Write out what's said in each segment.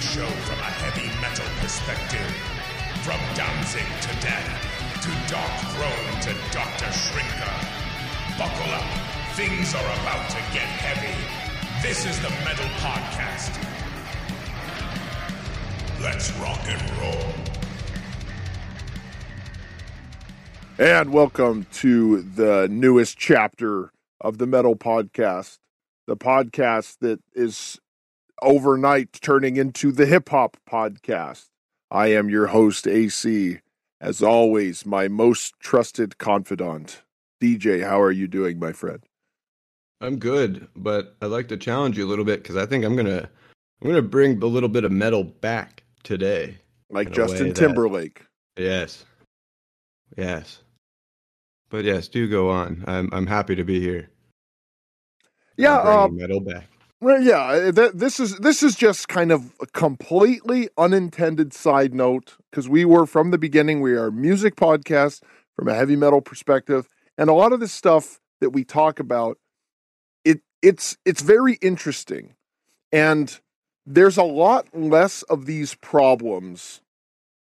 show from a heavy metal perspective. From Danzig to Death, to Dark Throne to Dr. Shrinker. Buckle up, things are about to get heavy. This is the Metal Podcast. Let's rock and roll. And welcome to the newest chapter of the Metal Podcast, the podcast that is overnight turning into the Hip Hop Podcast. I am your host, AC. As always, my most trusted confidant. DJ, how are you doing, my friend? I'm good, but I'd like to challenge you a little bit because I think I'm gonna I'm gonna bring a little bit of metal back today. Like Justin way that- Timberlake. Yes, yes, but yes, do go on. I'm I'm happy to be here. Yeah, uh, metal back. Well, yeah, uh, th- this is this is just kind of a completely unintended side note because we were from the beginning. We are a music podcast from a heavy metal perspective, and a lot of the stuff that we talk about, it it's it's very interesting, and there's a lot less of these problems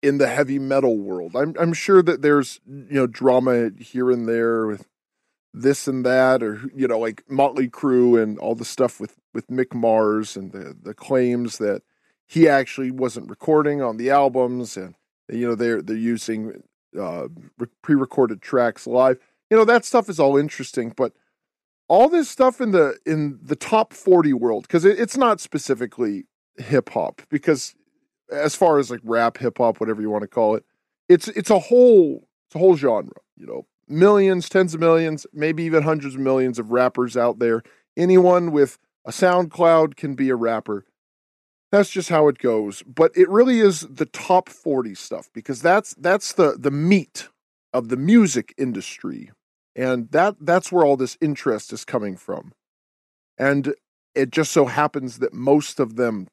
in the heavy metal world. I'm I'm sure that there's you know drama here and there with this and that, or you know, like Motley Crue and all the stuff with with Mick Mars and the the claims that he actually wasn't recording on the albums, and you know they're they're using uh, pre-recorded tracks live. You know that stuff is all interesting, but all this stuff in the in the top forty world because it, it's not specifically hip hop because as far as like rap, hip hop, whatever you want to call it, it's it's a whole it's a whole genre. You know, millions, tens of millions, maybe even hundreds of millions of rappers out there. Anyone with a SoundCloud can be a rapper. That's just how it goes. But it really is the top 40 stuff because that's that's the the meat of the music industry. And that that's where all this interest is coming from. And it just so happens that most of them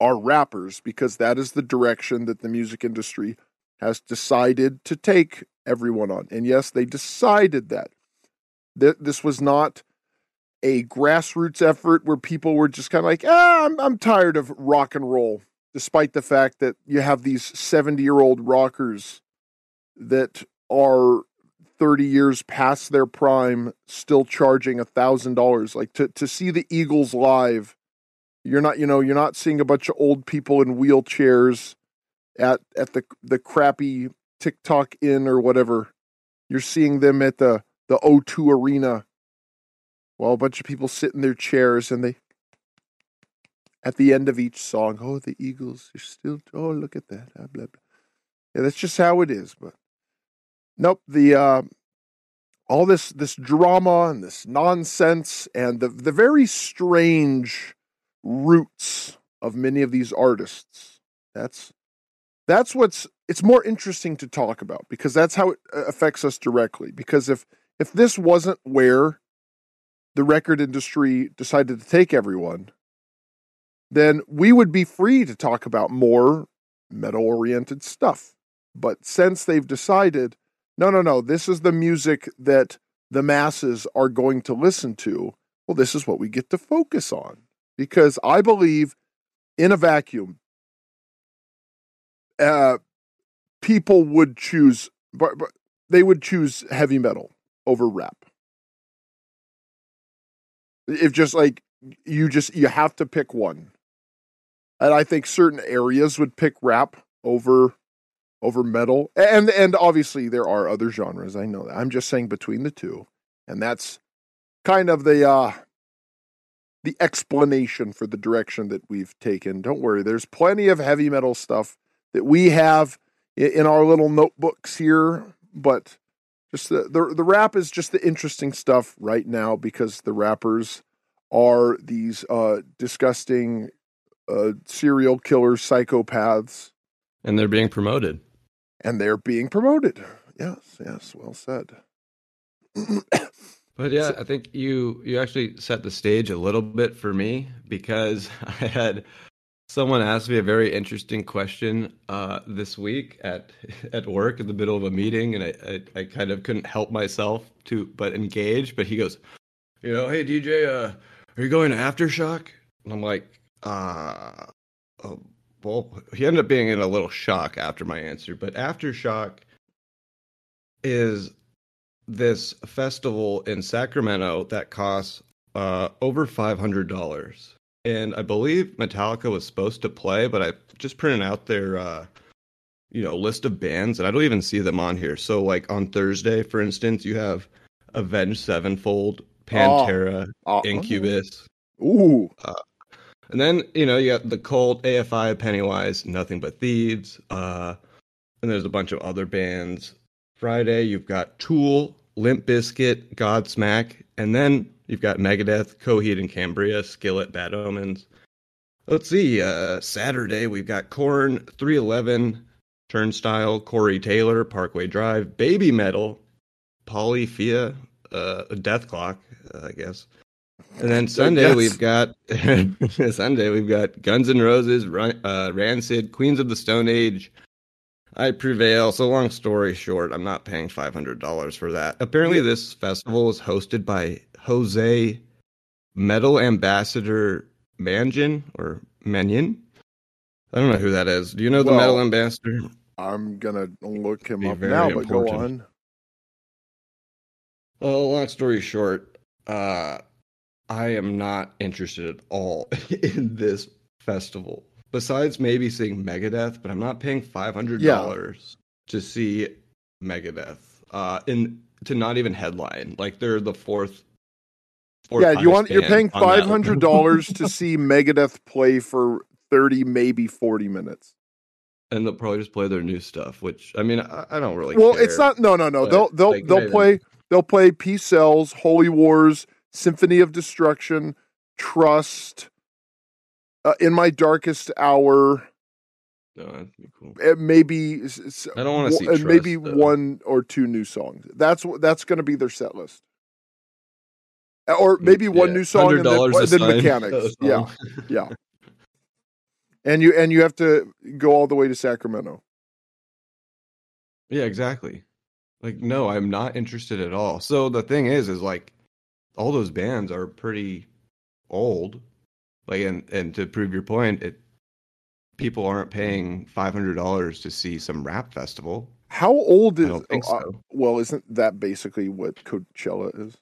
are rappers because that is the direction that the music industry has decided to take everyone on. And yes, they decided that. That this was not a grassroots effort where people were just kind of like, ah, I'm, I'm tired of rock and roll, despite the fact that you have these 70 year old rockers that are 30 years past their prime still charging a thousand dollars like to, to see the eagles live you're not you know you're not seeing a bunch of old people in wheelchairs at at the the crappy TikTok in or whatever. You're seeing them at the the O2 arena while a bunch of people sit in their chairs and they at the end of each song, oh the Eagles are still oh look at that. Ah, blah, blah. Yeah, that's just how it is, but nope, the uh all this this drama and this nonsense and the the very strange roots of many of these artists. That's that's what's it's more interesting to talk about because that's how it uh, affects us directly because if if this wasn't where the record industry decided to take everyone then we would be free to talk about more metal oriented stuff but since they've decided no no no this is the music that the masses are going to listen to well this is what we get to focus on because i believe in a vacuum uh, people would choose, but, but they would choose heavy metal over rap. If just like you just you have to pick one, and I think certain areas would pick rap over over metal, and and obviously there are other genres. I know that. I'm just saying between the two, and that's kind of the uh the explanation for the direction that we've taken. Don't worry, there's plenty of heavy metal stuff that we have in our little notebooks here, but just the, the the rap is just the interesting stuff right now because the rappers are these uh disgusting uh serial killers, psychopaths and they're being promoted. and they're being promoted. Yes, yes, well said. But yeah, I think you you actually set the stage a little bit for me because I had someone ask me a very interesting question uh, this week at at work in the middle of a meeting, and I, I I kind of couldn't help myself to but engage. But he goes, you know, hey DJ, uh, are you going to aftershock? And I'm like, uh, oh, well, he ended up being in a little shock after my answer, but aftershock is this festival in Sacramento that costs uh, over five hundred dollars, and I believe Metallica was supposed to play, but I just printed out their uh, you know list of bands, and I don't even see them on here. So, like on Thursday, for instance, you have Avenged Sevenfold, Pantera, Oh, Incubus. Ooh. And then, you know, you got the Cult, AFI, Pennywise, Nothing But Thieves. Uh, and there's a bunch of other bands. Friday, you've got Tool, Limp Bizkit, Godsmack. And then you've got Megadeth, Coheed and Cambria, Skillet, Bad Omens. Let's see. Uh, Saturday, we've got Korn, 311, Turnstile, Corey Taylor, Parkway Drive, Baby Metal, Polyphia, uh, Dethklok, uh, I guess. And then Sunday Yes. we've got Sunday we've got Guns N' Roses, Ran- uh, Rancid, Queens of the Stone Age. I prevail. So long story short, I'm not paying five hundred dollars for that. Apparently, this festival is hosted by Jose Metal Ambassador Mangin or Mannion. I don't know who that is. Do you know the Well, Metal Ambassador? I'm gonna look him up now, but go on. Well, long story short, uh, I am not interested at all in this festival. Besides maybe seeing Megadeth, but I'm not paying five hundred dollars to see Megadeth. Uh, in to not even headline. Like they're the fourth. fourth Yeah, you want you're paying five hundred dollars to see Megadeth play for thirty, maybe forty minutes. and they'll probably just play their new stuff. Which I mean, I, I don't really. well, care. it's not. No, no, no. They'll they'll they'll play. They'll play Peace Sells, Holy Wars, Symphony of Destruction, Trust, uh, In My Darkest Hour, No, that'd be cool. uh, maybe. I don't wanna see and maybe though. one or two new songs. That's that's going to be their set list. Uh, Or maybe one new song and then, $100 a then Mechanix. Yeah, yeah. And you and you have to go all the way to Sacramento. Yeah, exactly. Like, no, I'm not interested at all. So the thing is, is like, all those bands are pretty old. Like, and and to prove your point, it people aren't paying five hundred dollars to see some rap festival. How old I is? don't think uh, well, isn't that basically what Coachella is?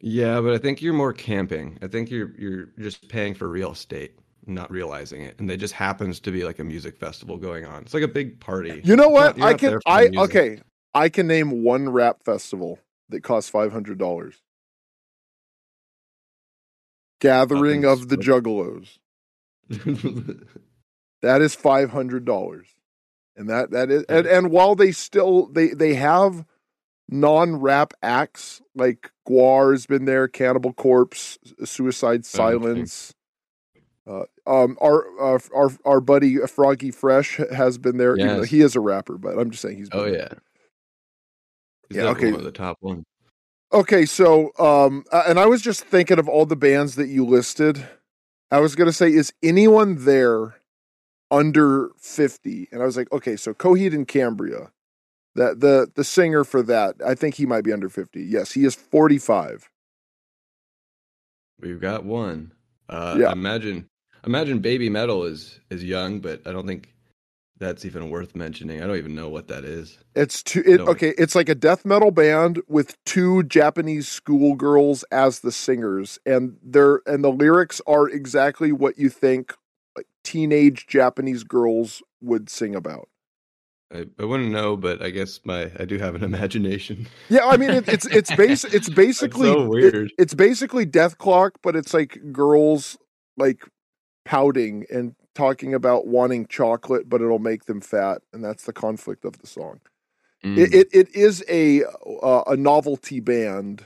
Yeah, but I think you're more camping. I think you're you're just paying for real estate, not realizing it, and there just happens to be like a music festival going on. It's like a big party. You know what? not- you're I can. there for the I okay. I can name one rap festival that costs five hundred dollars. Gathering Nothing's of the. Juggalos. That is five hundred dollars, and that that is and, and while they still they they have non-rap acts like Gwar's been there, Cannibal Corpse, Suicide Silence. Uh, um, our, uh, our our buddy Froggy Fresh has been there. Yes. he is a rapper, but I'm just saying he's. Been oh yeah. He's Yeah, okay. one of the top one. Okay, so um, uh, and I was just thinking of all the bands that you listed. I was gonna say, is anyone there under fifty? And I was like, okay, so Coheed and Cambria, that the the singer for that, I think he might be under fifty. Yes, he is forty five. We've got one. Uh, Yeah. Imagine, imagine, Baby Metal is is young, but I don't think that's even worth mentioning. I don't even know what that is. It's two. It, okay, it's like a death metal band with two Japanese schoolgirls as the singers, and they're and the lyrics are exactly what you think like teenage Japanese girls would sing about. I, I wouldn't know, but I guess my I do have an imagination. Yeah, I mean it, it's it's base it's basically so it- weird. it's basically Dethklok, but it's like girls like pouting and talking about wanting chocolate, but it'll make them fat, and that's the conflict of the song. Mm. It, it it is a uh, a novelty band.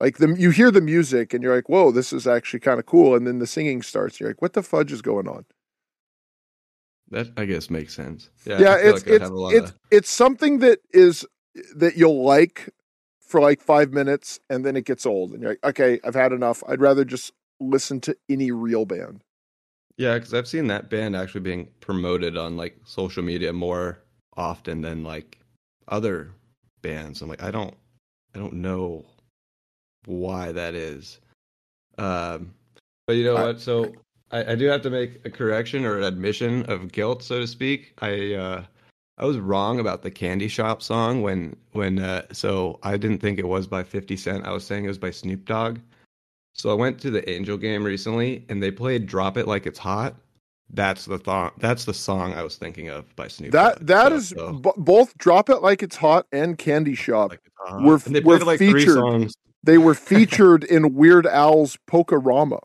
Like the you hear the music and you're like, whoa, this is actually kind of cool, and then the singing starts. And You're like, what the fudge is going on? That I guess makes sense. Yeah, yeah, it's like it's have a lot it's of- it's something that is that you'll like for like five minutes, and then it gets old, and you're like, okay, I've had enough. I'd rather just listen to any real band. yeah, because I've seen that band actually being promoted on like social media more often than like other bands. I'm like, I don't, I don't know why that is. Um, but you know I- what? So I, I do have to make a correction or an admission of guilt, so to speak. I uh, I was wrong about the Candy Shop song when when uh, so I didn't think it was by Fifty Cent. I was saying it was by Snoop Dogg. So I went to the Angel game recently, and they played "Drop It Like It's Hot." That's the thong. That's the song I was thinking of by Snoop. That Dogg. that So- is so, b- both "Drop It Like It's Hot" and "Candy Shop." like, it's hot. And they we're played like featured. songs. They were featured in Weird Al's Polkarama.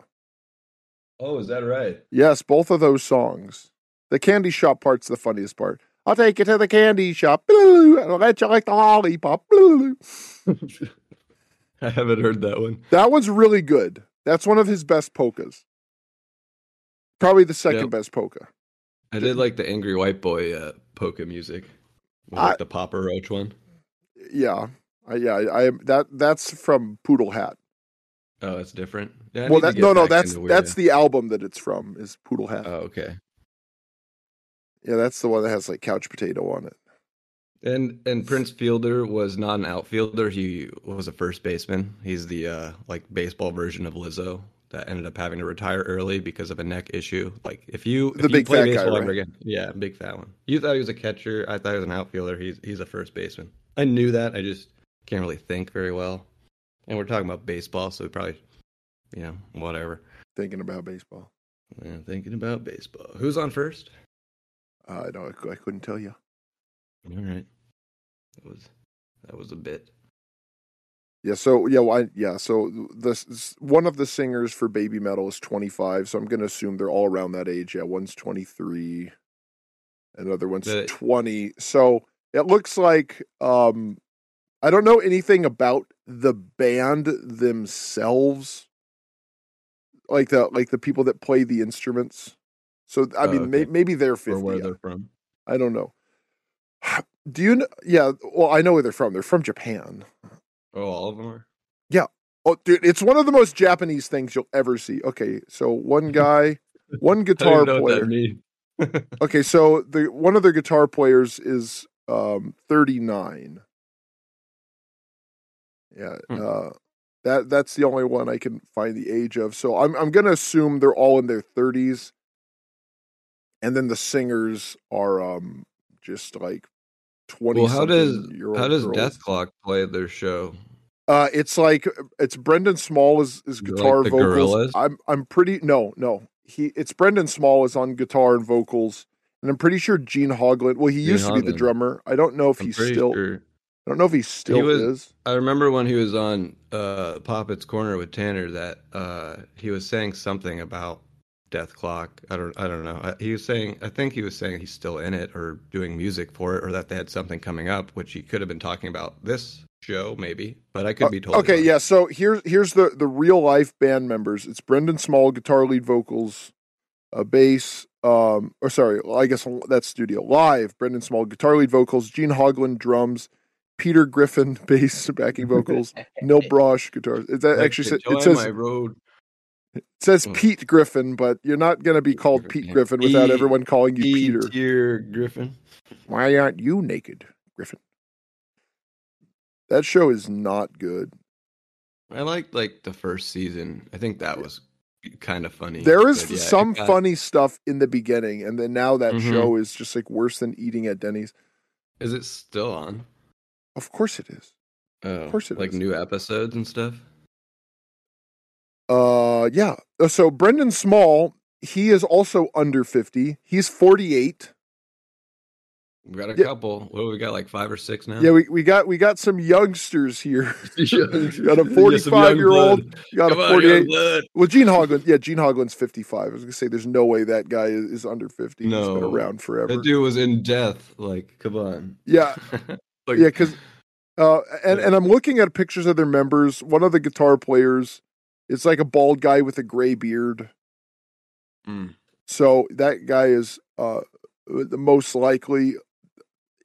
Oh, is that right? Yes, both of those songs. The candy shop part's the funniest part. I'll take you to the candy shop. and I'll let you like the lollipop. I haven't heard that one. That one's really good. That's one of his best polkas. Probably the second Yep. best polka. I did like the Angry White Boy uh, polka music, With, like I- the Papa Roach one. Yeah, I, yeah. I, I that that's from Poodle Hat. Oh, it's different. Yeah, well, that no, no. That's that's the album that it's from. Is Poodle Hat. Oh, okay. yeah, that's the one that has like couch potato on it. And and Prince Fielder was not an outfielder. He was a first baseman. He's the uh, like baseball version of Lizzo that ended up having to retire early because of a neck issue. Like if you The if big you play fat guy, right? again, yeah, big fat one. You thought he was a catcher. I thought he was an outfielder. He's he's a first baseman. I knew that. I just can't really think very well. And we're talking about baseball, so we probably, you know, whatever. Thinking about baseball. Yeah, thinking about baseball. Who's on first? Uh, I don't. I couldn't tell you. All right, that was that was a bit. Yeah. So yeah. Well, I, yeah. So this one of the singers for Baby Metal is 25. So I'm going to assume they're all around that age. Yeah. One's 23. Another one's The- 20. So it looks like um, I don't know anything about the band themselves, like the like the people that play the instruments. So I Oh, mean, may, okay. maybe they're Or 50. where they're from? I don't know. Do you know? Yeah. Well, I know where they're from. They're from Japan. Oh, all of them are. Yeah. Oh, dude, it's one of the most Japanese things you'll ever see. Okay, so one guy, one guitar player. Okay, so the one of the guitar players is um 39. Yeah, Hmm. uh that that's the only one I can find the age of. So I'm I'm going to assume they're all in their 30s. And then the singers are um just like 20 Well, how does how does girls. Dethklok play their show? Uh, it's like it's Brendan Small is, is Is it like guitar the vocals. Gorillaz? I'm I'm pretty no no he it's Brendan Small is on guitar and vocals, and I'm pretty sure Gene Hoglan. Well, he Gene used to be the drummer. I don't know if I'm he's still. sure. I don't know if he still he was- is. I remember when he was on uh, Poppet's Corner with Tanner that uh, he was saying something about Dethklok. I don't I don't know. I- He was saying I think he was saying he's still in it or doing music for it or that they had something coming up, which he could have been talking about this show maybe, but I could be told. Uh, okay, yeah. So here's here's the the real life band members. It's Brendan Small, guitar lead vocals, uh, bass. Um, or sorry, I guess that's studio live. Brendan Small, guitar lead vocals. Gene Hoglan, drums. Peter Griffin, bass, backing vocals. Nili Brosh, guitars. Is that actually sa- it says my road. it says Oh. Pete Griffin, but you're not going to be called Pete Griffin without E- everyone calling you Peter. Tier Griffin. Why aren't you naked, Griffin? That show is not good. I liked like the first season. I think that was kind of funny. There is but yeah, some got- funny stuff in the beginning, and then now that Mhm. show is just like worse than eating at Denny's. Is it still on? Of course it is. Oh, course it like is. new episodes and stuff. Uh, yeah. Uh, So Brendan Small, he is also under fifty. He's forty-eight. We got a Yeah. couple. What do we got? Like five or six now. Yeah, we, we got we got some youngsters here. Got a Get some young 45 year old. You got Come a 48. blood. Well, Gene Hoglan, yeah, Gene Hoglan's 55. I was going to say, there's no way that guy is, is under 50. No, He's been around forever. That dude was in death. Like, come on. Yeah, like, yeah, because, uh, and, and I'm looking at pictures of their members. One of the guitar players is like a bald guy with a gray beard. Mm. So that guy is uh, the most likely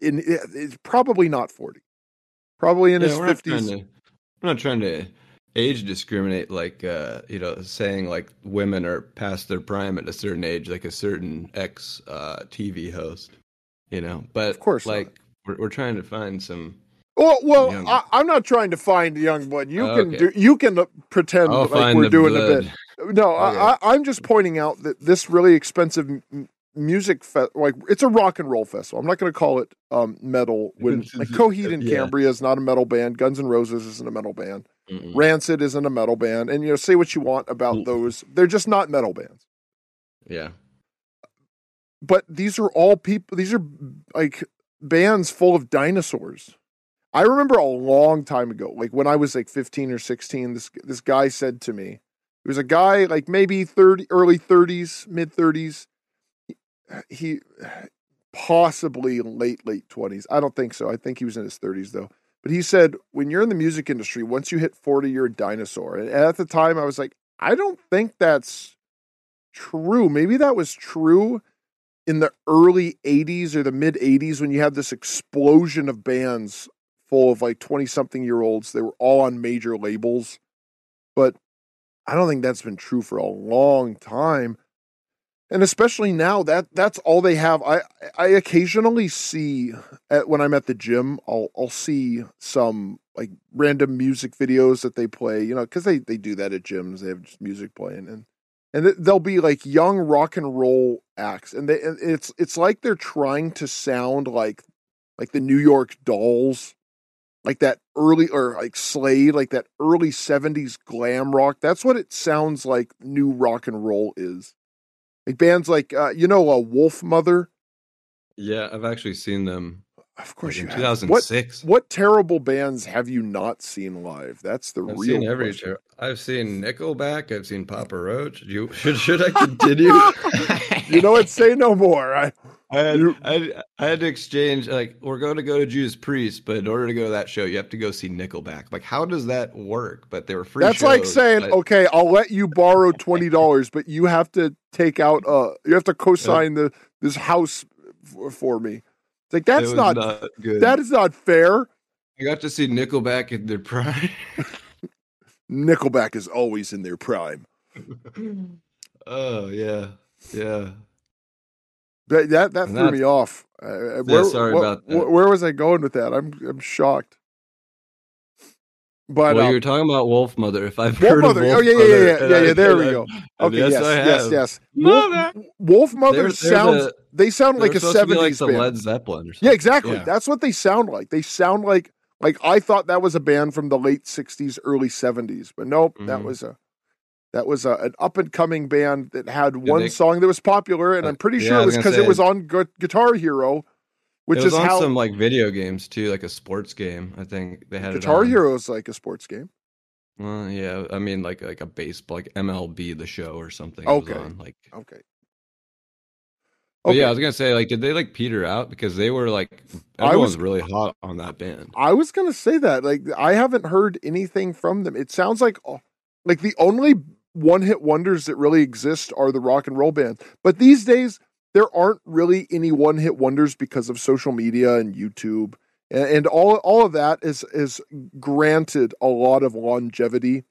in, it's probably not 40. Probably in Yeah, his we're not 50s. to. I'm not trying to age discriminate. Like, uh, you know, saying like women are past their prime at a certain age, like a certain ex uh, TV host. You know, but Of course like we're, we're trying to find some. Well, well, Young. I, I'm not trying to find young blood. You Oh, can okay. do. You can pretend I'll like we're doing blood. a bit. no, Okay. I, I, I'm just pointing out that this really expensive m- music fe- like it's a rock and roll festival. I'm not going to call it um, metal. When like Coheed and Yeah. Cambria is not a metal band, Guns and Roses isn't a metal band, Mm-mm. Rancid isn't a metal band, and you know say what you want about Mm. those, they're just not metal bands. Yeah. But these are all people. These are like bands full of dinosaurs. I remember a long time ago, like when I was like 15 or 16, this this guy said to me, he was a guy like maybe 30, early 30s, mid 30s. He possibly late late 20s. I don't think so. I think he was in his 30s though. But he said when you're in the music industry, once you hit 40, you're a dinosaur. And at the time, I was like, I don't think that's true. Maybe that was true in the early 80s or the mid 80s when you had this explosion of bands full of like 20 something year olds. They were all on major labels. But I don't think that's been true for a long time. And especially now that that's all they have. I I occasionally see at, when I'm at the gym, I'll I'll see some like random music videos that they play, you know, cuz they they do that at gyms. They have just music playing and and th- they'll be like young rock and roll acts and they and it's it's like they're trying to sound like like the New York Dolls like that early or like Slade like that early 70s glam rock. That's what it sounds like new rock and roll is. Like bands like uh, you know a Wolfmother? Yeah, I've actually seen them of course like, you in have. what 2006. what terrible bands have you not seen live that's the I've real seen every. ter- I've seen Nickelback. I've seen Papa Roach. You should should I continue? you know what say no more I, I had, I I had to exchange like we're going to go to Judas Priest, but in order to go to that show, you have to go see Nickelback. Like, how does that work? But they were free. That's like saying, but- okay, I'll let you borrow twenty dollars, but you have to take out uh you have to co-sign the this house for, for me. It's like that's was not, good. that is not fair. I got to see Nickelback in their prime. Nickelback is always in their prime. oh yeah, yeah. That that, that And threw me off. Uh, where, sorry what- about that. Where was I going with that? I'm I'm shocked. But well, uh, you're talking about Wolfmother. If I've Wolf heard Mother. of Wolf Mother. Oh yeah, yeah, Mother, yeah, yeah, yeah, yeah. There and we go. Okay, yes, yes, I yes, have. yes. Wolf, Mother. Wolfmother They're- they're sounds. the- they sound like a supposed to be like '70s band. Led Zeppelin or something. Yeah, exactly. Yeah. That's what they sound like. They sound like like I thought that was a band from the late '60s, early '70s, but nope, that Mhm. was a that was a, an up and coming band that had one they- song that was popular, and Uh, I'm pretty sure I it was was because it was on Gu- Guitar Hero, which it was is on how some like video games too, like a sports game. I think they had Guitar it. Hero is like a sports game. Well, yeah, I mean like like a baseball, like MLB the show or something. Okay. on, like. Okay. But Okay. yeah, I was gonna say like, did they like peter out because they were like I was- really hot on that band. I was gonna say that. Like I haven't heard anything from them. It sounds like like the only one hit wonders that really exist are the rock and roll bands. But these days there aren't really any one hit wonders because of social media and YouTube. And, and all all of that is is granted a lot of longevity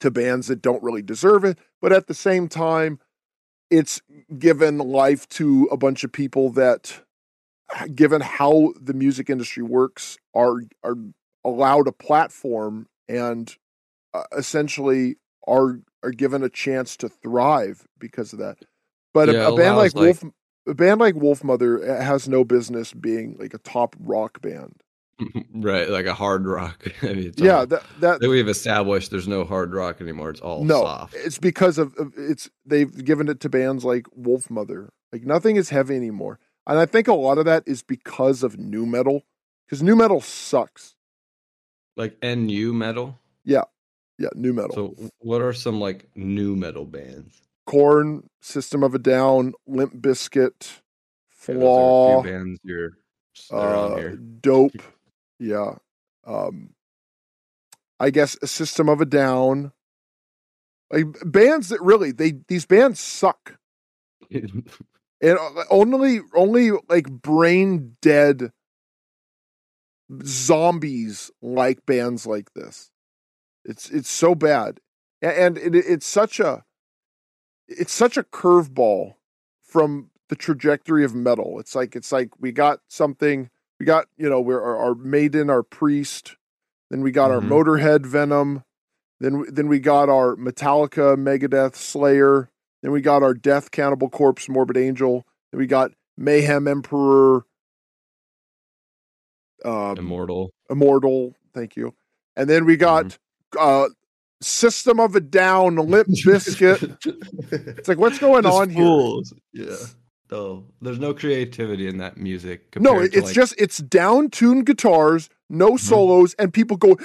to bands that don't really deserve it. But at the same time, it's given life to a bunch of people that given how the music industry works, are are allowed a platform and uh, essentially are are given a chance to thrive because of that. But Yeah, a, a band like, like- Wolf, a band like Wolfmother uh, has no business being like a top rock band. right, like a hard rock. I mean, yeah, all- that that that we've established there's no hard rock anymore. It's all no, soft. it's because of, of it's they've given it to bands like Wolfmother. Like nothing is heavy anymore, and I think a lot of that is because of nu metal. Because nu metal sucks. Like NU metal. Yeah, yeah, nu metal. So what are some like nu metal bands? Korn, System of a Down, Limp Bizkit, Yeah, those are a Flaw, few bands you're that are on uh, here. Dope. Yeah. Um, I guess a System of a Down. Like bands that really they these bands suck. And uh, only only like brain dead zombies like bands like this. It's it's so bad, and it, it's such a it's such a curveball from the trajectory of metal. It's like it's like we got something we got you know we're our, our maiden our priest, then we got Mhm. our Motorhead Venom, Then then we got our Metallica, Megadeth, Slayer. Then we got our Death, Cannibal Corpse, Morbid Angel. Then we got Mayhem Emperor, um, Immortal. Immortal. Thank you. And then we got Mm-hmm. uh, System of a Down, Lip Biscuit. it's like what's going Just on here? Yeah. No, there's no creativity in that music. No, compared to, it's like- just it's down tuned guitars, no solos, and people go.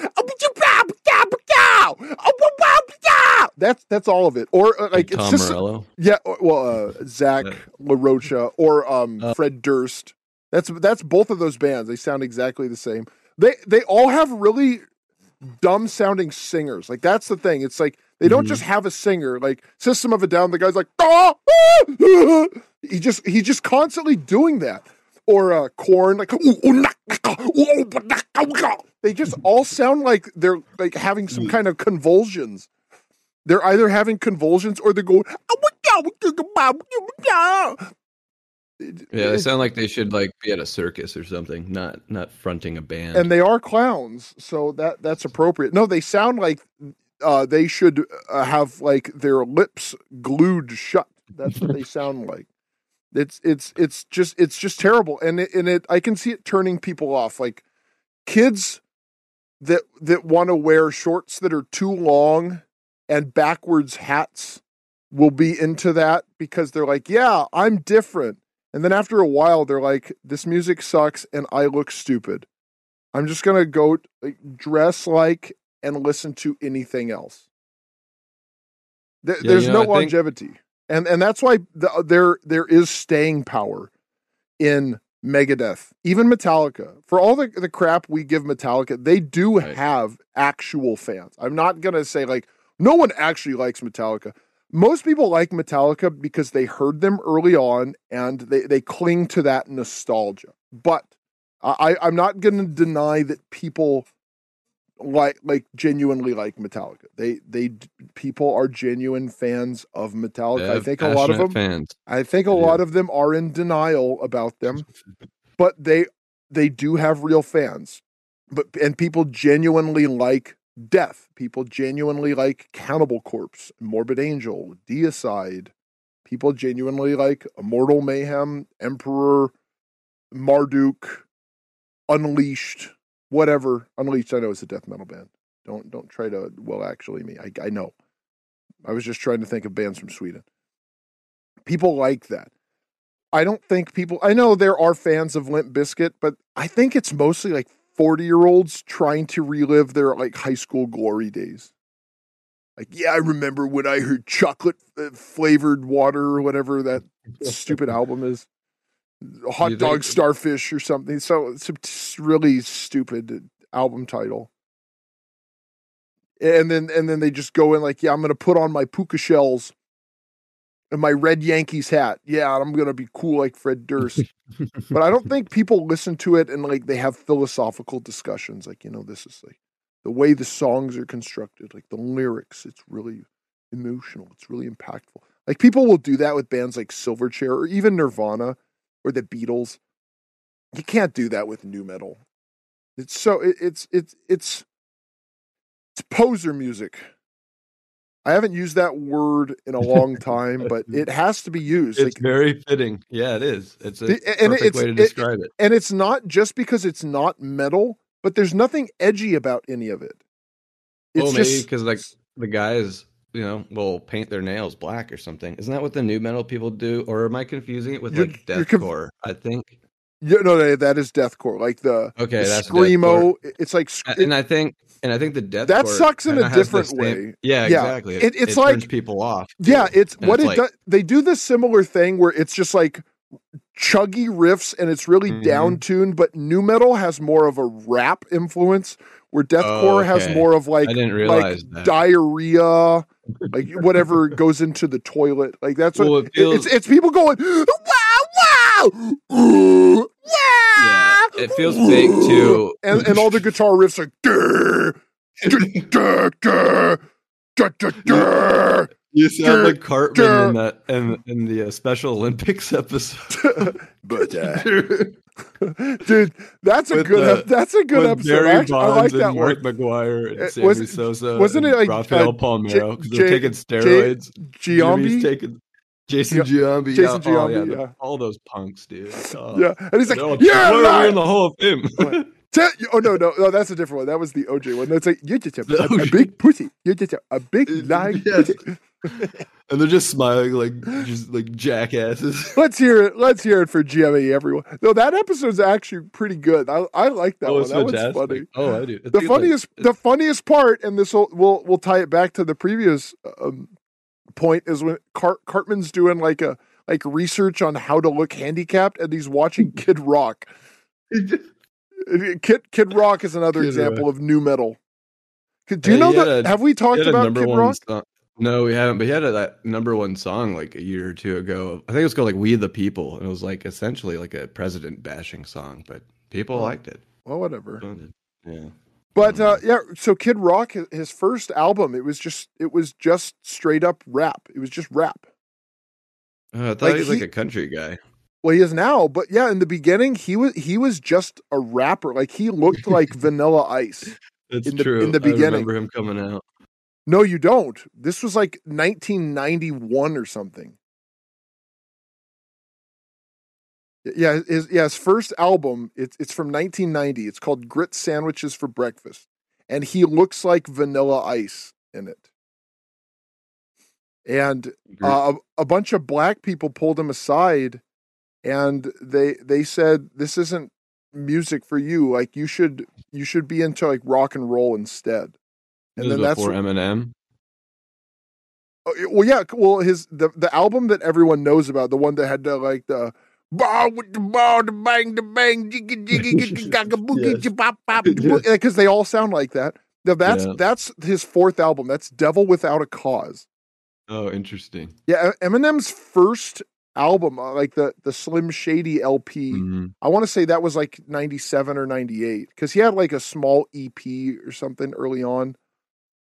That's that's all of it. Or uh, like it's Tom just Morello. yeah. Well, uh, Zach LaRocha or um, Uh. Fred Durst. That's that's both of those bands. They sound exactly the same. They they all have really dumb sounding singers. Like that's the thing. It's like they don't Mhm. just have a singer. Like System of a Down, the guy's like "Ah, ah, ah." he just he's just constantly doing that. Or uh Korn like they just all sound like they're like having some kind of convulsions. They're either having convulsions or they're going Yeah, they sound like they should like be at a circus or something, not not fronting a band. and they are clowns, so that that's appropriate. No, they sound like uh, they should uh, have like their lips glued shut. That's what they sound like. It's it's it's just it's just terrible, and it, and it I can see it turning people off. Like kids that that want to wear shorts that are too long and backwards hats will be into that because they're like, yeah, I'm different. And then after a while, they're like, this music sucks and I look stupid. I'm just gonna go like, dress like and listen to anything else. There, Yeah, there's you no know, I think- longevity, and and that's why the, uh, there there is staying power in Megadeth, even Metallica. For all the the crap we give Metallica, they do Right. have actual fans. I'm not gonna say like no one actually likes Metallica. Most people like Metallica because they heard them early on and they, they cling to that nostalgia. But I, I'm not going to deny that people like like genuinely like Metallica. They they people are genuine fans of Metallica. I think a lot of them. fans. I think a do. lot of them are in denial about them, but they they do have real fans. But and people genuinely like Death. People genuinely like Cannibal Corpse, Morbid Angel, Deicide. People genuinely like Immortal Mayhem, Emperor, Marduk, Unleashed, whatever. Unleashed, I know is a death metal band. Don't don't try to well actually me. I I know. I was just trying to think of bands from Sweden. People like that. I don't think people I know there are fans of Limp Bizkit, but I think it's mostly like 40 year olds trying to relive their like high school glory days. Like, yeah, I remember when I heard chocolate uh, flavored water or whatever that stupid album is. Hot You dog think- starfish or something. So it's a really stupid album title. And then and then they just go in like, yeah, I'm gonna put on my puka shells and my red Yankees hat. Yeah, I'm gonna be cool like Fred Durst. but I don't think people listen to it and like they have philosophical discussions. Like, you know, this is like the way the songs are constructed, like the lyrics, it's really emotional, it's really impactful. Like people will do that with bands like Silverchair or even Nirvana or the Beatles. You can't do that with nu metal. It's so it, it's it's it's it's poser music. I haven't used that word in a long time, but it has to be used. It's Like, very fitting. Yeah, it is. It's a and perfect it's- way to describe it. and it's not just because it's not metal, but there's nothing edgy about any of it. It's well, maybe because like the guys, you know, will paint their nails black or something. Isn't that what the nu metal people do? Or am I confusing it with like you're conf- deathcore? I think. yeah, no, that is deathcore. Like the, Okay, the that's screamo. It's like sc- And I think, and I think the death That sucks in a different way. Yeah, Yeah, exactly. it- it's turns like- people off. yeah, it's And what it's it like- does. They do this similar thing where it's just like chuggy riffs and it's really Mhm. down tuned, but nu metal has more of a rap influence, where deathcore has okay. more of like I didn't like that. diarrhea, like whatever goes into the toilet. Like that's what Well, it it- feels- it's. It's people going wow wow yeah, it feels fake too. and and all the guitar riffs are. "Durr, You sound like Cartman in that in, in the uh, Special Olympics episode. but uh, dude, that's a good. uh, ep- that's a good episode. Barry Actually, I like Bonds that and one. Mark McGwire and Uh, Sammy was- Sosa. wasn't it like, Rafael uh, Palmeiro because they're taking steroids? Giambi. taking Jason Gi- Giambi. Jason yeah, oh, yeah, Giambi, the- all those punks, dude. Oh. Yeah, and he's like, They're all- "You're why are in the Hall of Fame. Tell- oh no, no, no, that's a different one. That was the OJ one. That's like you're just a, a- a big pussy. You're just a, a big lying Yes. pussy. and they're just smiling like just like jackasses. Let's hear it. Let's hear it for GME, everyone. No, that episode's actually pretty good. I, I like that oh, one. it's That one's funny. Oh, I do. I The it's like- funniest, the funniest part, and this will we'll we'll tie it back to the previous um, point is when Cart, Cartman's doing like a like research on how to look handicapped, and he's watching Kid Rock. Kid Kid Rock is another Kid example of nu metal. Do you Yeah, know that? a- have we talked about Kid Rock? song- No, we haven't. But he had a, that number one song like a year or two ago. I think it was called like "We the People," and it was like essentially like a president bashing song, but people liked it. Well, whatever. Yeah. But uh, yeah, so Kid Rock, his- his first album, it was just it was just straight up rap. It was just rap. Uh, I thought Like, he was like he- a country guy. Well, he is now, but yeah, in the beginning, he was he was just a rapper. Like he looked like Vanilla Ice. That's in the- true. in the I beginning. remember him coming out. No, you don't. This was like 1991 or something. Yeah, his yeah, his first album, it's it's from 1990. It's called Grit Sandwiches for Breakfast. And he looks like Vanilla Ice in it. And uh, a bunch of black people pulled him aside and they they said this isn't music for you. Like you should you should be into like rock and roll instead. And then that's before Eminem. Oh, Well, yeah. Well, his the the album that everyone knows about, the one that had the like the ball with the ball, the bang, the bang, jiggy jiggy, jiggy, boogie, Yes. bop bop, because eh, they all sound like that. Now, that's Yeah. that's his fourth album. That's Devil Without a Cause. Oh, interesting. Yeah, Eminem's first album, uh, like the the Slim Shady LP. Mhm. I want to say that was like ninety seven or ninety eight because he had like a small EP or something early on,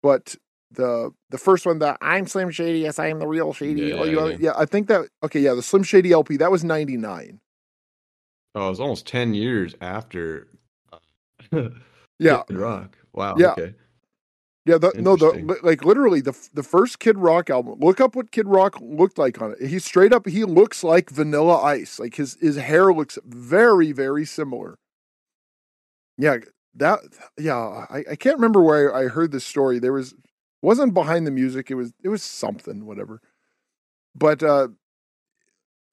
but the the first one, the I'm Slim Shady, yes I am the real Shady. Yeah, you yeah, yeah. yeah, I think that okay, yeah, the Slim Shady LP that was ninety nine. Oh, it was almost ten years after. uh, Yeah, Rock. Wow. Yeah. Okay. Yeah, the, no, the like literally the the first Kid Rock album. Look up what Kid Rock looked like on it. He straight up he looks like Vanilla Ice. Like his his hair looks very very similar. Yeah, that yeah, I, I can't remember where I, I heard this story. There was wasn't behind the music. It was it was something whatever. But uh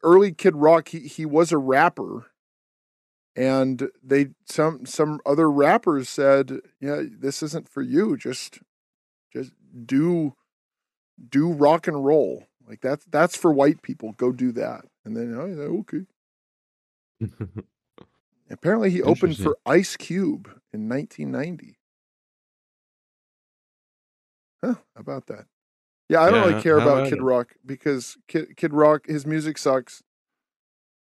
early Kid Rock he he was a rapper. And they some some other rappers said, "Yeah, this isn't for you. Just just do do rock and roll. Like that's that's for white people. Go do that." And then oh, yeah, okay. Apparently, he opened for Ice Cube in 1990. Huh? How about that? Yeah, I don't Yeah, really care about about Kid it? Rock because Kid, Kid Rock, his music sucks.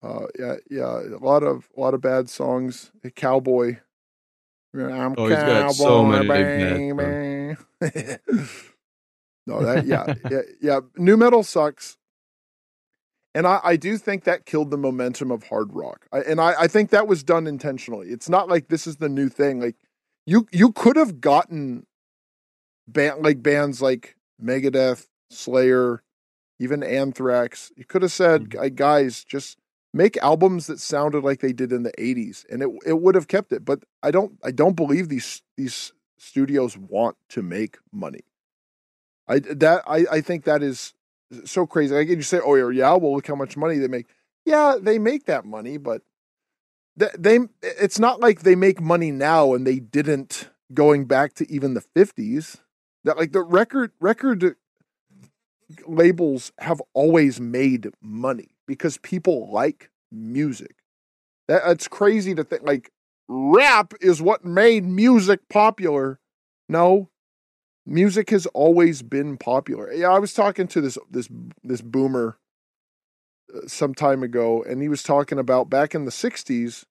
Uh, yeah, yeah, a lot of a lot of bad songs. A cowboy. I'm Oh, he's got so cowboy, many bad baby. no, that yeah, yeah, yeah. Nu metal sucks. And I, I do think that killed the momentum of hard rock. I, and I, I think that was done intentionally. It's not like this is the new thing. Like you you could have gotten band like bands like Megadeth, Slayer, even Anthrax. You could have said, Mhm. Guys, just make albums that sounded like they did in the 80s and it it would have kept it. But I don't I don't believe these these studios want to make money. I that I, I think that is so crazy. Like you say, oh yeah, well look how much money they make. Yeah, they make that money, but th- they it's not like they make money now and they didn't going back to even the 50s. That like the record record labels have always made money because people like music. That it's crazy to think like rap is what made music popular. No, music has always been popular. Yeah, I was talking to this this this boomer uh, some time ago, and he was talking about back in the '60s,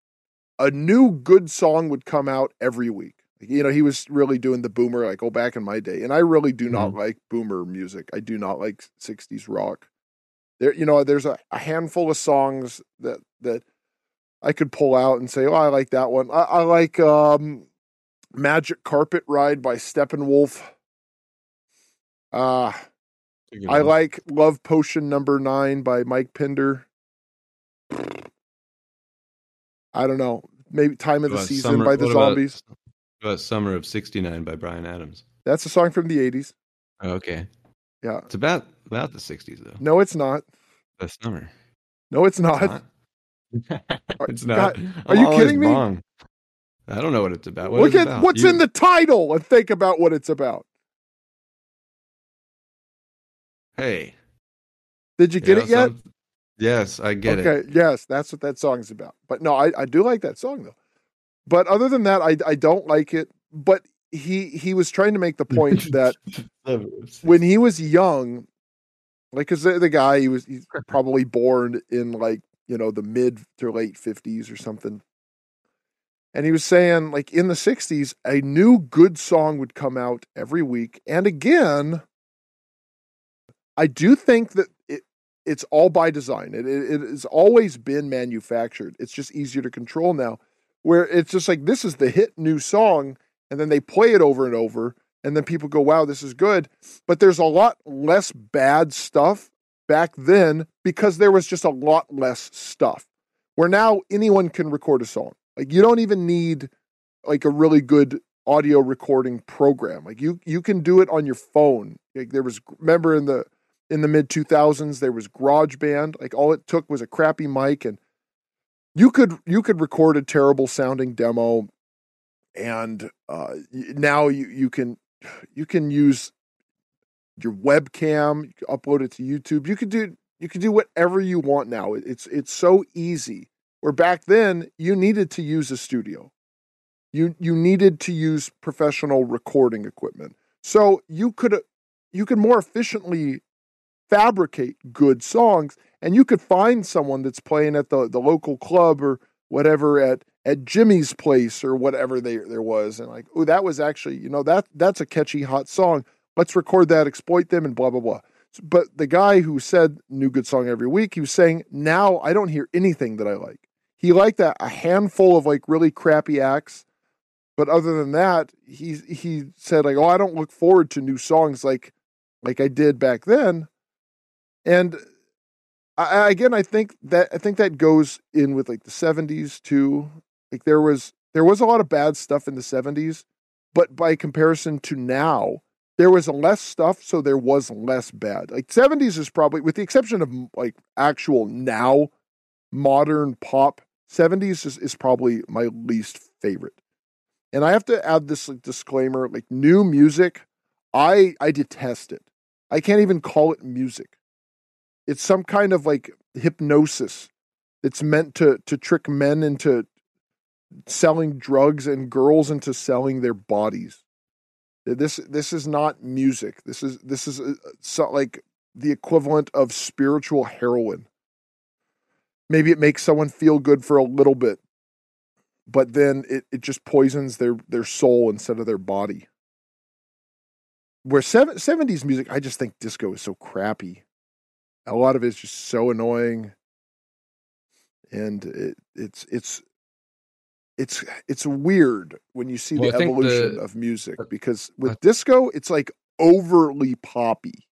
a new good song would come out every week. You know, he was really doing the boomer like oh back in my day, and I really do not Mhm. like boomer music. I do not like '60s rock. There, you know, there's a, a handful of songs that that I could pull out and say, oh, I like that one. I, I like um, Magic Carpet Ride by Steppenwolf. Uh, It's a good I one. like Love Potion Number Nine by Mike Pinder. I don't know. Maybe Time of the Season Summer- by the about- Zombies. What about Summer of '69 by Bryan Adams. That's a song from the 80s. Oh, okay, Yeah. it's about about the '60s though. No, it's not. The summer. No, it's It's not. not. it's not. God, you kidding me? wrong. I don't know what it's about. What Look at about? what's You- in the title and think about what it's about. Hey, Did you get yeah, it yet? Yes, I get it. okay, yes, that's what that song's about. But no, I, I do like that song though. But other than that, I I don't like it. But he he was trying to make the point that when he was young, like, cause the, the guy he was he's probably born in like you know the mid to late fifties or something, and he was saying like in the sixties a new good song would come out every week, and again, I do think that it it's all by design. It it, it has always been manufactured. It's just easier to control now, where it's just like this is the hit new song, and then they play it over and over, and then people go, "Wow, this is good." but there's a lot less bad stuff back then because there was just a lot less stuff. Where now anyone can record a song. Like you don't even need like a really good audio recording program. Like you you can do it on your phone. Like there was remember in the in the mid 2000s there was GarageBand. Like all it took was a crappy mic and you could you could record a terrible sounding demo and uh, now you you can you can use your webcam, you can upload it to YouTube. You could do you can do whatever you want now. It's it's so easy. Where back then you needed to use a studio. You you needed to use professional recording equipment. So you could you could more efficiently fabricate good songs and you could find someone that's playing at the, the local club or whatever at at Jimmy's place or whatever they, there was and like oh that was actually you know that that's a catchy hot song let's record that, exploit them, and blah blah blah. But the guy who said new good song every week, he was saying now I don't hear anything that I like. He liked that a handful of like really crappy acts, but other than that, he he said like oh I don't look forward to new songs like like I did back then, and. I, again, I think that I think that goes in with like the '70s too. Like there was there was a lot of bad stuff in the '70s, but by comparison to now, there was less stuff, so there was less bad. Like 70s is probably, with the exception of like actual now modern pop, 70s is, is probably my least favorite. And I have to add this like, disclaimer: like new music, I I detest it. I can't even call it music. It's some kind of like hypnosis. It's meant to to trick men into selling drugs and girls into selling their bodies. This this is not music. This is this is uh, so, like the equivalent of spiritual heroin. Maybe it makes someone feel good for a little bit, but then it, it just poisons their their soul instead of their body. Where seven, 70s music, I just think disco is so crappy. A lot of it's just so annoying, and it, it's it's it's it's weird when you see Well, the evolution the- of music because with I- disco it's like overly poppy.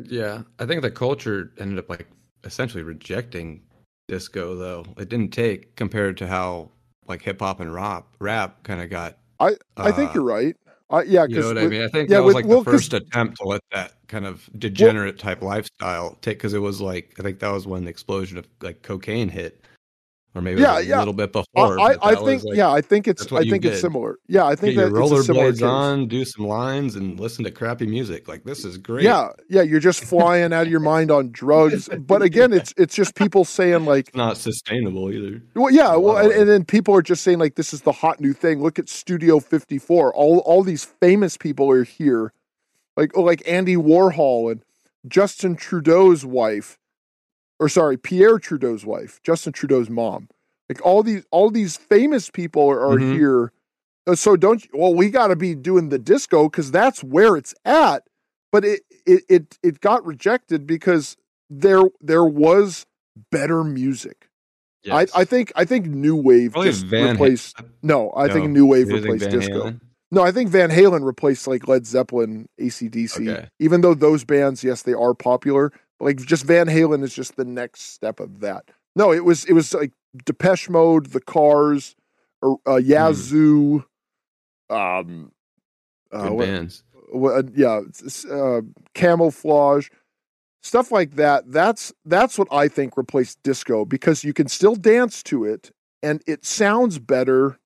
Yeah, I think the culture ended up like essentially rejecting disco, though it didn't take compared to how like hip hop and rap rap kind of got. I I think uh, you're right. I, yeah, You know what I mean? I think yeah, that was with- like well, the first attempt to let that kind of degenerate type lifestyle take because it was like I think that was when the explosion of like cocaine hit, or maybe Yeah, was a little bit before. I, I think like, yeah, I think it's I think it's similar. Yeah, I think get your that similar rollerblades on, do some lines, and listen to crappy music. Like this is great. Yeah, yeah, you're just flying out of your mind on drugs. But again, it's it's just people saying like, It's not sustainable either. well, yeah, well, and, and then people are just saying like, this is the hot new thing. Look at Studio 54. All all these famous people are here, like oh, like Andy Warhol and Justin Trudeau's wife, or sorry, Pierre Trudeau's wife, Justin Trudeau's mom. Like all these all these famous people are, are Mhm. here Uh, So don't you, well, we got to be doing the disco because that's where it's at. But it, it it it got rejected because there there was better music. Yes. I, I think I think new wave Probably just Van replaced. No, I think new wave replaced disco. Halen? No, I think Van Halen replaced like Led Zeppelin, ACDC. Okay. Even though those bands, yes, they are popular. But like just Van Halen is just the next step of that. No, it was it was like Depeche Mode, The Cars, or, uh, Yazoo, um, uh, Good what- bands. what, uh, yeah, uh, camouflage, stuff like that. That's that's what I think replaced disco because you can still dance to it and it sounds better.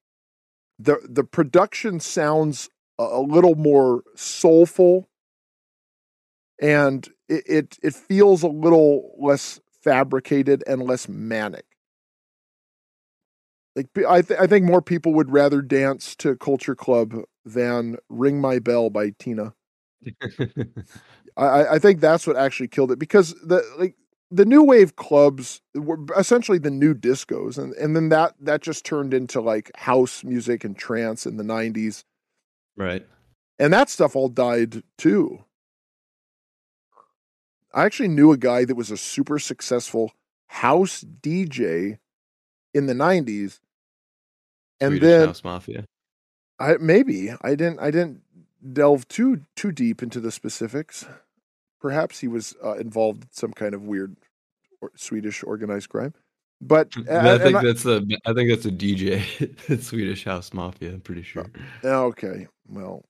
the The production sounds a, a little more soulful, and it, it it feels a little less fabricated and less manic. Like I, th- I think more people would rather dance to Culture Club than "Ring My Bell" by Tina. I- I, think that's what actually killed it because the like the new wave clubs were essentially the new discos, and and then that that just turned into like house music and trance in the '90s, right. and that stuff all died too. I actually knew a guy that was a super successful house DJ in the '90s, and Swedish then House Mafia. I maybe I didn't I didn't delve too too deep into the specifics. Perhaps he was uh, involved in some kind of weird or Swedish organized crime. But I think that's a. I think that's a DJ. Swedish House Mafia. I'm pretty sure. Okay, well,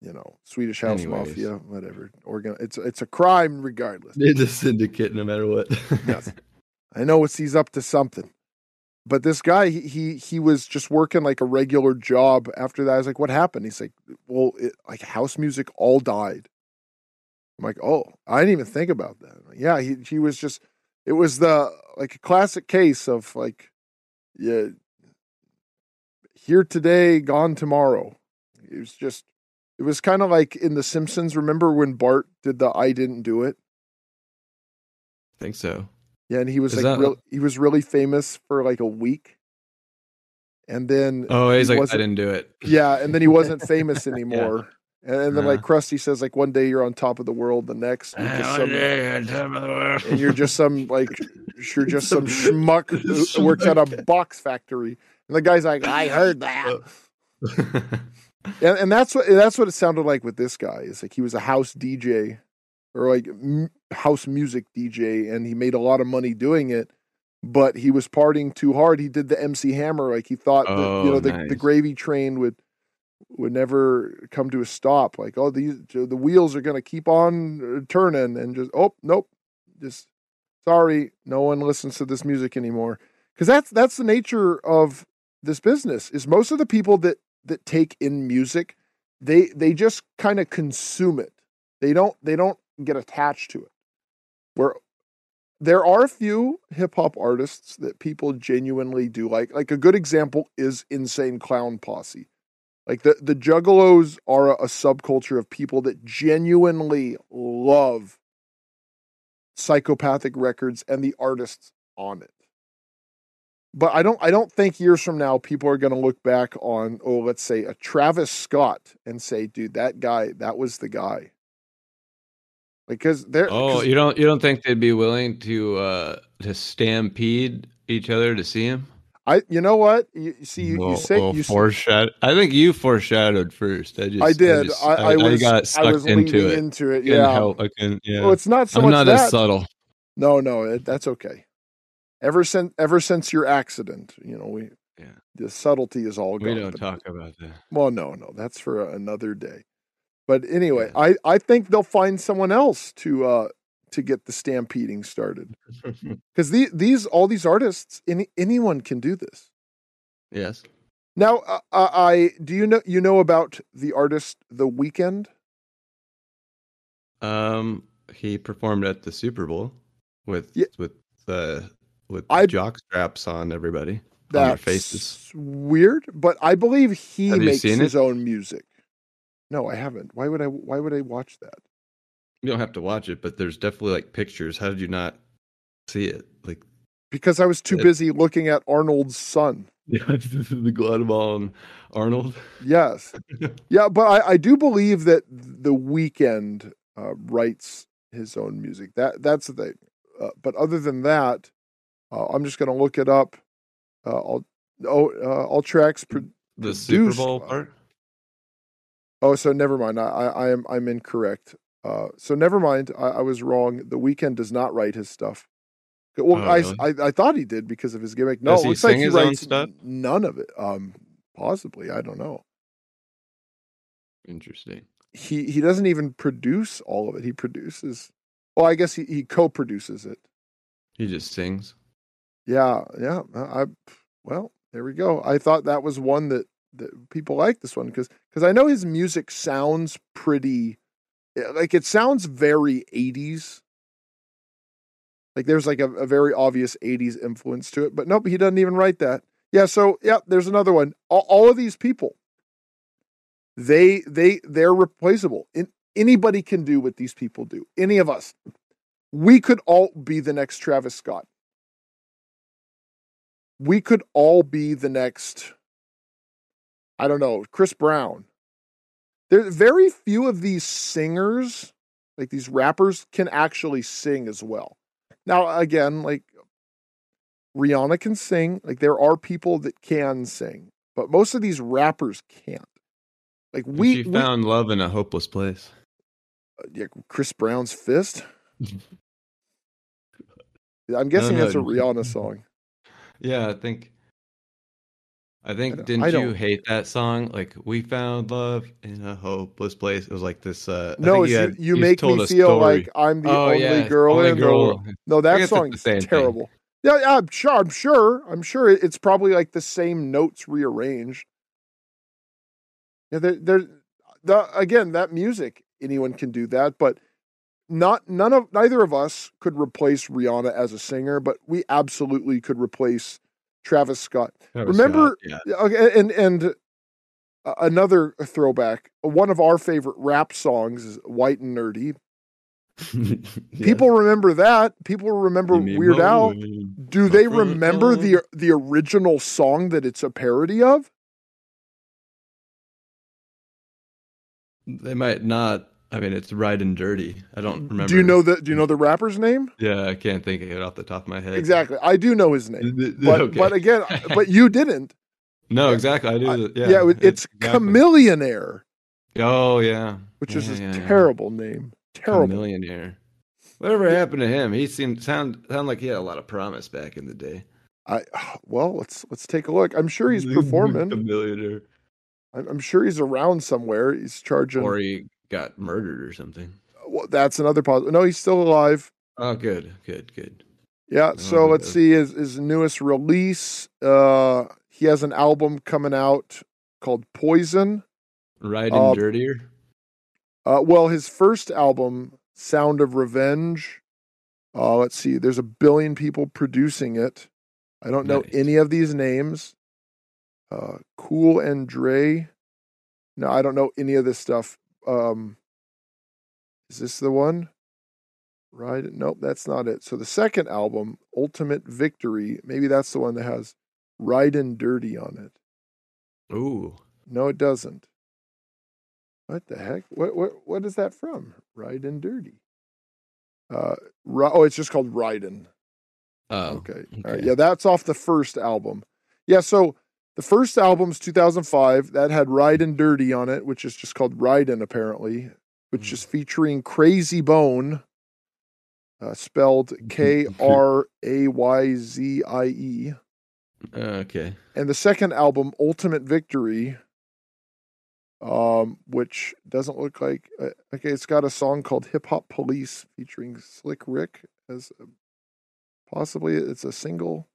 you know, Swedish House Anyways. Mafia, whatever. Organ, it's it's a crime regardless. It's a syndicate, no matter what. Yes. I know it's he's up to something. But this guy, he, he he was just working like a regular job. After that, I was like, "What happened?" He's like, "Well, it, like house music all died." I'm like, "Oh, I didn't even think about that." Like, yeah, he he was just. It was the like a classic case of like, yeah, here today, gone tomorrow. It was just. It was kind of like in The Simpsons. Remember when Bart did the "I didn't do it"? I think so. Yeah, and he was Is like that- real, he was really famous for like a week, and then Oh, he's he like, I didn't do it. yeah, and then he wasn't famous anymore. And, and then like Uh-huh. Krusty says, like one day you're on top of the world, the next you're just some, and you're just some like you're just some schmuck who works at a box factory. And the guy's like, I heard that, and, and that's what that's what it sounded like with this guy. Is like he was a house DJ or like m- house music DJ, and he made a lot of money doing it. But he was partying too hard. He did the MC Hammer, like he thought that you know Oh, the, the gravy train would would never come to a stop. Like oh these the wheels are gonna keep on uh, turning, and just oh nope, just sorry, no one listens to this music anymore. Because that's that's the nature of this business. Is most of the people that that take in music, they they just kind of consume it. They don't they don't get attached to it. Where there are a few hip hop artists that people genuinely do like. Like a good example is Insane Clown Posse. Like the the Juggalos are a, a subculture of people that genuinely love psychopathic records and the artists on it. But I don't I don't think years from now people are going to look back on oh let's say a Travis Scott and say dude that guy that was the guy. Because they're Oh, you don't you don't think they'd be willing to uh to stampede each other to see him? I you know what you, you see you, you well, you s- foreshadow. I think you foreshadowed first. I just I did just- I, I, was got I sucked was into it. into it yeah. help. I. Yeah. Well, it's not so I'm much not that. as subtle. No, no, it, that's okay. Ever since ever since your accident, you know, we Yeah. the subtlety is all gone. We don't talk about that. Well, no, no, that's for another day. But anyway, I I think they'll find someone else to uh to get the stampeding started because the, these all these artists any anyone can do this. yes. Now, uh, uh, I do you know you know about the artist The Weeknd? Um, he performed at the Super Bowl with Yeah. with the with I- jock straps on everybody on their That's faces. weird, but I believe he Have makes his it? own music. No, I haven't. Why would I? Why would I watch that? You don't have to watch it, but there's definitely like pictures. How did you not see it? Like Because I was too It- busy looking at Arnold's son. Yeah, the Guatemalan Arnold. Yes, yeah, but I, I do believe that the Weeknd uh, writes his own music. That that's the thing. Uh, but other than that, uh, I'm just going to look it up. Uh, all oh, uh, all tracks pro- The Super Bowl by- part. Oh, so never mind. I, I, am I'm incorrect. Uh, so never mind. I, I was wrong. The Weeknd does not write his stuff. Well, Oh, I, really? I I thought he did because of his gimmick. No, Does it he looks like he writes none of it. Um, possibly. I don't know. Interesting. He he doesn't even produce all of it. He produces. Well, I guess he, he co-produces it. He just sings. Yeah, yeah. I well, there we go. I thought that was one that that people like this one because because I know his music sounds pretty eh, like it sounds very 80s. Like there's like a, a very obvious 80s influence to it, but nope, he doesn't even write that. Yeah, so yeah, there's another one. All, all of these people, they they they're replaceable. In, anybody can do what these people do. Any of us, we could all be the next Travis Scott we could all be the next i don't know chris brown there's very few of these singers like these rappers can actually sing as well now again like rihanna can sing like there are people that can sing but most of these rappers can't like we, she we found love in a hopeless place. Uh, yeah, chris brown's fist i'm guessing no. that's a rihanna song Yeah, I think. I think don't- didn't I you hate that song? Like we found love in a hopeless place. It was like this. Uh, I no you, had- you make told me feel like i'm the oh only yeah, girl only in the world No, that song is song's the same thing. terrible. Yeah, yeah, I'm sure. I'm sure. I'm sure it's probably like the same notes rearranged. Yeah, there, there. The again, that music, anyone can do that, but not none of neither of us could replace Rihanna as a singer, but we absolutely could replace Travis Scott. Travis Remember- Scott, Yeah, Okay, and and uh, another throwback. One of our favorite rap songs is "White and Nerdy." yeah. People remember that. People remember Weird Al. Do they remember the the original song that it's a parody of? They might not. I mean, it's right and dirty. I don't mm-hmm. remember. Do you know the Do you know the rapper's name? Yeah, I can't think of it off the top of my head. Exactly. I do know his name, but okay. but again, but you didn't. no, exactly. I do. Yeah, yeah, it- it's exactly. Chamillionaire, Oh yeah, which is a yeah, yeah. terrible name. Terrible. Chamillionaire. Whatever happened to him? He seemed sound sound like he had a lot of promise back in the day. I well, let's let's take a look. I'm sure he's performing. Chamillionaire. I'm, I'm sure he's around somewhere. He's charging. or he got murdered or something. well, that's another positive. No, he's still alive. Oh, good, good, good. Yeah. So Oh, let's okay. see his his newest release. Uh, he has an album coming out called Poison. Right Uh, and dirtier. Uh, well, his first album, Sound of Revenge. Uh, let's see. There's a billion people producing it. I don't know Nice. any of these names. Uh, cool and Dre. No, I don't know any of this stuff. Um, is this the one? Right? Nope, that's not it. So the second album, Ultimate Victory, maybe that's the one that has Ride and Dirty on it. Ooh, No, it doesn't. What the heck? What what what is that from? Ride and Dirty. Uh, ri- oh, it's just called Ridin'. oh, Okay. Right. okay. Yeah, that's off the first album. Yeah, so the first album's 2005. That had Ride and Dirty on it, which is just called Ridin' apparently, which Mhm. is featuring Krayzie Bone, uh, spelled K R A Y Z I E. okay. and the second album ultimate victory um which doesn't look like uh, okay it's got a song called hip hop police featuring slick rick as a- possibly it's a single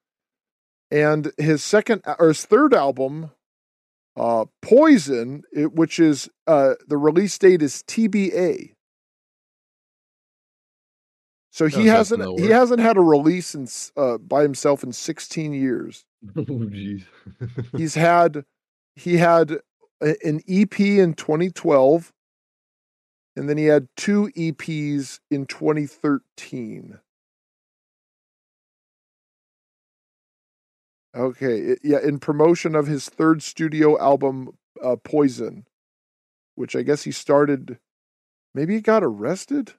and his second or his third album uh poison it, which is uh the release date is tba so he in hasn't he hasn't had a release in, uh, by himself in 16 years Oh, jeez. he's had he had a- an EP in 2012 and then he had two EPs in 2013. Okay, yeah, in promotion of his third studio album, uh, Poison, which I guess he started. Maybe he got arrested.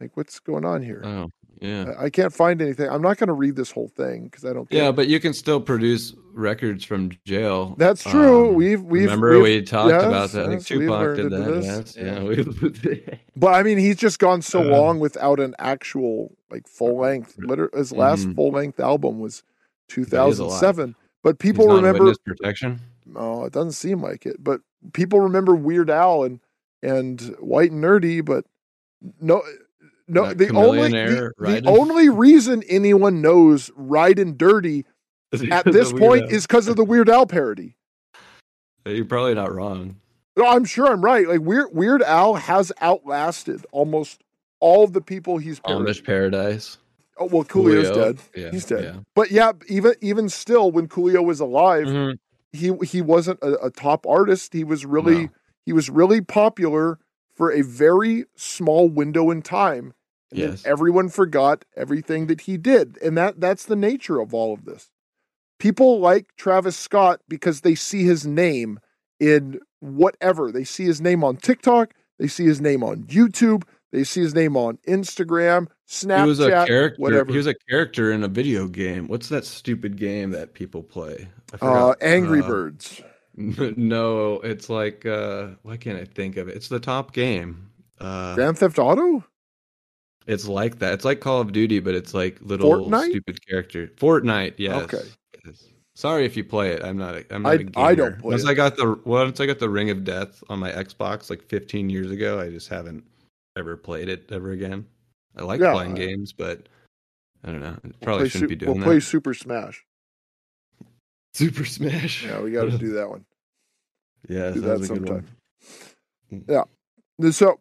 Like, what's going on here? Oh, yeah. I I can't find anything. I'm not going to read this whole thing because I don't. Care. Yeah, but you can still produce records from jail. that's true. Um, we've we've remember we've- we talked yes, about that. I think yes, Tupac did that. this. Yes, yeah. we- But I mean, he's just gone so Uh, long without an actual like full length. Liter- his last Mhm. full length album was alive. 2007. But people remember. protection. Oh, it doesn't seem like it. But people remember Weird Al and and White and Nerdy. But no, no. Not the only the, the only reason anyone knows Ride and Dirty at this point is because of the Weird Al parody. You're probably not wrong. No, I'm sure I'm right. Like Weird Weird Al has outlasted almost all of the people he's parodied. Amish Paradise. Oh well, Coolio's Coolio. dead. Yeah, He's dead. yeah. But yeah, even even still, when Coolio was alive, Mhm. he he wasn't a, a top artist. He was really No. he was really popular for a very small window in time. And then Yes. everyone forgot everything that he did, and that that's the nature of all of this. People like Travis Scott because they see his name in whatever. They see his name on TikTok. They see his name on YouTube. They see his name on Instagram, Snapchat, he was a character. whatever. He was a character in a video game. What's that stupid game that people play? I uh. Angry Uh, Birds. No, it's like uh why can't I think of it? It's the top game. Uh Grand Theft Auto? it's like that. It's like Call of Duty, but it's like little Fortnite? stupid character. Fortnite, yes. Okay. Yes. Sorry if you play it. I'm not. a- I'm not I- a gamer. I don't play once it. I got the once I got the Ring of Death on my Xbox like 15 years ago, I just haven't ever played it ever again. I like Yeah, playing I- games, but I don't know. We'll Probably shouldn't Su- be doing We'll that. play Super Smash. Super Smash. Yeah, we got to do that one. yeah, do that a good sometime. one. So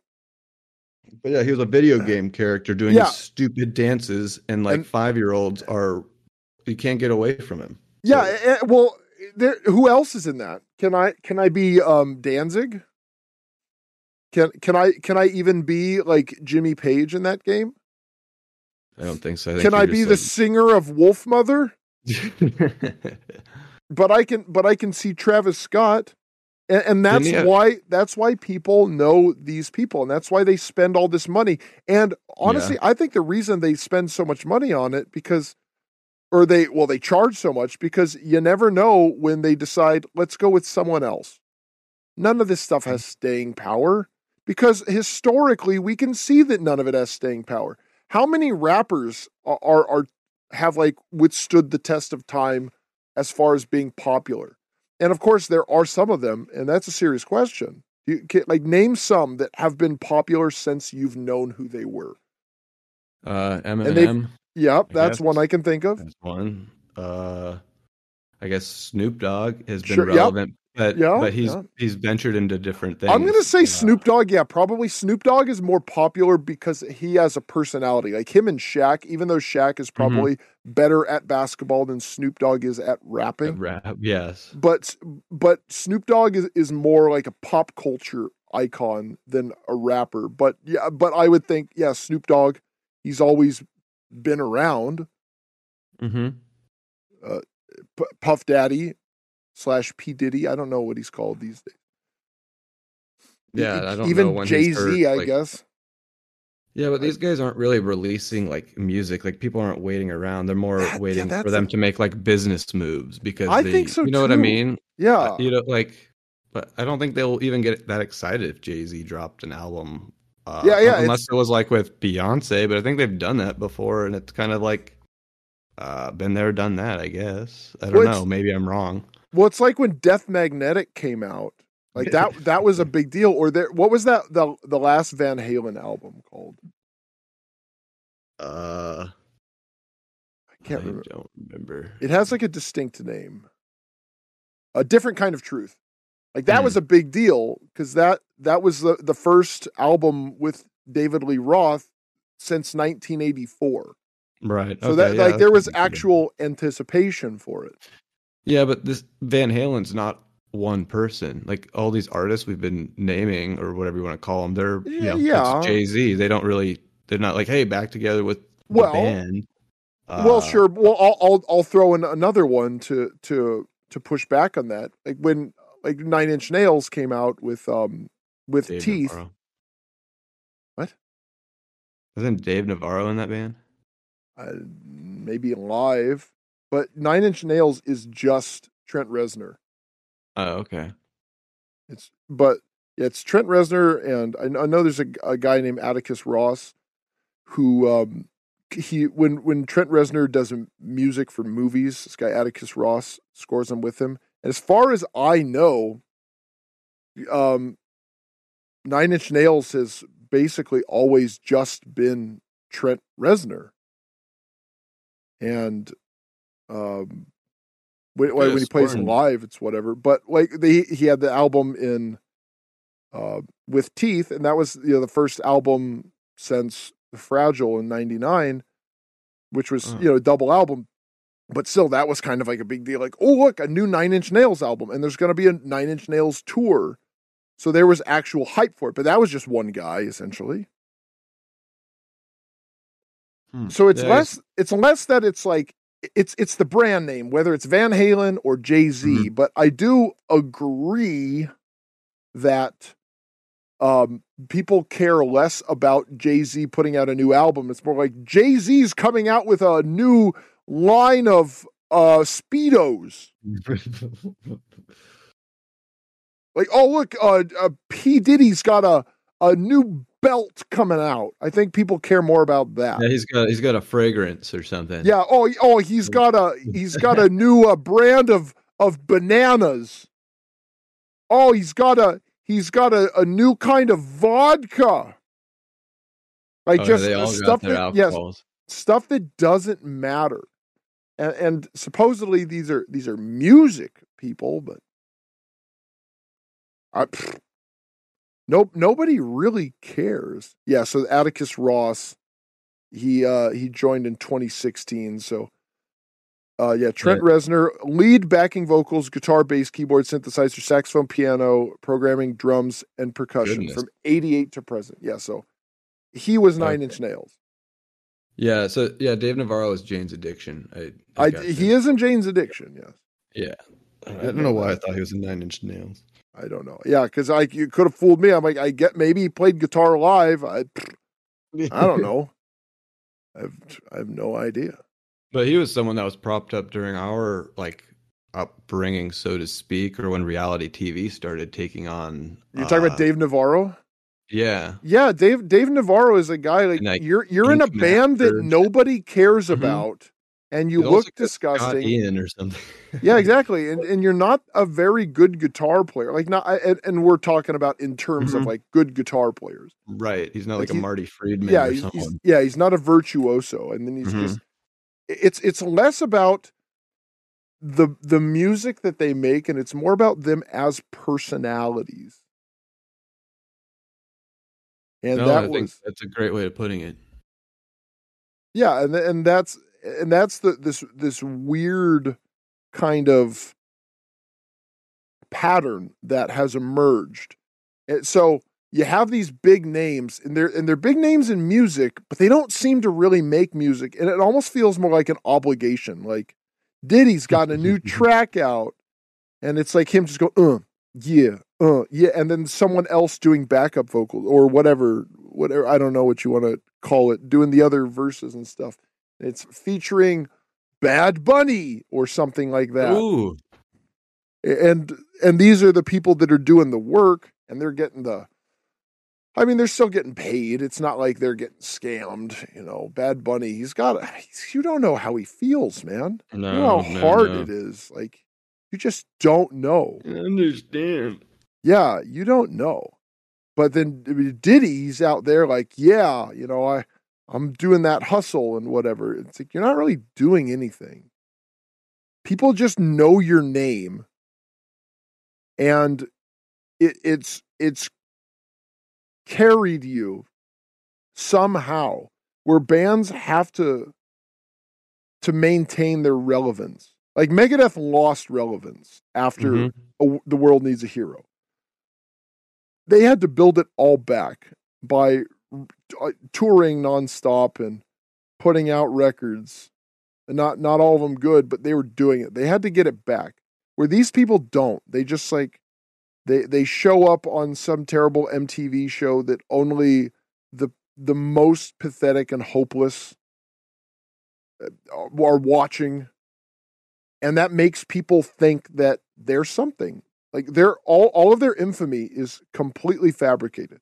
But yeah, he was a video game character doing Yeah. stupid dances, and like And- five year olds are you can't get away from him. yeah, So- eh, well, there. Who else is in that? Can I can I be um Danzig? Can can I can I even be like Jimmy Page in that game? I don't think so. I think Can I be the just, singer of Wolfmother? But I can but I can see Travis Scott. And, and that's why that's why people know these people and that's why they spend all this money. And honestly, I think the reason they spend so much money on it because or they well they charge so much because you never know when they decide let's go with someone else. None of this stuff has mm. staying power because historically we can see that none of it has staying power. How many rappers are are, are have like withstood the test of time as far as being popular? And of course, there are some of them, and that's a serious question. You can, like name some that have been popular since you've known who they were. uh, Eminem. Yep, I that's guess. one I can think of. That's one. Uh, I guess Snoop Dogg has been Sure, relevant, but Yeah, but he's yeah. he's ventured into different things. I'm gonna say Uh, Snoop Dogg. Yeah, probably Snoop Dogg is more popular because he has a personality. Like him and Shaq, even though Shaq is probably better at basketball than Snoop Dogg is at rapping. Rap, yes. but but Snoop Dogg is, is more like a pop culture icon than a rapper. But yeah, but I would think yeah, Snoop Dogg, he's always been around. Mm-hmm. P- Puff Daddy slash P Diddy, I don't know what he's called these days. Yeah, I don't even Jay Z, I like- guess. Yeah, but these guys aren't really releasing like music. Like people aren't waiting around. They're more That- waiting that's for them to make like business moves because I they, think so, You know what I mean? Yeah, Uh, You know, like, but I don't think they'll even get that excited if Jay Z dropped an album. Uh, Yeah, yeah, Unless it was like with Beyonce, but I think they've done that before, and it's kind of like uh, been there, done that. I guess I don't Well, know. Maybe I'm wrong. Well, it's like when Death Magnetic came out. Like that, that was a big deal. Or there, what was that the the last Van Halen album called? Uh, I can't I remember. don't remember. It has like a distinct name, a different kind of truth. Like that Hmm. was a big deal because that that was the the first album with David Lee Roth since 1984. Right. So okay, that yeah, like there was actual anticipation for it. Yeah, but this Van Halen's not one person. Like all these artists we've been naming or whatever you want to call them, they're you know, Yeah. Jay Z. They don't really. They're not like, hey, back together with the Well, band. well, Uh, sure. Well, I'll, I'll I'll throw in another one to to to push back on that. Like when like Nine Inch Nails came out with um with Dave Teeth. Navarro. What? Wasn't Dave Navarro in that band? uh, maybe live, but Nine Inch Nails is just Trent Reznor. Oh, okay. It's but it's Trent Reznor, and I, I know there's a, a guy named Atticus Ross who um he when when Trent Reznor does music for movies, this guy Atticus Ross scores them with him. And as far as I know, um, Nine Inch Nails has basically always just been Trent Reznor, and um, when, when he plays live, it's whatever. But like they, he had the album in uh, with Teeth, and that was you know the first album since the Fragile in '99, which was Oh. you know a double album. But still, that was kind of like a big deal. Like, oh look, a new Nine Inch Nails album, and there's going to be a Nine Inch Nails tour. So there was actual hype for it, but that was just one guy essentially. Hmm. So it's Yeah, less it's less that it's like it's it's the brand name, whether it's Van Halen or Jay Z. Mm-hmm. But I do agree that um, people care less about Jay Z putting out a new album. It's more like Jay Z's coming out with a new line of uh, speedos. Like, oh look, uh, uh, P Diddy's got a a new belt coming out. I think people care more about that. yeah, he's got he's got a fragrance or something. Yeah. Oh, oh, he's got a he's got a new uh, brand of of bananas. Oh, he's got a he's got a, a new kind of vodka. Like Oh, just got stuff that yes, stuff that doesn't matter. And, and supposedly these are these are music people, but I, pfft, nope, nobody really cares. Yeah, so Atticus Ross, he uh he joined in 2016. So uh yeah, Trent Reznor, lead backing vocals, guitar, bass, keyboard, synthesizer, saxophone, piano, programming, drums, and percussion Goodness. from 88 to present. Yeah, so he was nine Okay. inch nails. Yeah, so yeah, Dave Navarro is Jane's addiction. I, I, got he is in Jane's Addiction. Yes, Yeah, I don't know why I thought he was in Nine Inch Nails. I don't know. Yeah, because I you could have fooled me. I'm like, I get maybe he played guitar live. I I don't know. I've I have no idea. But he was someone that was propped up during our like upbringing, so to speak, or when reality TV started taking on. You're talking uh, about Dave Navarro. Yeah, Yeah, Dave Dave Navarro is a guy like, like, you're you're in a band that nobody cares Mhm. about, and you also look disgusting. Ian or something. Yeah, exactly. And and you're not a very good guitar player. Like not, and, and we're talking about in terms of Mhm. like good guitar players. right, he's not Like like, he- a Marty Friedman yeah, or he's, someone. he's yeah, he's not a virtuoso, and then he's Mhm. just it's it's less about the the music that they make, and it's more about them as personalities. And no, I that think was that's a great way of putting it. yeah, and and that's and that's the this this weird kind of pattern that has emerged. And so you have these big names, and they're and they're big names in music, but they don't seem to really make music, and it almost feels more like an obligation. Like Diddy's got a new track out, and it's like him just going, uh, yeah, uh, yeah, and then someone else doing backup vocals or whatever, whatever. I don't know what you want to call it, doing the other verses and stuff. It's featuring Bad Bunny or something like that Ooh, and and these are the people that are doing the work and they're getting the I mean, they're still getting paid. It's not like they're getting scammed. You know, Bad Bunny, he's got. He's, you don't know how he feels, man. no, you know how no, hard no. it is. Like, you just don't know. I understand. Yeah, you don't know. But then I mean, Diddy's out there, like, yeah, you know, I, I'm doing that hustle and whatever. It's like you're not really doing anything. People just know your name, and it, it's it's carried you somehow. Where bands have to to maintain their relevance. Like Megadeth lost relevance after Mhm. a, the world needs a hero. They had to build it all back by touring nonstop and putting out records. and not not all of them good, but they were doing it. They had to get it back. Where these people don't. They just like they they show up on some terrible MTV show that only the the most pathetic and hopeless uh, are watching and that makes people think that they're something like they're all all of their infamy is completely fabricated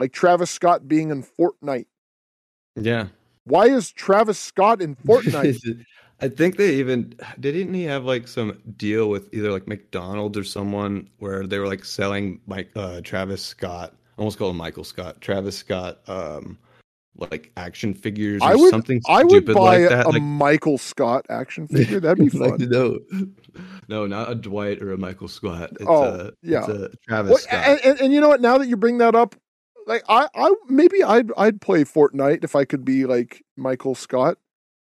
like travis scott being in fortnite Yeah. why is travis scott in fortnite I think they even didn't he have like some deal with either like McDonald's or someone where they were like selling Mike uh, Travis Scott, almost called him Michael Scott, Travis Scott, um, like action figures or i would something i would stupid buy like a, that. a like, michael scott action figure that'd be like, fun no, no, not a Dwight or a Michael Scott. It's Oh, a, yeah. it's a Travis Well, Scott. and, and, and you know what now that you bring that up like i i maybe i'd i'd play fortnite if i could be like michael scott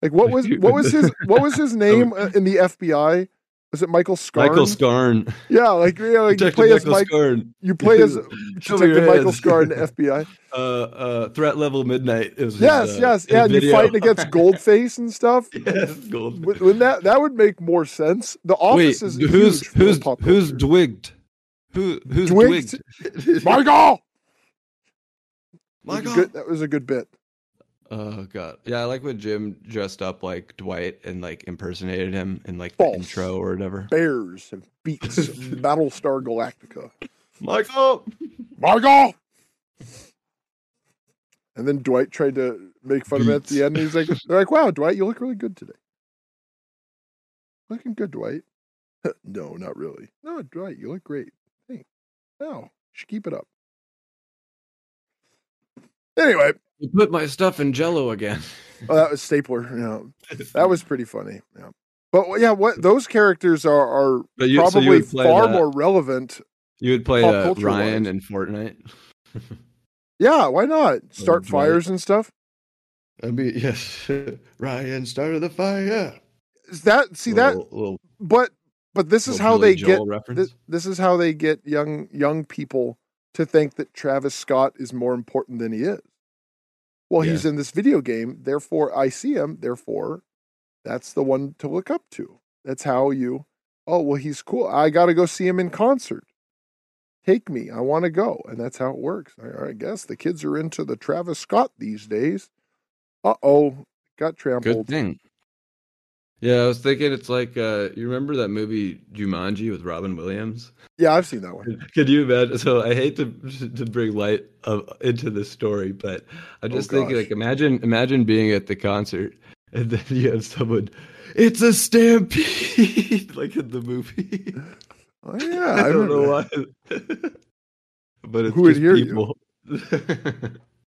like what was what was his what was his name uh, in the fbi was it michael scarn Michael Scarn. yeah like yeah like you play as Michael mike Scarn. you play as detective michael scarn in the fbi Uh, uh, threat level midnight. Is his, yes uh, yes yeah and you're fighting against goldface and stuff yes, gold. Wouldn't that that would make more sense? The office Wait, is who's who's who's culture. dwigged? Who who's Dwigged? dwigged? Michael? My That was a God. good- that was a good bit. Oh god, yeah, I like when Jim dressed up like Dwight and like impersonated him in like False. the intro or whatever. Bears and beets Battlestar Galactica. Michael, Michael. And then Dwight tried to make fun of him at the end. He's like, "They're like, wow, Dwight, you look really good today. Looking good, Dwight. no, not really. No, Dwight, you look great. Hey, no, you should keep it up. Anyway, you put my stuff in Jello again. Oh, that was Stapler. Yeah, that was pretty funny. Yeah, but yeah, what those characters are are But you, so you probably would far that- more relevant. You would play pop uh, culture Ryan wise. in Fortnite. Yeah, why not start Dwight. fires and stuff? I mean, yes, Ryan started the fire. Is that see that? Little- little- But but this is how Billy they get Joel reference. this, this is how they get young young people to think that Travis Scott is more important than he is. Well, he's in this video game, therefore I see him, therefore that's the one to look up to. That's how you oh well he's cool. I gotta go see him in concert. Take me. I want to go. And that's how it works. I, I guess the kids are into the Travis Scott these days. Uh oh. Got trampled. Good thing. Yeah, I was thinking it's like uh you remember that movie Jumanji with Robin Williams? Yeah, I've seen that one. Could you imagine? So I hate to to bring light of, into this story, but I'm Oh, just thinking like imagine imagine being at the concert and then you have someone. It's a stampede, like in the movie. Oh yeah. I, don't know that. why, but it's Who would just hear you?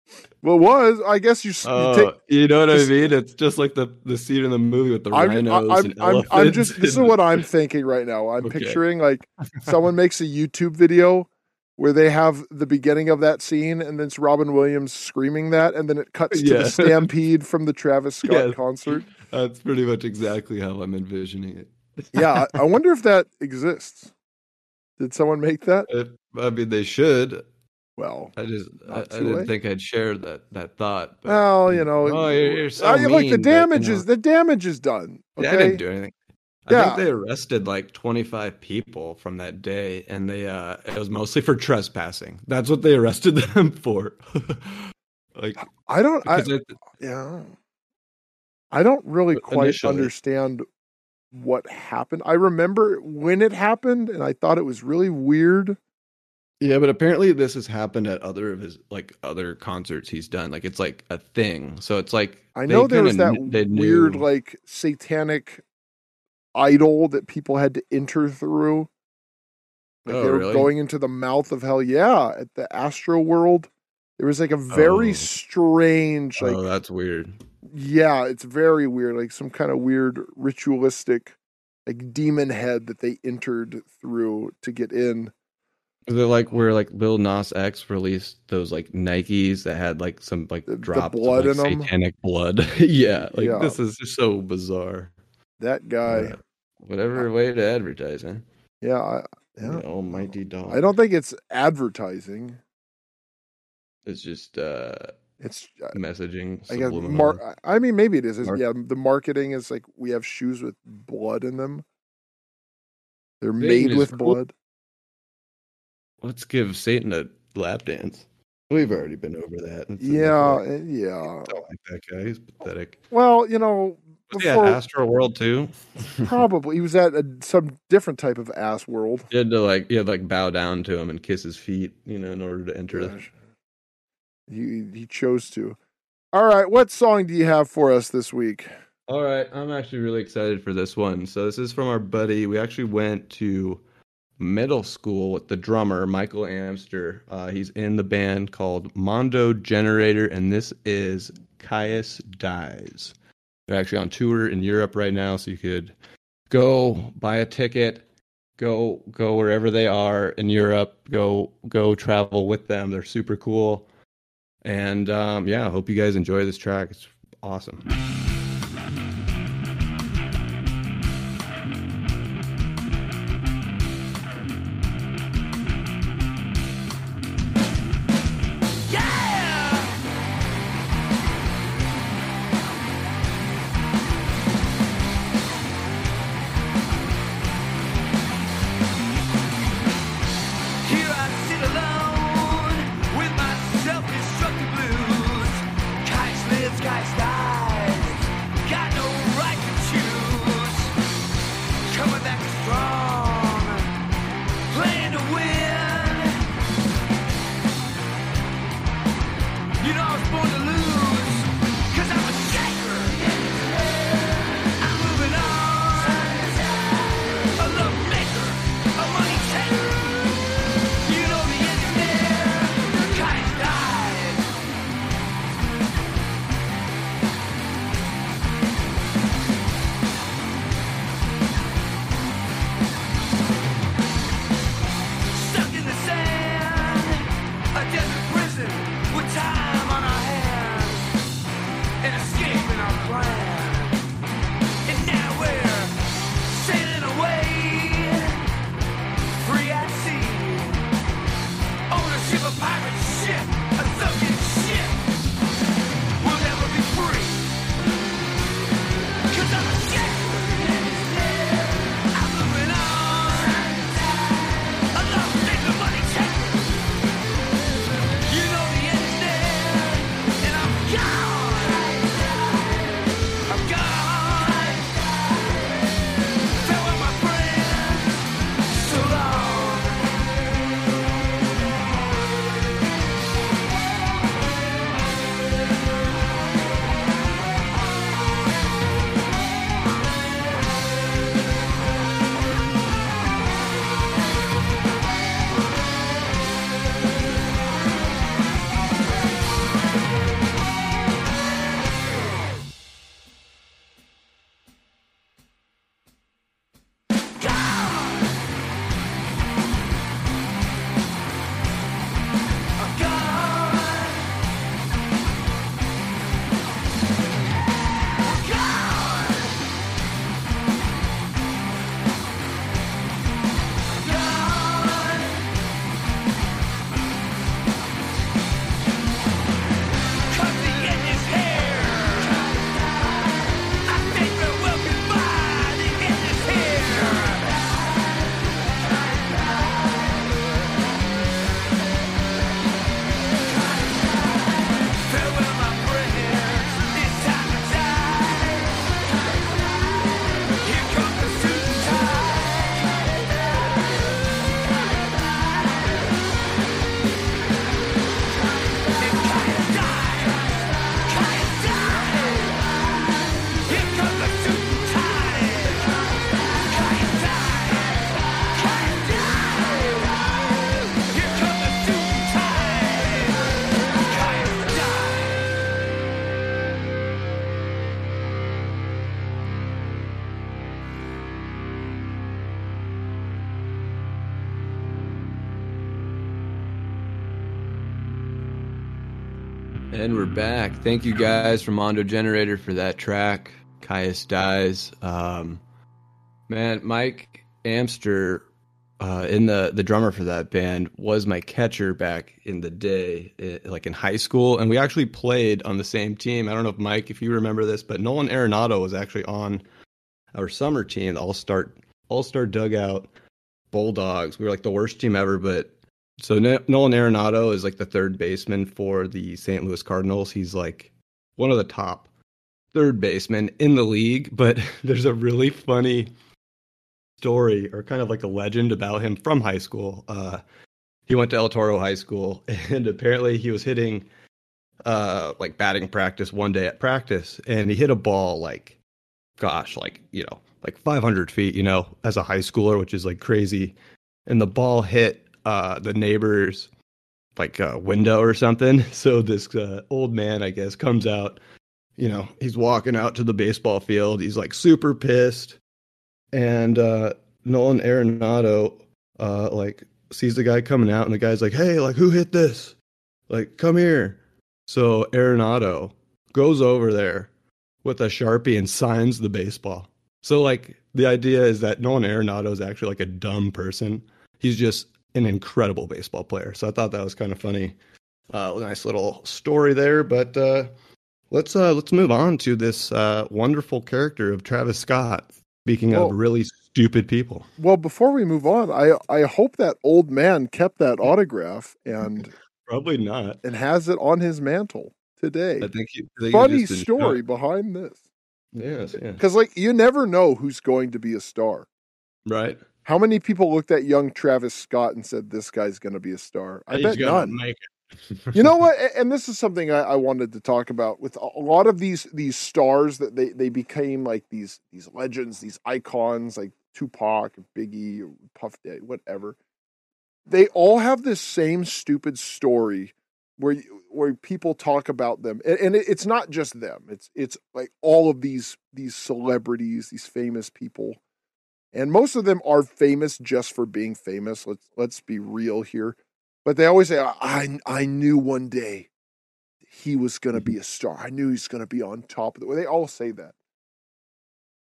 People. Well, it was. I guess you, s- you Oh, take you know what just- I mean? It's just like the the scene in the movie with the I'm, rhinos I'm, and I'm, elephants. I'm just this is what I'm thinking right now. I'm Okay. picturing like someone makes a YouTube video where they have the beginning of that scene and then it's Robin Williams screaming that and then it cuts to Yeah. the stampede from the Travis Scott Yes. concert. That's pretty much exactly how I'm envisioning it. Yeah, I, I wonder if that exists. Did someone make that? It- I mean, they should. Well, I just, I, I didn't think I'd share that that thought. But, well, you know, oh, you're, you're so I- like the mean, but, you damage know. is the damage is done. Yeah, I didn't do anything. I Yeah. think they arrested like 25 people from that day, and they uh it was mostly for trespassing. That's what they arrested them for. like, I don't. I, because I, yeah i don't really quite initially- understand what happened i remember when it happened and i thought it was really weird yeah, but apparently this has happened at other of his like other concerts he's done. Like it's like a thing. So it's like i know there was that kn- weird knew. like satanic idol that people had to enter through like Oh, they were really? going into the mouth of hell yeah at the astro world there was like a very Oh. strange like oh, that's weird. yeah it's very weird like some kind of weird ritualistic like demon head that they entered through to get in It like where like Lil Nas X released those like Nikes that had like some like drops blood of, like, in 'em? satanic blood? yeah, like Yeah. this is just so bizarre. that guy Uh, whatever way to advertise, huh? yeah I, yeah The almighty dog. I don't think it's advertising. It's just uh It's uh, messaging. I guess mar- I mean maybe it is. Mar- yeah, the marketing is like we have shoes with blood in them. They're made with cool. blood. Let's give Satan a lap dance. We've already been over that. It's Yeah, enough. eh, yeah. I don't like that guy. He's pathetic. Well, you know, Was he at Astro World too? probably he was at a, some different type of ass world. You had to like you had to like bow down to him and kiss his feet, you know, in order to enter. the- Gosh. He he chose to. All right, what song do you have for us this week? All right, I'm actually really excited for this one. So this is from our buddy. We actually went to middle school with the drummer Michael Amster. Uh, he's in the band called Mondo Generator, and this is Kyuss Dies. They're actually on tour in Europe right now, so you could go buy a ticket, go go wherever they are in Europe, go go travel with them. They're super cool, and um, yeah, I hope you guys enjoy this track. It's awesome. Thank you guys from Mondo Generator for that track. Kyuss dies. Um, man, Mike Amster uh, in the the drummer for that band was my catcher back in the day, eh, like in high school, and we actually played on the same team. I don't know if Mike, if you remember this, but Nolan Arenado was actually on our summer team, All Star All Star Dugout Bulldogs. We were like the worst team ever, but so no- Nolan Arenado is like the third baseman for the St. Louis Cardinals. He's like one of the top third basemen in the league, but there's a really funny story or kind of like a legend about him from high school. Uh, he went to El Toro High School, and apparently he was hitting uh, like batting practice one day at practice, and he hit a ball like, gosh, like you know, like 500 feet, you know, as a high schooler, which is like crazy, and the ball hit uh, the neighbor's like uh, window or something. So this uh, old man, I guess, comes out. You know, he's walking out to the baseball field. He's like super pissed and uh, Nolan Arenado uh, like sees the guy coming out, and the guy's like, "Hey, like who hit this? Like come here." So Arenado goes over there with a sharpie and signs the baseball. So like the idea is that Nolan Arenado is actually like a dumb person. He's just an incredible baseball player. So I thought that was kind of funny. Uh, nice little story there, but uh, let's uh, let's move on to this uh, wonderful character of Travis Scott. Speaking Well- of really stupid people, Well, before we move on, I I hope that old man kept that autograph and probably not. and has it on his mantle today. I think, he, I think Funny story behind this, Yes, yeah, because like you never know who's going to be a star. right. How many people looked at young Travis Scott and said this guy's going to be a star? I He's bet none. make it. you know what and this is something I, I wanted to talk about with a a lot of these these stars that they they became like these these legends these icons like tupac biggie puff daddy whatever they all have this same stupid story where where people talk about them and, and it, it's not just them it's it's like all of these these celebrities these famous people and most of them are famous just for being famous let's let's be real here but they always say, I, I knew one day he was going to be mm-hmm. a star. I knew he's going to be on top of the. They all say that.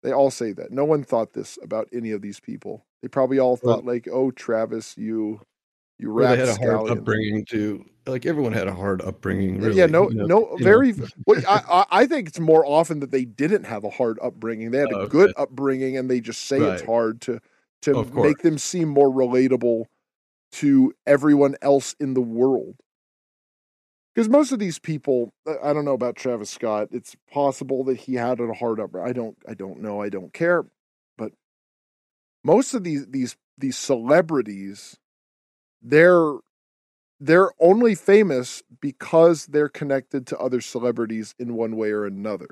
They all say that. No one thought this about any of these people. They probably all thought like, "Oh, Travis, you, you Or they had a hard upbringing too. Like everyone had a hard upbringing. Yeah, Really. yeah, no, you know, no, very. Well, I, I, I think it's more often that they didn't have a hard upbringing. They had a Oh, good okay. upbringing, and they just say it's hard to to make them seem more relatable to everyone else in the world. Because most of these people, I- I don't know about Travis Scott. It's possible that he had a hard upbringing. I don't, I don't know. I don't care. But most of these these these celebrities, they're they're only famous because they're connected to other celebrities in one way or another.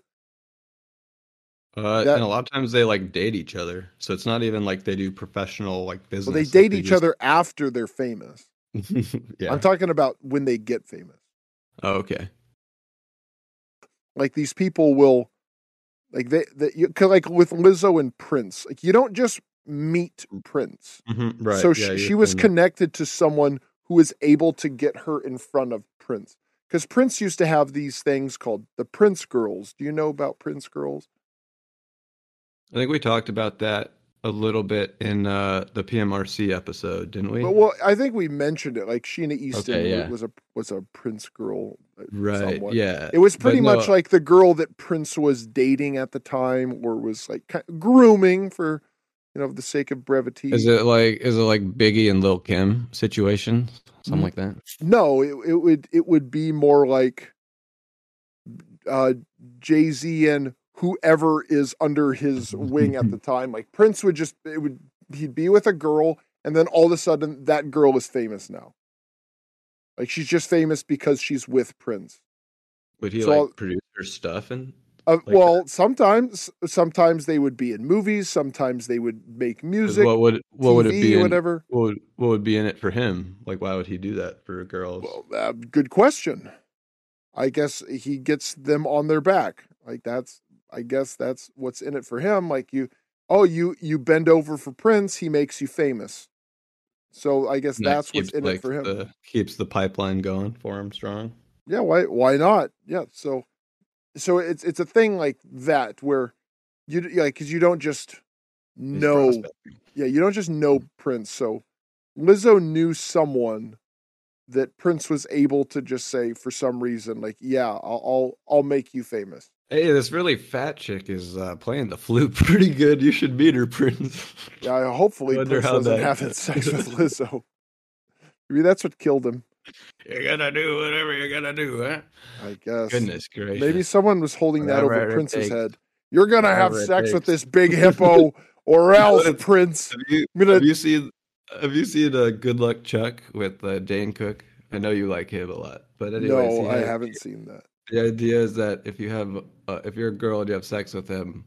Uh, that- and a lot of times they like date each other, so it's not even like they do professional like business. Well, they like, date each just- other after they're famous. yeah. I'm talking about when they get famous. oh, okay. Like these people will, like they, they you, 'cause like with Lizzo and Prince, like you don't just meet Prince. Mhm, Right. So yeah, she, she was connected to someone who was able to get her in front of Prince. Because Prince used to have these things called the Prince Girls. Do you know about Prince Girls? I think we talked about that a little bit in uh, the PMRC episode, didn't we? Well, well, I think we mentioned it. Like Sheena Easton Okay, yeah. was a was a Prince girl. uh, right. somewhat. Yeah. It was pretty no, much like the girl that Prince was dating at the time, or was like grooming for, you know, for the sake of brevity. Is it like is it like Biggie and Lil Kim situation, something like that? No, it, it would it would be more like uh, Jay Z and whoever is under his wing at the time. Like Prince would just it would he'd be with a girl, and then all of a sudden that girl is famous now. Like she's just famous because she's with Prince. Would he So like I'll- produce her stuff and Uh, Like well, sometimes sometimes they would be in movies, sometimes they would make music, what would what TV, would it be in, whatever. what would, what would be in it for him? Like why would he do that for girls? Well, uh, good question. I guess he gets them on their back. Like that's I guess that's what's in it for him. Like you oh you you bend over for Prince, he makes you famous. So I guess And that that's what's in like, it for him. The, keeps the pipeline going for him strong. Yeah, why why not? Yeah, so so it's it's a thing like that where you like cuz you don't just know. Yeah, you don't just know Prince. So Lizzo knew someone that Prince was able to just say for some reason, like, yeah, I'll I'll, I'll make you famous. Hey, this really fat chick is uh, playing the flute pretty good. You should meet her, Prince. Yeah, hopefully Prince how wasn't that- having sex with Lizzo. Maybe that's what killed him. You're gonna do whatever you're gonna do, huh? I guess. Goodness gracious. Maybe someone was holding that Whatever over Prince's takes. head. You're gonna have Whatever it sex with this big hippo, or else, Prince. Have you, gonna- have you seen Have you seen uh, Good Luck Chuck with uh, Dane Cook? I know you like him a lot, but anyways, no, I haven't seen that. The idea is that if you have, uh, if you're a girl and you have sex with him,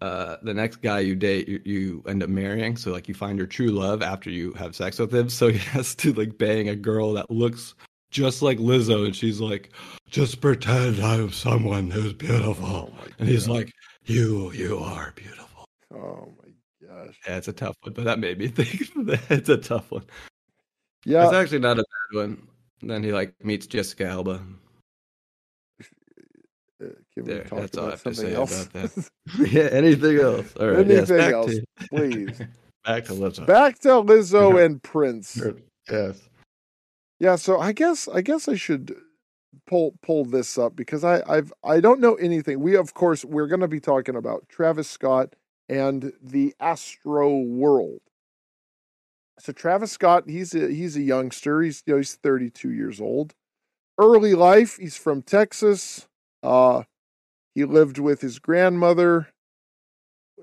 uh, the next guy you date, you, you end up marrying. So like you find your true love after you have sex with him. So he has to like bang a girl that looks just like Lizzo, and she's like, "Just pretend I'm someone who's beautiful," Oh and he's like, "You, you are beautiful." Oh my gosh. Yeah, it's a tough one, but that made me think. it's a tough one. Yeah, It's actually not a bad one. Then he like meets Jessica Alba. Can we There, talk that's all about to something say else? about that. yeah, anything else? All right, yes, Anything back else, to please. back to Lizzo. Back to Lizzo and Prince. Yes. Yeah, so I guess I guess I should pull pull this up because I I've I don't know anything. We of course we're going to be talking about Travis Scott and the Astroworld. So Travis Scott, he's a he's a youngster. He's you know, he's 32 years old. Early life, he's from Texas. Uh he lived with his grandmother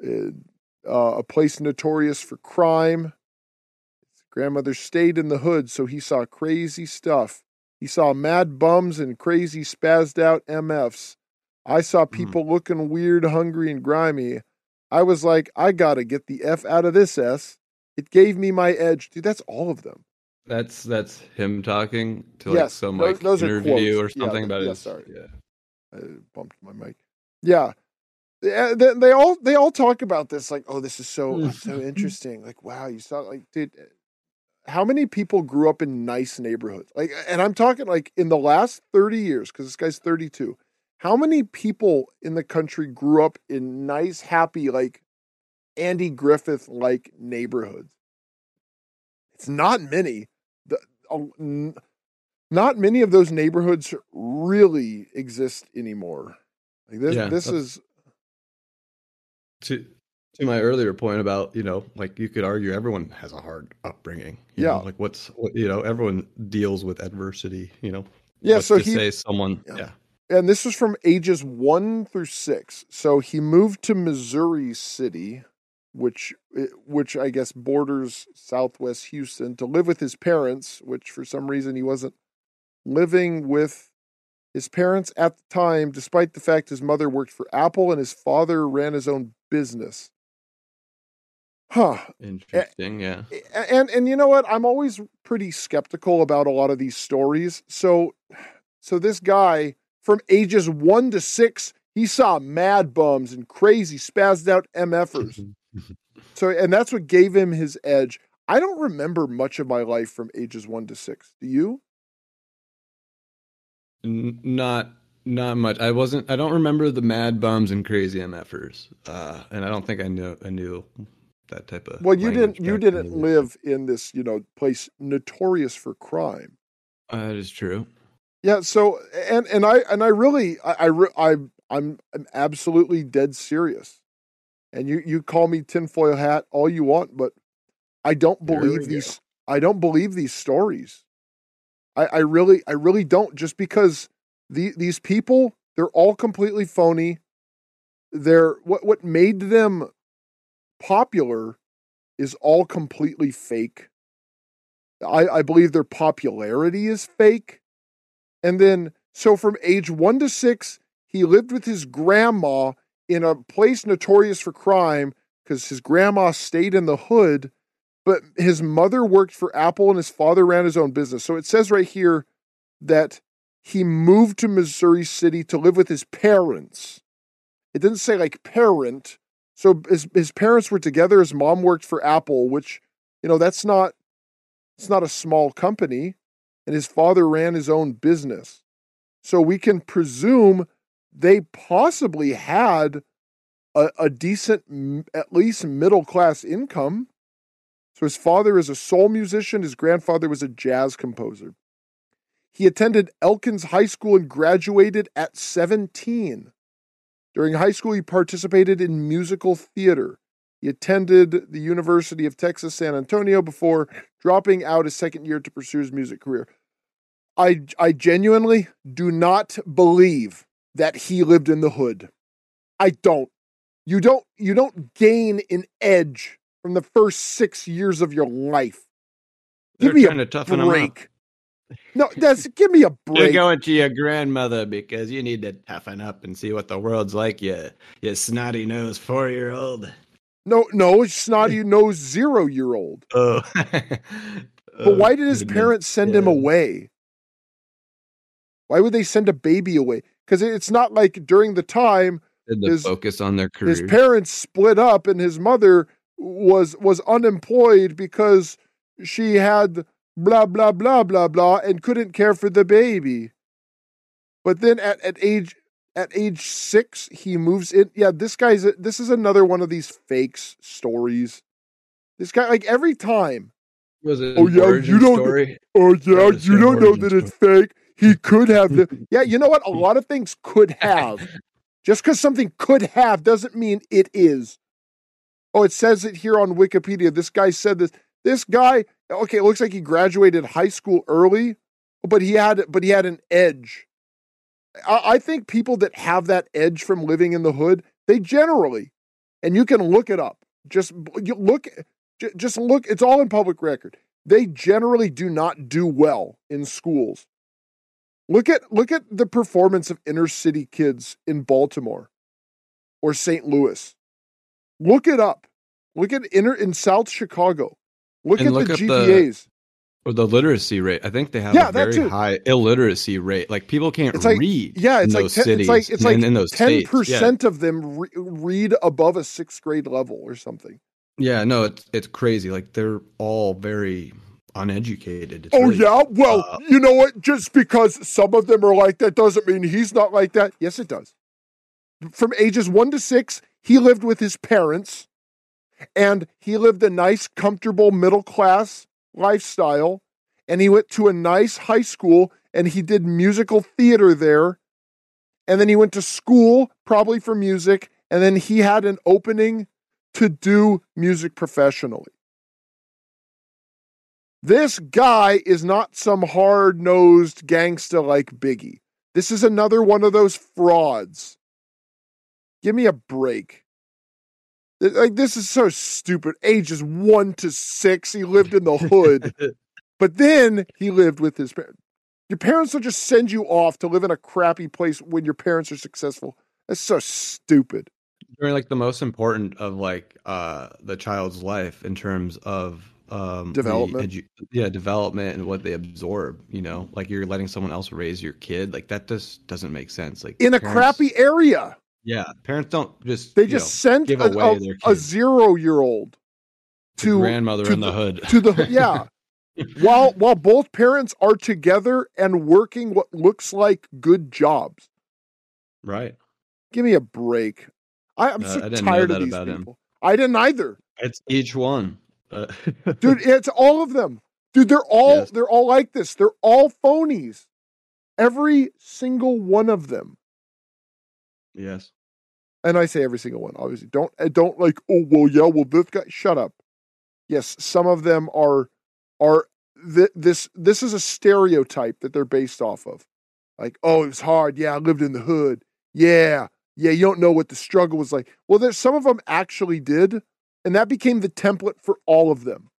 in uh, a place notorious for crime. His grandmother stayed in the hood, so he saw crazy stuff. He saw mad bums and crazy spazzed out MFs. I saw people looking weird, hungry, and grimy. I was like, I gotta get the F out of this S. It gave me my edge. Dude, that's all of them. That's that's him talking to like Yes, some those- like those interview or. Yeah, something th- about yeah, his. sorry. Yeah. I bumped my mic. Yeah. They, they all they all talk about this like, oh, this is so so interesting. Like, wow, you saw like, dude, how many people grew up in nice neighborhoods? Like, and I'm talking like in the last 30 years, because this guy's 32. How many people in the country grew up in nice, happy, like Andy Griffith like neighborhoods? It's not many. The, uh, n- not many of those neighborhoods really exist anymore. Like this, Yeah, this is To to my earlier point about you know like you could argue everyone has a hard upbringing. you know, Yeah. like what's what, you know everyone deals with adversity. You know. yeah. Let's So he say someone. Yeah. Yeah. and this was from ages one through six. So he moved to Missouri City, which eh, which I guess borders Southwest Houston, to live with his parents. Which for some reason he wasn't living with his parents at the time, despite the fact his mother worked for Apple and his father ran his own business. Huh. Interesting. Yeah. A- and and you know what i'm always pretty skeptical about a lot of these stories so so this guy from ages 1 to 6 he saw mad bums and crazy spazzed out mfers so and that's what gave him his edge i don't remember much of my life from ages 1 to 6 do you N- not not much. I wasn't. I don't remember the mad bums and crazy mfers. Uh, and I don't think I knew. I knew that type of. well you didn't you didn't live in this you know place notorious for crime Uh, that is true. Yeah. So and and I and I really I I, I I'm I'm absolutely dead serious. And you you call me tinfoil hat all you want, but I don't believe these. I don't believe these stories. I I really I really don't. Just because the these people they're all completely phony. They're what what made them popular is all completely fake. I, I believe their popularity is fake. And then, so from age one to six, he lived with his grandma in a place notorious for crime because his grandma stayed in the hood, but his mother worked for Apple and his father ran his own business. So it says right here that he moved to Missouri City to live with his parents. It didn't say like parent. So his, his parents were together. His mom worked for Apple, which, you know, that's not it's not a small company, and his father ran his own business. So we can presume they possibly had a, a decent, at least middle class income. So his father is a soul musician, his grandfather was a jazz composer. He attended Elkins High School and graduated at 17. During high school, he participated in musical theater. He attended the University of Texas San Antonio before dropping out his second year to pursue his music career. I, I genuinely do not believe that he lived in the hood. I don't. You don't you don't gain an edge from the first six years of your life. They're Give me trying a to toughen him up. break. No, that's give me a break. You're going to your grandmother because you need to toughen up and see what the world's like. You, you snotty nose four year old. No, no, snotty nose zero year old. Oh, But oh, why did his parents send him away? Why would they send a baby away? Because it's not like during the time his- focus on their career. his parents split up and his mother was was unemployed because she had blah blah blah blah blah and couldn't care for the baby. But then at, at age at age six, he moves in. Yeah, this guy's a, this is another one of these fakes stories. This guy, like every time, was it Oh, yeah, you don't- story? Oh yeah, you don't know that it's fake. He could have the Yeah, you know what? A lot of things could have. Just because something could have doesn't mean it is. Oh, it says it here on Wikipedia. This guy said this. This guy, okay, it looks like he graduated high school early, but he had but he had an edge. I, I think people that have that edge from living in the hood, they generally, and you can look it up. Just look, just look. It's all in public record they generally do not do well in schools. Look at look at the performance of inner city kids in Baltimore or St. Louis. Look it up. Look at inner in South Chicago. Look And at look the the- GPAs. Or the literacy rate. I think they have Yeah, a very high illiteracy rate. Like people can't like- read. yeah, it's in like those 10 cities. it's like it's like in those ten states. Yeah. percent of them re- read above a sixth grade level or something. Yeah, no, it's it's crazy. Like they're all very uneducated. It's Oh really- yeah, well, uh, you know what? Just because some of them are like that doesn't mean he's not like that. Yes, it does. From ages one to six, he lived with his parents, and he lived a nice, comfortable, middle class lifestyle. And he went to a nice high school, and he did musical theater there. And then he went to school, probably for music, and then he had an opening to do music professionally. This guy is not some hard nosed gangsta like Biggie. This is another one of those frauds. Give me a break. Like, this is so stupid. Ages one to six, he lived in the hood, but then he lived with his parents. Your parents will just send you off to live in a crappy place when your parents are successful. That's so stupid. during like the most important of like uh the child's life in terms of um Development. yeah development and what they absorb you know like you're letting someone else raise your kid like that just doesn't make sense like In a crappy area. Yeah. Parents don't just They just know, sent give a, away a- their a zero year old to to grandmother to in the, hood. to the yeah. While while both parents are together and working what looks like good jobs. Right. Give me a break. I, i'm Uh, so I didn't tired of these about him. people. I didn't either. It's each one. Uh, dude it's all of them. Dude they're all Yes. they're all like this. They're all phonies. Every single one of them yes. And i say every single one obviously. Don't uh, don't like oh well yeah well this guy shut up. Yes some of them are are th- this this is a stereotype that they're based off of. Like oh it was hard. Yeah i lived in the hood. Yeah yeah you don't know what the struggle was like. Well there's some of them actually did and that became the template for all of them.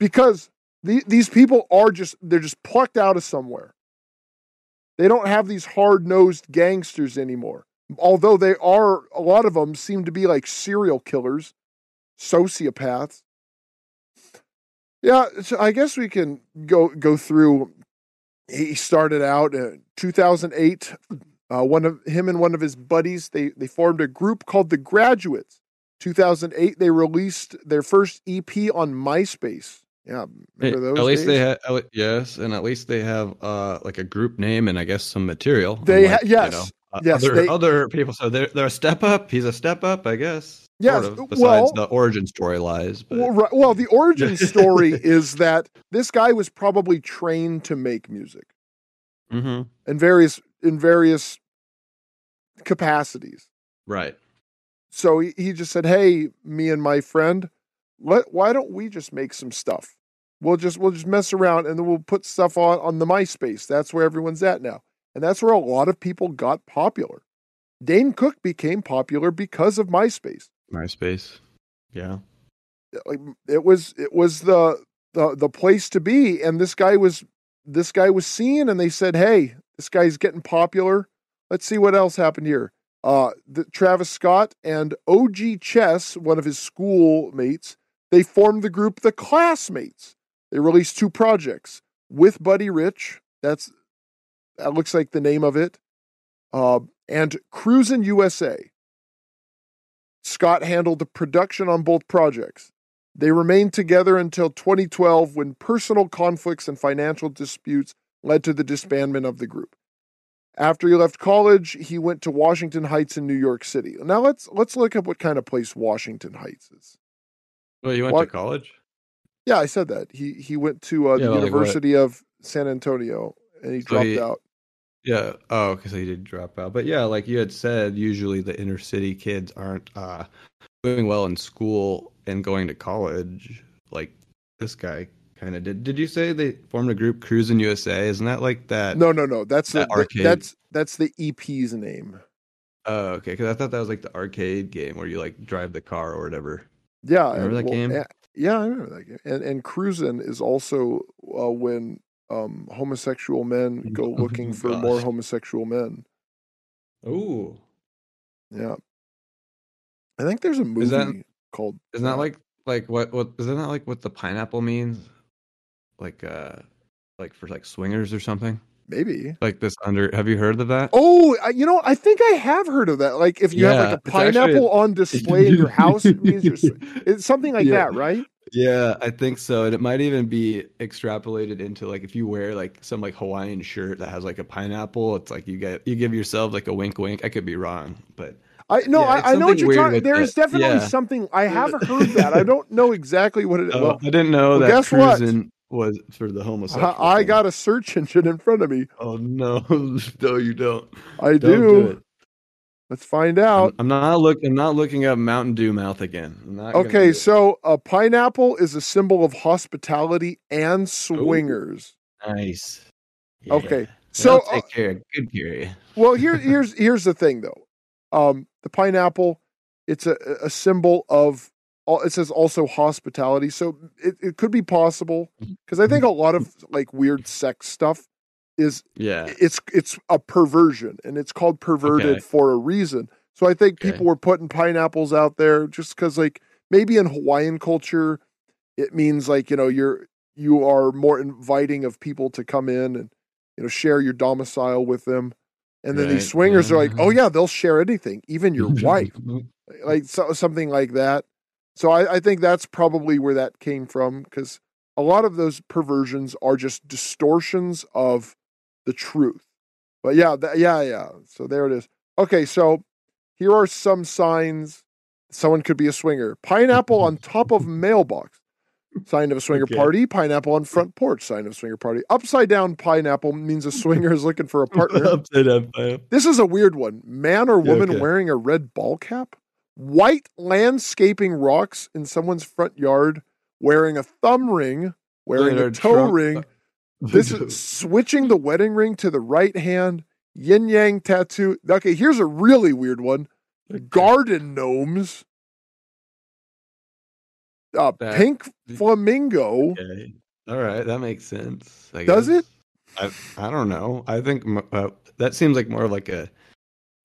Because the, these people are just they're just plucked out of somewhere they don't have these hard-nosed gangsters anymore. Although they are a lot of them seem to be like serial killers sociopaths. Yeah so i guess we can go go through he started out in 2008 uh, one of him and one of his buddies they they formed a group called the graduates. 2008 they released their first ep on myspace yeah Hey, remember those at least they days? have yes and at least they have uh like a group name and i guess some material They ha- unlike, you yes. know, uh, Yes, other, they- other people. So they're they're a step up. He's a step up, I guess. Yes, sort of, well- besides the origin story lies. But Well, right, well, the origin story is that this guy was probably trained to make music Mhm. in various in various capacities. right. So he, he just said, "Hey, me and my friend, let why don't we just make some stuff? We'll just we'll just mess around and then we'll put stuff on on the MySpace. That's where everyone's at now, and that's where a lot of people got popular. Dane Cook became popular because of MySpace. MySpace. Yeah. it was it was the the the place to be and this guy was this guy was seen and they said hey this guy's getting popular let's see what else happened here uh the, Travis Scott and OG Chess one of his schoolmates they formed the group the Classmates they released two projects with Buddy Rich that's that looks like the name of it uh and Cruisin' USA Scott handled the production on both projects. They remained together until 2012 when personal conflicts and financial disputes led to the disbandment of the group. After he left college, he went to Washington Heights in New York City. Now let's let's look up what kind of place Washington Heights is. Well, you went to college. Yeah, I said that. He he went to uh, Yeah, the like what? University of San Antonio and he So dropped he- out. Yeah. Oh, because he did drop out. But yeah, like you had said, usually the inner city kids aren't uh, doing well in school and going to college. Like this guy kind of did. Did you say they formed a group, Cruising USA? Isn't that like that? No, no, no. That's the, That arcade. that's that's the EP's name. Oh, okay. Because I thought that was like the arcade game where you like drive the car or whatever. Yeah, Remember that game? Yeah, I remember that game. And and cruising is also uh, when um, homosexual men go Oh, looking for more homosexual men. Ooh. Yeah, I think there's a movie Is that- called. Isn't that like like what what isn't that like what the pineapple means? Like uh like for like swingers or something? Maybe? Like this under have you heard of that? Oh, I- you know, I think I have heard of that. Like if you have like a pineapple on display in your house, it means you're. It's something like Yeah. that, right? Yeah, I think so. And it might even be extrapolated into like if you wear like some like Hawaiian shirt that has like a pineapple, it's like you get you give yourself like a wink wink. I could be wrong, but I no, Yeah, I, I know what you're talking. There is definitely Yeah. something I have heard that. I don't know exactly what it is. oh, well, I didn't know well, that guess what? Was for the homosexual. I, I got a search engine in front of me. Oh no, no, you don't. I Don't do. do. Let's find I'm, out. I'm not look. I'm not looking up Mountain Dew mouth again. I'm Okay, so a pineapple is a symbol of hospitality and swingers. nice. Okay, so take uh, care. Good care. well, here here's here's the thing though. Um, the pineapple, it's a a symbol of. It says also hospitality, so it, it could be possible mm-hmm. because I think a lot of mm-hmm. like weird sex stuff is Yeah. it's it's a perversion and it's called perverted Okay. for a reason. So I think Okay. people were putting pineapples out there just because like maybe in Hawaiian culture it means like you know you're you are more inviting of people to come in and you know share your domicile with them. And then Right, these swingers are like, oh mm-hmm. yeah, they'll share anything, even your wife, like so, something like that. So I, I think that's probably where that came from because a lot of those perversions are just distortions of the truth. But yeah, th- yeah, yeah. So there it is. Okay, so here are some signs someone could be a swinger. Pineapple on top of mailbox, sign of a swinger Okay. party. Pineapple on front porch, sign of a swinger party. Upside down pineapple means a swinger is looking for a partner. Upside down pineapple. This is a weird one. Man or Yeah, woman okay. wearing a red ball cap? White landscaping rocks in someone's front yard, wearing a thumb ring, wearing a toe ring. This is switching the wedding ring to the right hand, yin yang tattoo. Okay, here's a really weird one. Garden gnomes. Uh, That- pink flamingo. Okay. All right, that makes sense. I Does guess. it? I I don't know. I think uh, that seems like more like a.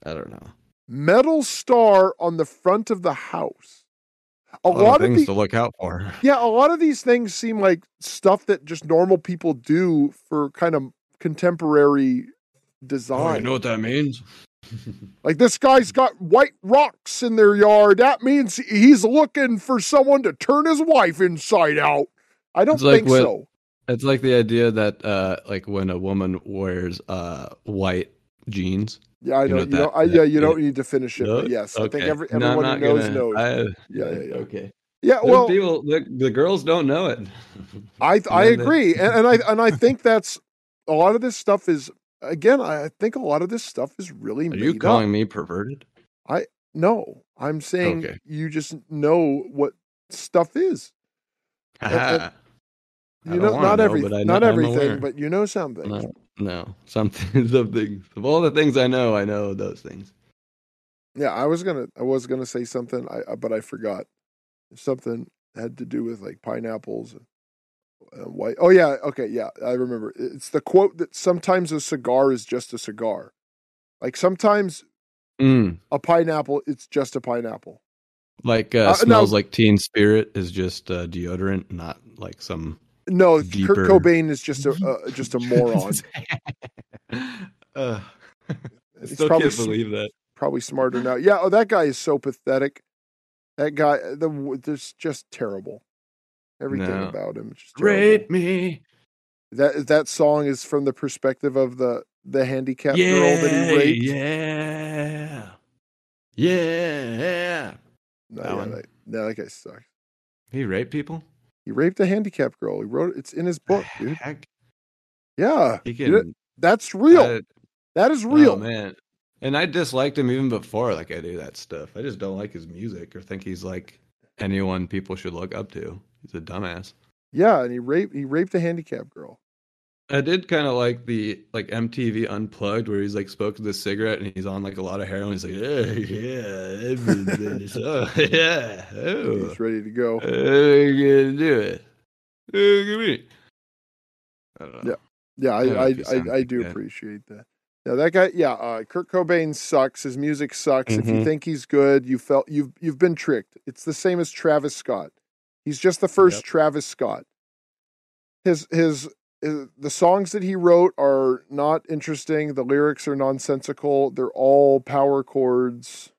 I don't know. Metal star on the front of the house. A A lot, lot of of things the, to look out for. Yeah, a lot of these things seem like stuff that just normal people do for kind of contemporary design. Oh, I know what that means? Like this guy's got white rocks in their yard. That means he's looking for someone to turn his wife inside out. I don't It's like think so. It's like the idea that uh like when a woman wears uh white jeans, Yeah, I You know. You know, that- I, yeah, you yeah. don't need to finish it, No? yes, I think Okay. every, No, everyone who knows gonna- knows. I- yeah, yeah, yeah. Okay. Yeah, Well, well, people, the, the girls don't know it. I I agree, and, and I and I think that's a lot of this stuff is again. I think a lot of this stuff is really Are you up. calling me perverted? I no, I'm saying Okay. you just know what stuff is. and- I You don't know, not know, every, but I not I'm everything, aware. but you know something. No, no, something, some things. Of all the things I know, I know those things. Yeah, I was gonna, I was gonna say something, I but I forgot. Something had to do with like pineapples and, and white. Oh yeah, okay, yeah, I remember. It's the quote that sometimes a cigar is just a cigar. Like sometimes Mm, a pineapple, it's just a pineapple. like uh, Uh, no. smells like Teen Spirit is just uh, deodorant, not like some. No, Deeper. Kurt Cobain is just a uh, just a moron. uh, still probably can't believe that. probably smarter now. Yeah, oh, that guy is so pathetic. That guy, the this just terrible. Everything No. about him. Rate me, That that song is from the perspective of the the handicapped yeah, girl that he raped. yeah, yeah. No, That yeah, one. that, no, that guy sucks. He raped people. He raped a handicapped girl. He wrote. It's in his book, dude. Heck, Yeah, he can. that's real. That is oh, real. Oh, man. And I disliked him even before like I do that stuff. I just don't like his music or think he's like anyone people should look up to. He's a dumbass. yeah, and he raped he raped a handicapped girl. I did kind of like the like MTV Unplugged where he's like smoking the cigarette and he's on like a lot of heroin. He's like, yeah, yeah, oh, yeah, oh, He's ready to go. I'm gonna do it. Look at me. I don't know. Yeah, I don't I I, sounds I, I do appreciate that. Yeah, that guy. Yeah, uh, Kurt Cobain sucks. His music sucks. If you Mhm. think he's good, you felt you've you've been tricked. It's the same as Travis Scott. He's just the first Yep. Travis Scott. His his the songs that he wrote are not interesting. The lyrics are nonsensical. They're all power chords,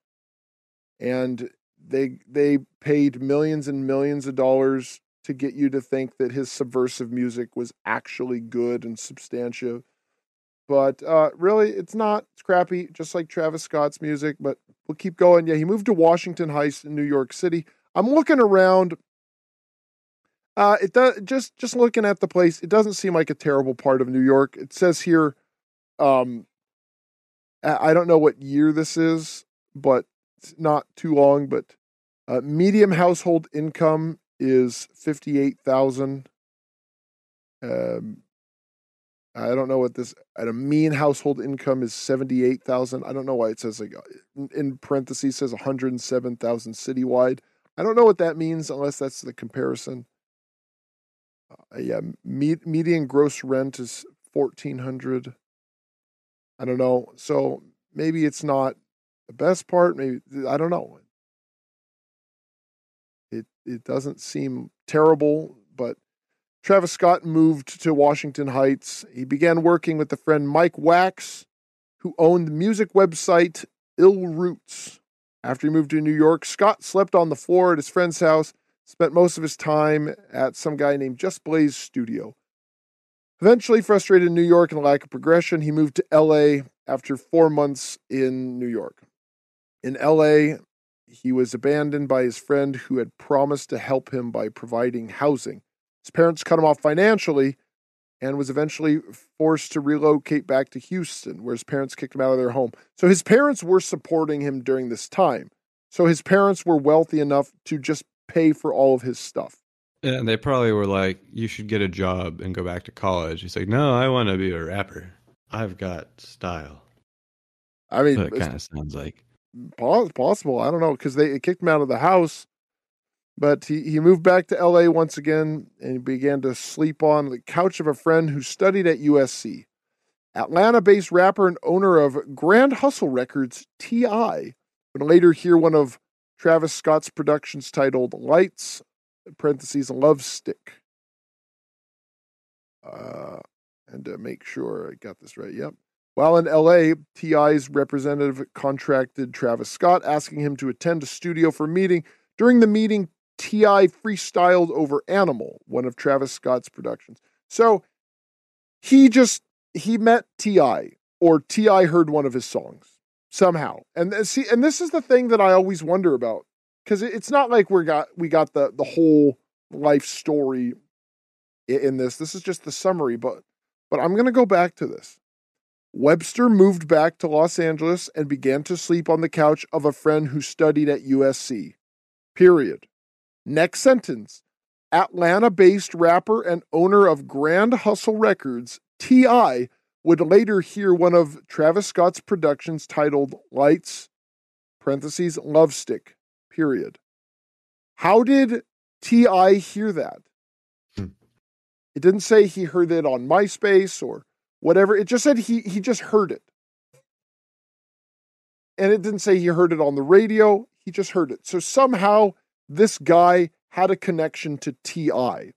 and they they paid millions and millions of dollars to get you to think that his subversive music was actually good and substantive. But uh, really, it's not. It's crappy, just like Travis Scott's music. But we'll keep going. Yeah, he moved to Washington Heights in New York City. I'm looking around. Uh, it does just just looking at the place. It doesn't seem like a terrible part of New York. It says here, um, I don't know what year this is, but it's not too long. But uh, medium household income is fifty eight thousand. Um, I don't know what this at a mean household income is seventy eight thousand. I don't know why it says like in- in parentheses says one hundred and seven thousand citywide. I don't know what that means unless that's the comparison. Uh, yeah, me- median gross rent is fourteen hundred. I don't know. So maybe it's not the best part. Maybe I don't know. It it doesn't seem terrible, but Travis Scott moved to Washington Heights. He began working with the friend Mike Waxx, who owned the music website Illroots. After he moved to New York, Scott slept on the floor at his friend's house, spent most of his time at some guy named Just Blaze studio. Eventually, frustrated in New York and lack of progression, he moved to LA after four months in New York. In LA, he was abandoned by his friend who had promised to help him by providing housing. His parents cut him off financially and was eventually forced to relocate back to Houston, where his parents kicked him out of their home. So his parents were supporting him during this time. So his parents were wealthy enough to just pay for all of his stuff. And they probably were like, "You should get a job and go back to college." He's like, "No, I want to be a rapper. I've got style." I mean, it kind of sounds like. possible. I don't know because they kicked him out of the house. But he, he moved back to LA once again and he began to sleep on the couch of a friend who studied at USC. Atlanta based rapper and owner of Grand Hustle Records, T.I., would later hear one of Travis Scott's productions titled Lights, parentheses, Love Stick. Uh, and to make sure I got this right, yep. While in LA, T.I.'s representative contracted Travis Scott, asking him to attend a studio for a meeting. During the meeting, T.I. freestyled over Animal, one of Travis Scott's productions. So he just he met T.I. or T.I. heard one of his songs. Somehow. And see, and this is the thing that I always wonder about because it's not like we got we got the the whole life story in this. This is just the summary, but but I'm to go back to this. Webster moved back to Los Angeles and began to sleep on the couch of a friend who studied at USC. Period. Next sentence. Atlanta based rapper and owner of Grand Hustle Records, T.I., would later hear one of Travis Scott's productions titled Lights, parentheses, Love Stick, period. How did T.I. hear that? Hmm. It didn't say he heard it on MySpace or whatever. It just said he he just heard it. And it didn't say he heard it on the radio. He just heard it. So somehow this guy had a connection to TI.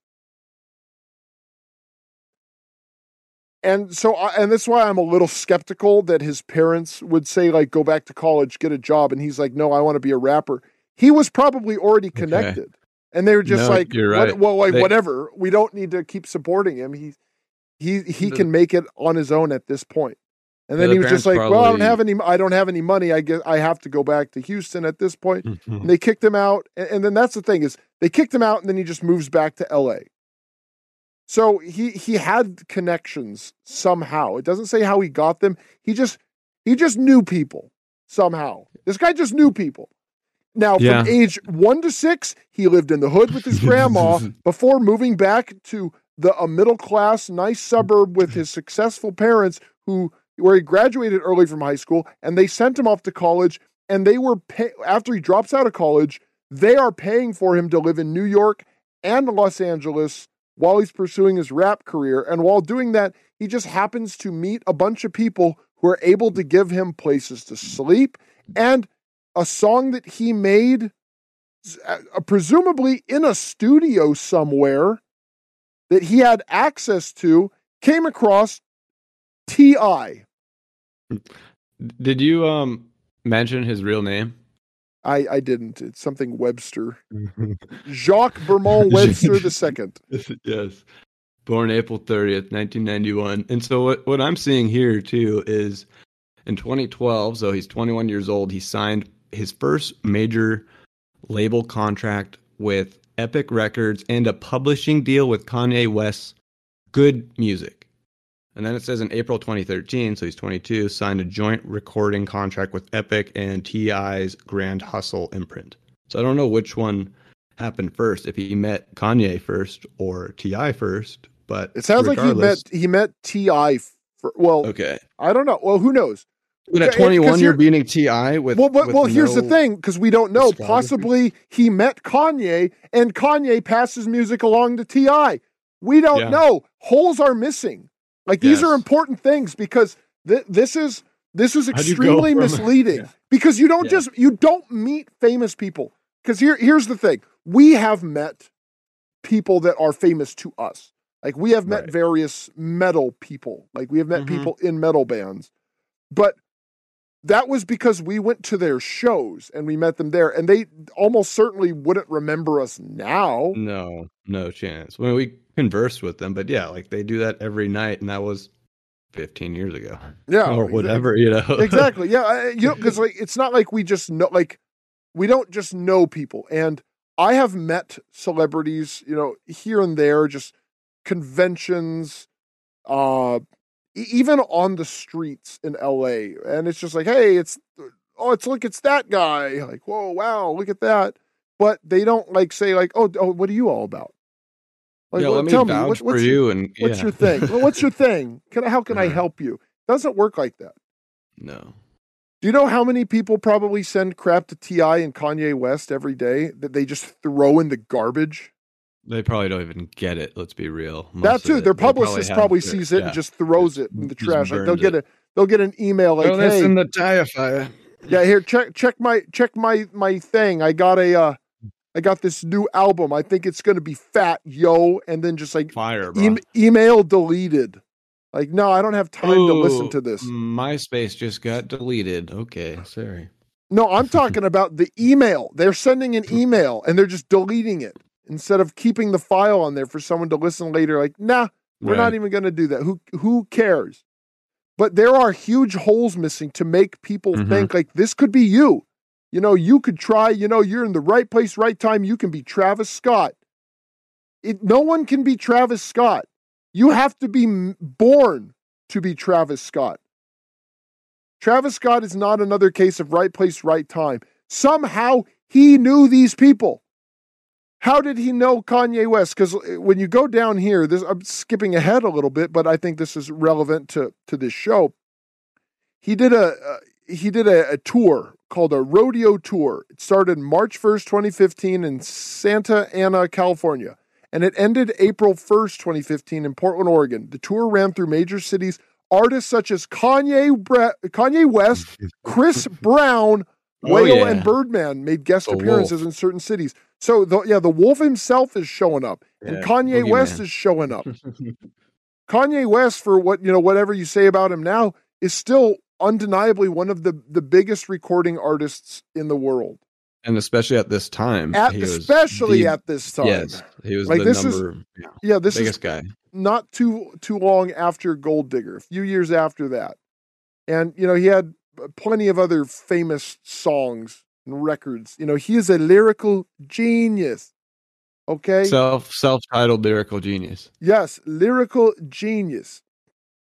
And so, I, and that's why I'm a little skeptical that his parents would say, like, go back to college, get a job. And he's like, no, I want to be a rapper. He was probably already Okay. connected. And they were just No, like, you're "What- well, like, They- whatever. We don't need to keep supporting him. He, he, he The- can make it on his own at this point. And then Yeah, he was just like, parents well, I don't have any, I don't have any money. I get I have to go back to Houston at this point. point and they kicked him out. And, and then that's the thing is they kicked him out, and then he just moves back to L.A. So he he had connections somehow. It doesn't say how he got them. He just he just knew people somehow. This guy just knew people. Now, Yeah. from age one to six, he lived in the hood with his grandma before moving back to the a middle class, nice suburb with his successful parents, who where he graduated early from high school, and they sent him off to college. And they were pay, after he drops out of college, they are paying for him to live in New York and Los Angeles while he's pursuing his rap career. And while doing that, he just happens to meet a bunch of people who are able to give him places to sleep and a song that he made, uh, presumably in a studio somewhere that he had access to, came across T.I. Did you um mention his real name? I, I didn't. It's something Webster. Jacques Bermon Webster II. yes. Born April 30th, 1991. And so what, what I'm seeing here too is in 2012, so he's 21 years old, he signed his first major label contract with Epic Records and a publishing deal with Kanye West's Good Music. And then it says in April 2013, so he's 22, signed a joint recording contract with Epic and T.I.'s Grand Hustle imprint. So I don't know which one happened first, if he met Kanye first or T.I. first. But It sounds like he met he met T.I. For, well, Okay, I don't know. Well, who knows? at 21 you're beating T.I. with. well, but, with well, here's the thing because we don't know. Possibly he met Kanye and Kanye passes music along to Ti. We don't Yeah. know. Holes are missing. Like these are important things because th- this is this is How'd you go extremely from- misleading Yeah. because you don't Yeah. just you don't meet famous people. Because here here's the thing: we have met people that are famous to us. Like we have met Right. various metal people. Like we have met Mhm. people in metal bands, but that was because we went to their shows and we met them there, and they almost certainly wouldn't remember us now. No, no chance. Well, we conversed with them, but yeah, like they do that every night, and that was 15 years ago Yeah, or exactly. whatever, you know. exactly. Yeah, I- you know, because like it's not like we just know, like we don't just know people. And I have met celebrities, you know, here and there, just conventions, uh, even on the streets in L.A. And it's just like, hey, it's oh, it's look, it's that guy. Like, whoa, wow, look at that. But they don't like say like, oh, oh, what are you all about? Like, yeah, well, let me tell vouch what- for what's your- you, and What's your thing? Well, what's your thing? Can I, how can I help you? Doesn't work like that. No, Do you know how many people probably send crap to T.I. and Kanye West every day that they just throw in the garbage? They probably don't even get it. Let's be real. that Most of too. it. Their They probably publicist have probably their- sees it yeah. and just throws it in the trash. Like they'll burns get a they'll get an email like, Throw this "Hey, in the tire fire. yeah, here check check my check my my thing. I got a uh, I got this new album. I think it's gonna be fat, yo." And then just like Fire, bro. em- email deleted. Like, no, I don't have time to listen to this. MySpace just got deleted. Okay, sorry. No, I'm talking about the email. They're sending an email and they're just deleting it instead of keeping the file on there for someone to listen later. Like, nah, we're not even going to do that. Who who cares? but there are huge holes missing to make people Mhm. think like this could be you. You know, you could try, you know, you're in the right place, right time. You can be Travis Scott. It, no one can be Travis Scott. You have to be m- born to be Travis Scott. Travis Scott is not another case of right place, right time. Somehow he knew these people. How did he know Kanye West? Because when you go down here, this I'm skipping ahead a little bit, but I think this is relevant to to this show. He did a uh, he did a, a tour called a rodeo tour. It started March first, 2015, in Santa Ana, California, and it ended April 1st, 2015, in Portland, Oregon. The tour ran through major cities. Artists such as Kanye Bre- Kanye West, Chris Brown, Oh, Wale, yeah. and Birdman made guest The appearances Wolf. in certain cities. So, the, yeah, the Wolf himself is showing up, and Yeah, Kanye West boogeyman. is showing up. Kanye West, for what you know, whatever you say about him now, is still undeniably one of the the biggest recording artists in the world. and especially at this time, At especially the- at this time. yes, he was Like, the this is- number yeah, Yeah, this biggest is guy. not too too long after Gold Digger, a few years after that. And you know, he had uh, plenty of other famous songs and records. You know, he is a lyrical genius. Okay? Self self titled lyrical genius. Yes, lyrical genius.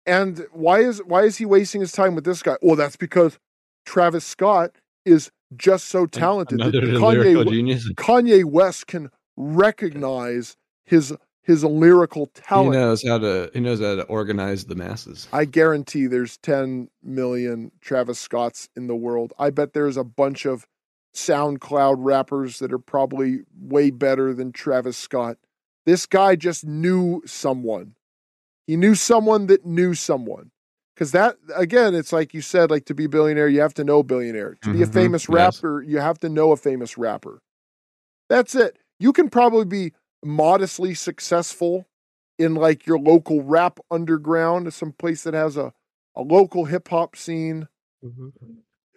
And why is why is he wasting his time with this guy? Well, that's because Travis Scott is just so talented. Another lyrical Kanye, genius. Kanye West can recognize his his lyrical talent. He knows how to he knows how to organize the masses. I guarantee there's 10 million Travis Scotts in the world. I bet there's a bunch of SoundCloud rappers that are probably way better than Travis Scott. This guy just knew someone. He knew someone that knew someone. Because that, again, it's like you said, like to be a billionaire, you have to know a billionaire. To be a Mhm, famous yes. rapper, you have to know a famous rapper. That's it. You can probably be modestly successful in like your local rap underground, some place that has a, a local hip hop scene.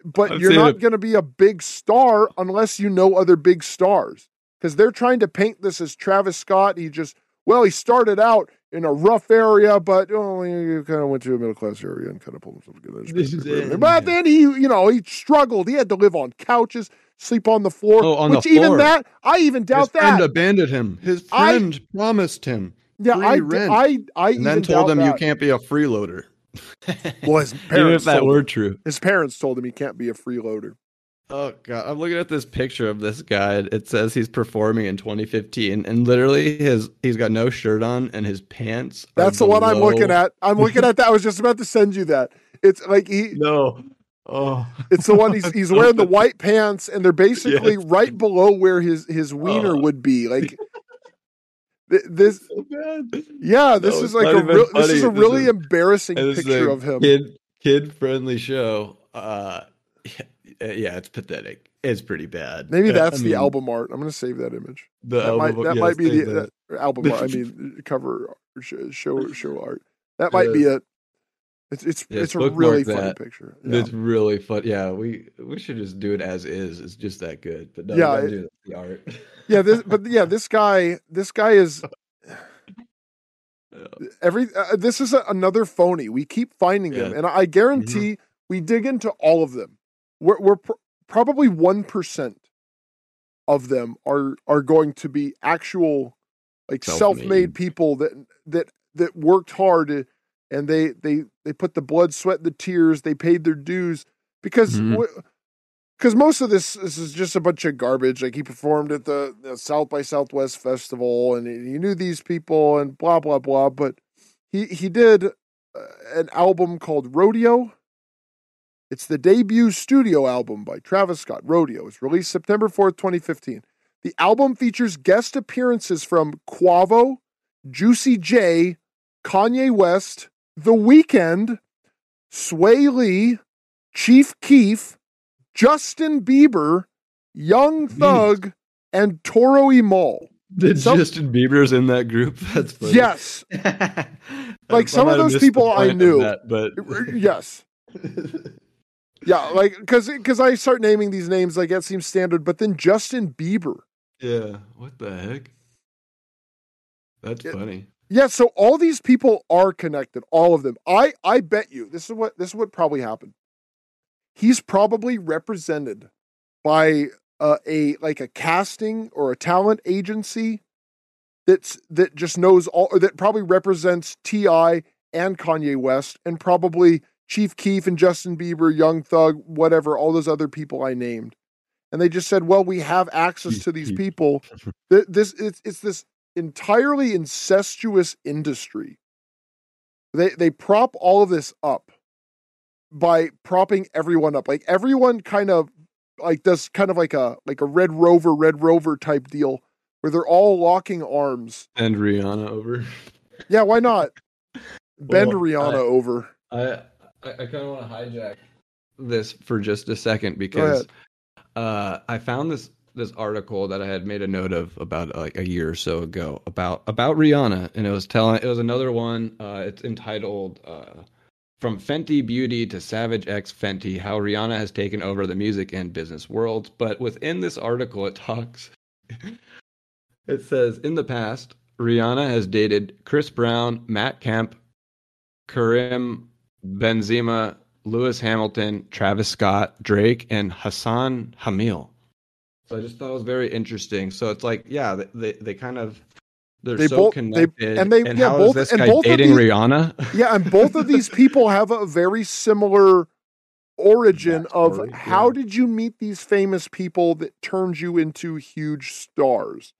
But I'd you're not going to be a big star unless you know other big stars. Because they're trying to paint this as Travis Scott. He just, well, he started out in a rough area, but oh, he kind of went to a middle class area and kind of pulled himself together. But then he, you know, he struggled. He had to live on couches, sleep on the floor. Oh, on the which even floor. that, I even His doubt friend that. abandoned him. His I- friend promised him. yeah, free I, rent. I, I And even then told him that. you can't be a freeloader. Well, his Even if parents that were him. true. His parents told him he can't be a freeloader. Oh god, I'm looking at this picture of this guy. It says he's performing in 2015, and literally his he's got no shirt on, and his pants. are That's the one I'm looking at. I'm looking at that. I was just about to send you that. It's like he No, oh, it's the one he's he's oh. wearing the white pants and they're basically Yes. right below where his his wiener Oh. would be. Like this so yeah, this No, is like a real, this is a really is- embarrassing picture of him. Kid kid friendly show. Uh, yeah, yeah, it's pathetic. It's pretty bad. Maybe that's I the mean, album art. I'm going to save that image. The That might that yeah, might be the that. that album art. I mean cover show, show art. That might be it. It's it's Yeah, it's a really funny that. picture. Yeah. It's really fun. Yeah, we we should just do it as is. It's just that good. But no, Yeah, it- do the art. Yeah, this but yeah, this guy this guy is every uh, this is a, another phony. We keep finding them, Yeah. Mm-hmm. and I guarantee we dig into all of them. We're, we're pr- probably one percent of them are are going to be actual like self-made, Self-made. people that that that worked hard and they they they put the blood, sweat, the tears. They paid their dues because. Because most of this, this is just a bunch of garbage. Like he performed at the, the South by Southwest festival, and he, knew these people, and blah blah blah. But he he did uh, an album called Rodeo. It's the debut studio album by Travis Scott. Rodeo It's released September fourth, twenty fifteen. The album features guest appearances from Quavo, Juicy J, Kanye West, The Weeknd, Swae Lee, Chief Keef, Justin Bieber, Young Thug, and Toro y Moi. Did Some- Justin Bieber's in that group? That's funny. Yes, Like, some of those people I knew. that, but uh, yes, yeah. Like because because I start naming these names, like that seems standard. But then Justin Bieber, yeah, what the heck? That's It- funny. Yeah, so all these people are connected, all of them. I I bet you this is what this is what probably happened. He's probably represented by uh, a like a casting or a talent agency that's that just knows all or that probably represents T.I. and Kanye West and probably Chief Keef and Justin Bieber, Young Thug, whatever, all those other people I named. And they just said, "Well, we have access to these people. This it's it's this entirely incestuous industry. They they prop all of this up by propping everyone up. Like everyone kind of like does kind of like a like a Red Rover, Red Rover type deal where they're all locking arms. And Rihanna over. Yeah, why not? Bend Well, Rihanna I- over. I I, I kind of want to hijack this for just a second because uh, I found this this article that I had made a note of about like a year or so ago about about Rihanna, and it was telling it was another one. Uh, it's entitled uh, "From Fenty Beauty to Savage X Fenty: How Rihanna Has Taken Over the Music and Business Worlds." But within this article, it talks. it says in the past, Rihanna has dated Chris Brown, Matt Kemp, Karim Benzema, Lewis Hamilton, Travis Scott, Drake, and Hassan Hamil. So I just thought it was very interesting. So it's like, yeah, they they, they kind of they're They so both- they- connected. and they- yeah, how both- is this and guy both dating these- Rihanna? Yeah, and both of these people have a very similar origin of Backstory, how yeah. did you meet these famous people that turned you into huge stars?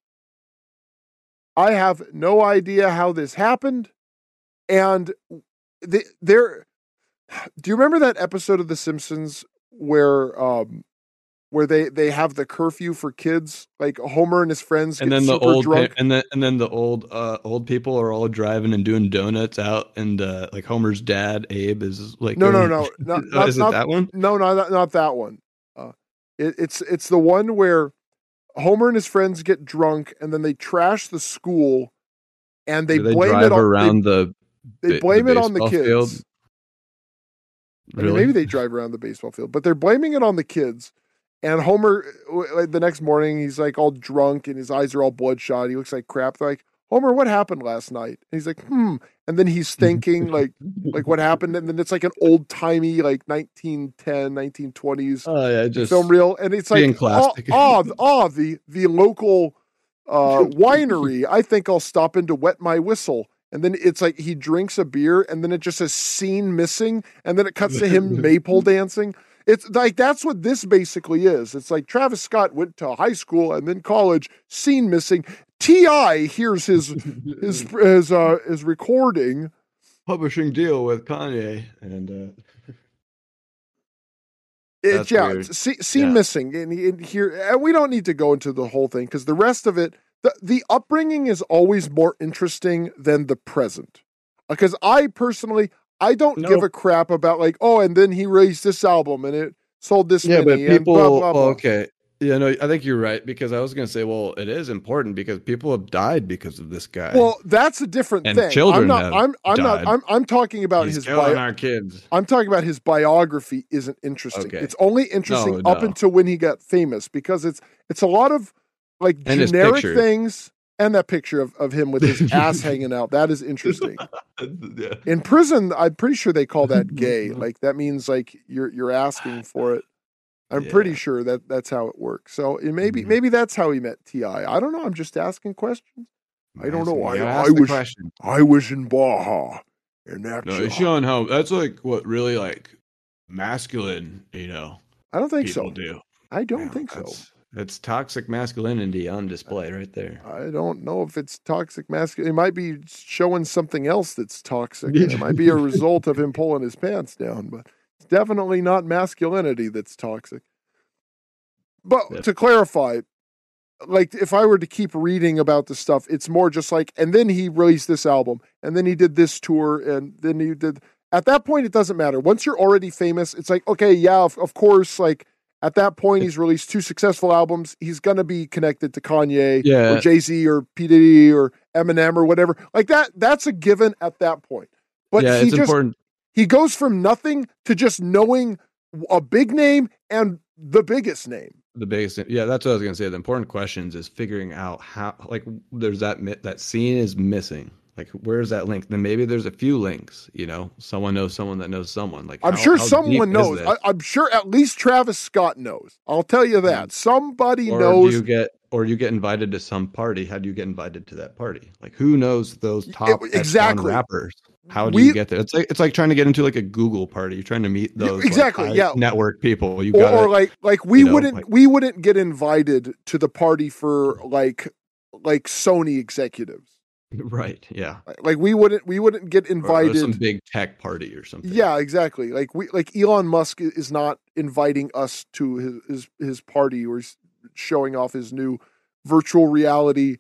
I have no idea how this happened. And the, there do you remember that episode of The Simpsons where um where they they have the curfew for kids like Homer and his friends and get then the old drunk and then and then the old uh, old people are all driving and doing donuts out, and uh, like Homer's dad, Abe, is like No, no, no, not- Oh, not- is it not- that one? No, no, not, not that one. Uh, it, it's it's the one where Homer and his friends get drunk and then they trash the school, and they Where blame drive it on around the they, they ba- blame it on the kids. field? I mean, maybe they drive around the baseball field, but they're blaming it on the kids. And Homer, like the next morning, he's like all drunk and his eyes are all bloodshot. He looks like crap. They're like, Homer, what happened last night? And he's like, hmm. And then he's thinking like, like what happened, and then it's like an old timey like 1910, 1920s oh yeah, just film reel, and it's like, oh, oh, oh, the the local uh, winery. I think I'll stop in to wet my whistle. And then it's like he drinks a beer, and then it just says "scene missing," and then it cuts to him maple dancing. It's like that's what this basically is. It's like Travis Scott went to high school and then college, scene missing. T.I. hears his his his uh, his recording. publishing deal with Kanye, and uh, It, yeah, see, Yeah. missing, and, and here and we don't need to go into the whole thing because the rest of it, the the upbringing is always more interesting than the present. Because I personally, I don't give a crap about like, oh, and then he released this album and it sold this yeah, but many, and people. blah blah blah. okay, yeah, no, I think you're right because I was gonna say, well, it is important because people have died because of this guy. Well, that's a different And thing. children I'm not. have I'm. I'm not. I'm. I'm talking about He's his killing bio. our kids. I'm talking about his biography isn't interesting. Okay. It's only interesting No, up no. until when he got famous because it's it's a lot of like And generic things and that picture of, of him with his ass hanging out. That is interesting. yeah. In prison, I'm pretty sure they call that gay. Like that means like you're you're asking for it. I'm pretty sure that that's how it works. So it maybe Mhm. maybe that's how he met Ti. I don't know. I'm just asking questions. I don't know. I- I question. I was in Baja, and that's No, it's showing how that's like what really like masculine, you know, I don't think people so. do. I don't Yeah, think so. That's- toxic masculinity on display right there. I don't know if it's toxic masculinity. It might be showing something else that's toxic. it might be a result of him pulling his pants down, but it's definitely not masculinity that's toxic. But to clarify, like if I were to keep reading about the stuff, it's more just like, and then he released this album, and then he did this tour, and then he did. At that point, it doesn't matter. Once you're already famous, it's like, okay, yeah, of, of course, like at that point, he's released two successful albums. He's gonna be connected to Kanye Yeah. or Jay Z or P Diddy or Eminem or whatever. Like that, that's a given at that point. But yeah, he it's just important. he goes from nothing to just knowing a big name and the biggest name. The biggest, yeah, that's what I was gonna say. The important questions is figuring out how, like, there's that that scene is missing. Like, where's that link? Then maybe there's a few links. You know, someone knows someone that knows someone. Like, I'm how- sure how someone knows. I, I'm sure at least Travis Scott knows. I'll tell you that. Hmm. Somebody or knows. do you get or you get invited to some party how do you get invited to that party like who knows those top echelon exactly. rappers how do We- you get there it's like it's like trying to get into like a google party you're trying to meet those exactly, high yeah. network people you or, got or like like we you know, wouldn't like- we wouldn't get invited to the party for like like Sony executives. right yeah Like- we wouldn't we wouldn't get Or- or invited. some big tech party or something yeah, exactly. Like we like Elon Musk is not inviting us to his his, his party or showing off his new virtual reality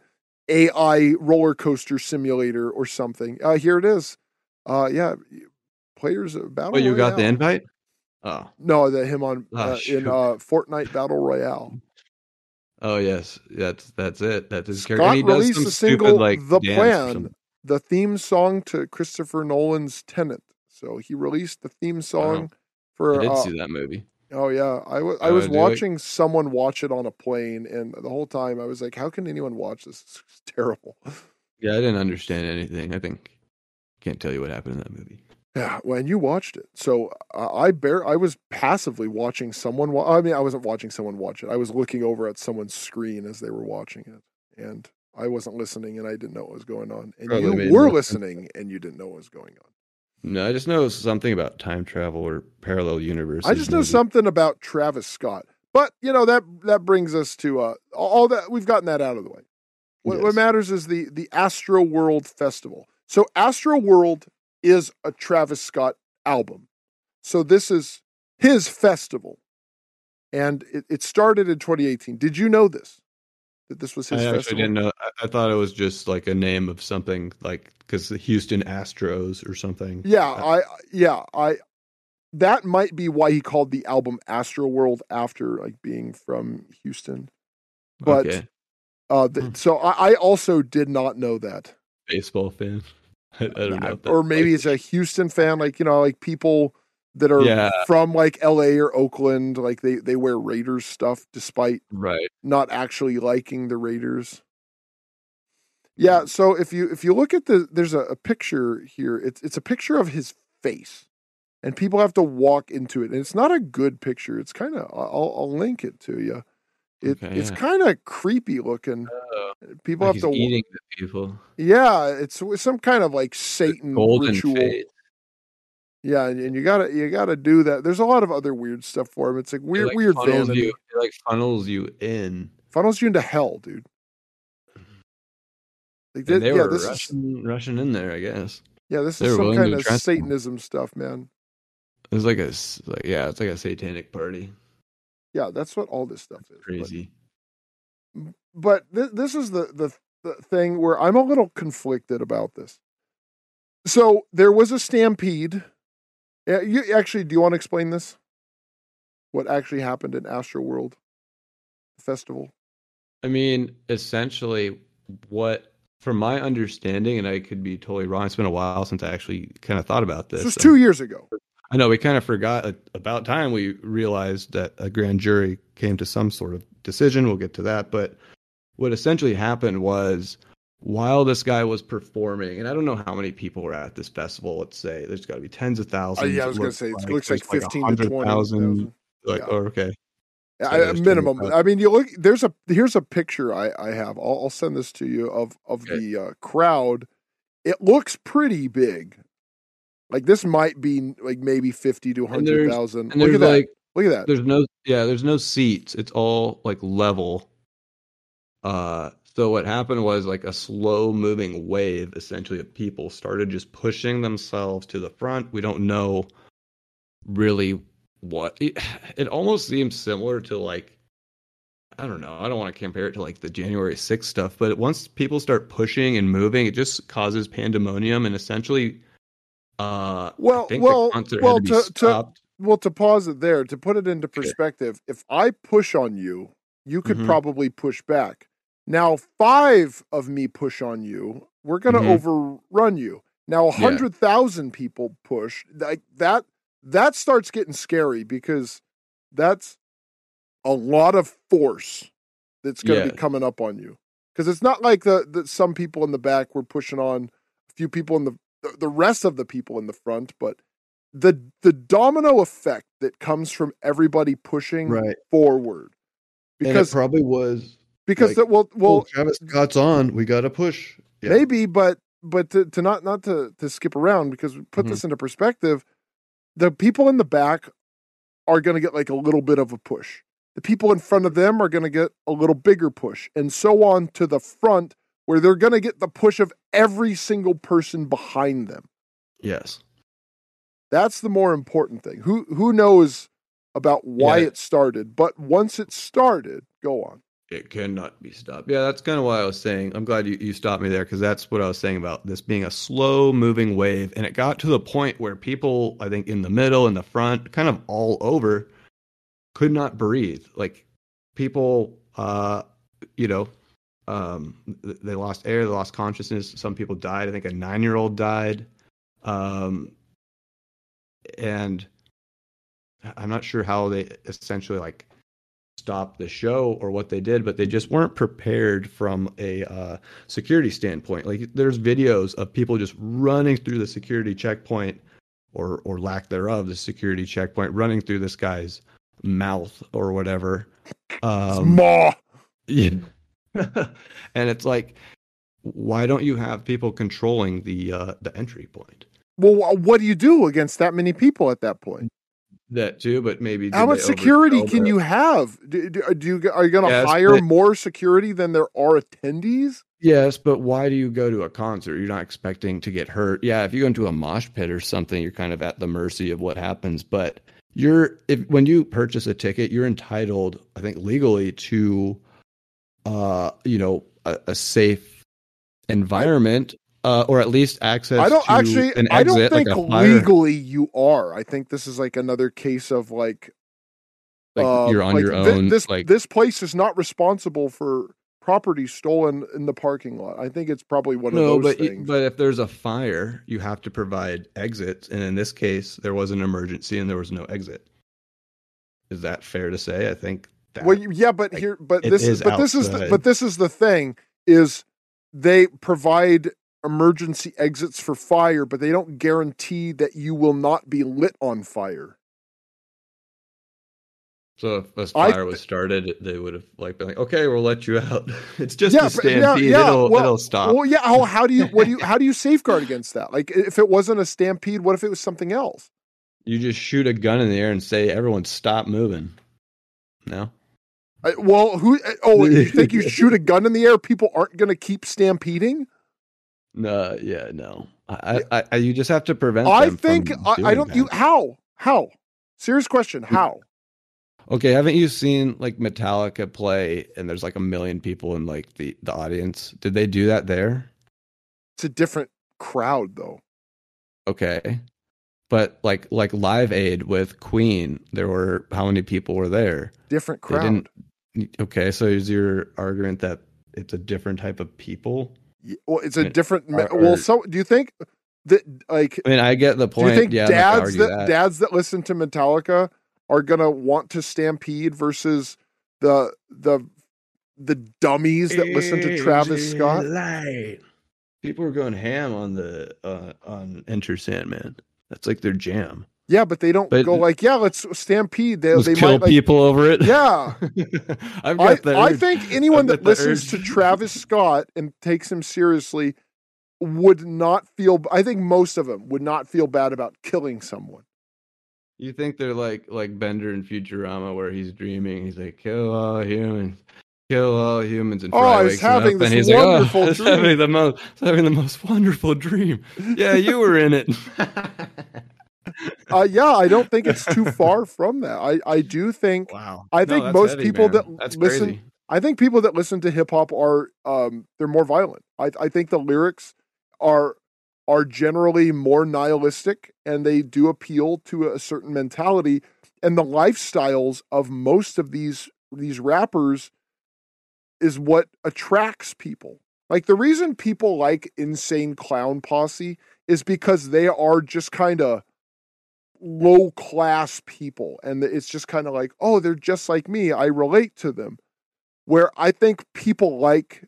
AI roller coaster simulator or something. Uh here it is. Uh yeah, players of battle. well you got the invite oh No, the him on Oh, uh, in uh Fortnite Battle Royale. Oh yes. That's that's it. That's his character. Scott and he does some the stupid single like "The Plan," the theme song to Christopher Nolan's Tenet. So he released the theme song i for. I did uh, see that movie. oh yeah, I was I Uh, was you? watching someone watch it on a plane, and the whole time I was like, "How can anyone watch this? It's terrible." yeah i didn't understand anything. I think can't tell you what happened in that movie Yeah, when you watched it, so uh, I bear I was passively watching someone. Wa- I mean, I wasn't watching someone watch it. I was looking over at someone's screen as they were watching it, and I wasn't listening, and I didn't know what was going on. And Probably you were listening, and you didn't know what was going on. No, I just know something about time travel or parallel universes. I just know maybe. something about Travis Scott. But you know that that brings us to uh, all that we've gotten that out of the way. What, what matters is the the Astroworld Festival. So Astroworld is a Travis Scott album. So this is his festival, and it, it started in 2018. Did you know this? That this was his I actually festival. didn't know. I, I thought it was just like a name of something, like because the Houston Astros or something. Yeah, I yeah I. That might be why he called the album Astroworld after like being from Houston. But okay. Uh, th- Hmm. So I, I also did not know that, baseball fan. I, I don't know. or maybe like- it's a Houston fan, like you know, like people that are Yeah. from like L.A. or Oakland, like they they wear Raiders stuff despite right. not actually liking the Raiders. Yeah, hmm. so if you if you look at the there's a, a picture here. It's it's a picture of his face, and people have to walk into it, and it's not a good picture. It's kind of I'll, I'll link it to you. It, Okay, it's yeah. kind of creepy looking. Oh, uh, People like have to eating the people. Yeah, it's some kind of like Satan ritual. face. Yeah, and, and you gotta you gotta do that. There's a lot of other weird stuff for him. It's like It, weird like, weird funnels vanity. you. It like funnels you in. Funnels you into hell, dude. Like thi- they yeah, were this is rushing, rushing in there. I guess yeah, this they is some kind of. Satanism stuff, man. it was like a like yeah, it's like a satanic party. Yeah, that's what all this stuff is. Crazy. But, th- this is the, the the thing where I'm a little conflicted about this. So there was a stampede. Yeah, you actually do you want to explain this? What actually happened in Astroworld Festival? I mean, essentially, what, from my understanding, and I could be totally wrong. It's been a while since I actually kind of thought about this. This was two years ago. I know we kind of forgot uh, about time we realized that a grand jury came to some sort of decision. We'll get to that, but what essentially happened was while this guy was performing, and I don't know how many people were at this festival. Let's say there's got to be tens of Uh, thousands. yeah, I was going to say it looks like there's fifteen to twenty thousand. Like, Yeah. oh, okay, So I- minimum. 20,000. I mean, you look. There's a here's a picture I I have. I'll, I'll send this to you of of Okay. the uh, crowd. It looks pretty big. Like this might be like maybe fifty to hundred thousand. and Look at that. Look at that. there's no yeah there's no seats it's all like level uh so what happened was like a slow moving wave essentially of people started just pushing themselves to the front we don't know really what it, it almost seems similar to like i don't know i don't want to compare it to like the january 6th stuff but once people start pushing and moving it just causes pandemonium and essentially uh Well, well, the well, to to- to- Well, to pause it there, to put it into Okay. perspective, if I push on you, you could Mhm. probably push back. Now, five of me push on you, we're going to Mhm. overrun you. Now, a Yeah. hundred thousand people push like that. That starts getting scary because that's a lot of force that's going to be coming up on you. Because it's not like the, the some people in the back were pushing on a few people in the the- the rest of the people in the front, but the the domino effect that comes from everybody pushing Right. forward because probably was because like, that well well, well Travis Scott's on. We got to push. Yeah. maybe but but to, to not not to to skip around because we put Mhm. this into perspective the people in the back are going to get like a little bit of a push the people in front of them are going to get a little bigger push and so on to the front where they're going to get the push of every single person behind them Yes. that's the more important thing who who knows about why Yeah. it started but once it started go on It cannot be stopped. Yeah, that's kind of why I was saying. I'm glad you, you stopped me there because that's what I was saying about this being a slow moving wave. And it got to the point where people, I think, in the middle, in the front, kind of all over, could not breathe. Like people, uh, you know, um, they lost air, they lost consciousness. Some people died. I think a nine year old died. Um, and I'm not sure how they essentially like stopped the show or what they did, but they just weren't prepared from a uh, security standpoint. Like there's videos of people just running through the security checkpoint or or lack thereof, the security checkpoint, running through this guy's mouth or whatever. Um, Maw. yeah. and it's like, why don't you have people controlling the uh, the entry point? well what do you do against that many people at that point That too, but maybe How much security can you have? Do, do, do you are you going to Yes, hire but- more security than there are attendees? Yes, but why do you go to a concert? You're not expecting to get hurt. Yeah, if you go into a mosh pit or something, you're kind of at the mercy of what happens. But you're if when you purchase a ticket, you're entitled, I think, legally to, uh, you know, a, a safe environment, uh, or at least access. I don't actually. an I don't exit, think like legally you are. I think this is like another case of like, like uh, you're on like your own. this like this place is not responsible for property stolen in the parking lot. I think it's probably one no, of those but things. but if there's a fire, you have to provide exits, and in this case, there was an emergency and there was no exit. Is that fair to say? I think that. well, yeah, but like, here, but this is but this is the, but this is the thing is they provide emergency exits for fire, but they don't guarantee that you will not be lit on fire. So if a fire was started, they would have like been like, "Okay, we'll let you out." it's just Yeah, a stampede. yeah, yeah, it'll well- it'll stop. Well, yeah. How, how do you what do you how do you safeguard against that? Like, if it wasn't a stampede, what if it was something else? you just shoot a gun in the air and say, "Everyone, stop moving." No. I, well, who? Uh, oh, you think you shoot a gun in the air? People aren't going to keep stampeding. No. Yeah. No. I, I, I. You just have to prevent. I think from I, I don't. You how how? Serious question. How? Okay, haven't you seen like Metallica play and there's like a million people in like the the audience? Did they do that there? It's a different crowd, though. Okay. But like like Live Aid with Queen, there were how many people were there? Different crowd. Didn't- Okay, so is your argument that it's a different type of people? Well, it's a different. me- are- well, so do you think that like? I mean, I get the point. Do point. you think yeah, I'm not gonna dads that, that. dads that listen to Metallica are gonna want to stampede versus the the the dummies that listen to Travis Scott? Light. People are going ham on the uh, on Enter Sandman. That's like their jam. Yeah, but they don't But- go like, yeah, let's stampede. They Let's they kill might like, people over it. yeah. I've I, the I think anyone I've that listens to. Travis Scott and takes him seriously would not feel. I think most of them would not feel bad about killing someone. You think they're like like Bender in Futurama, where he's dreaming. He's like, "Kill all humans, kill all humans." And Oh, Fry I was having this and he's like, oh, wonderful oh, I was dream." having the most, having the most wonderful dream. Yeah, you were in it. Uh, yeah, I don't think it's too far from that. I, I do think wow. I think most people that that's listen- crazy. I think people that listen to hip hop are um they're more violent. I I think the lyrics are are generally more nihilistic and they do appeal to a certain mentality and the lifestyles of most of these these rappers is what attracts people. Like the reason people like Insane Clown Posse is because they are just kind of low class people and it's just kind of like, "Oh, they're just like me. I relate to them." Where I think people like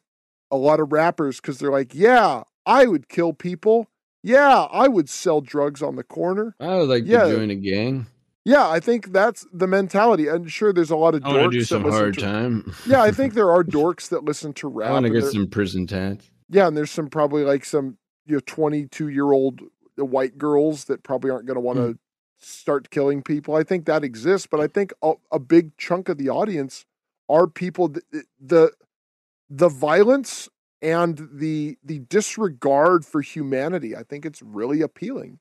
a lot of rappers cuz they're like, "Yeah, I would kill people. Yeah, I would sell drugs on the corner. I would like Yeah. to join a gang. Yeah, I think that's the mentality. And sure, there's a lot of I do dorks that some hard to. time. Yeah, I think there are dorks that listen to rap. I want to get some prison tats. Yeah, and there's some probably like some you know 22 year old white girls that probably aren't going to want to Hmm. Start killing people. I think that exists, but I think a, a big chunk of the audience are people that, the the violence and the the disregard for humanity. I think it's really appealing.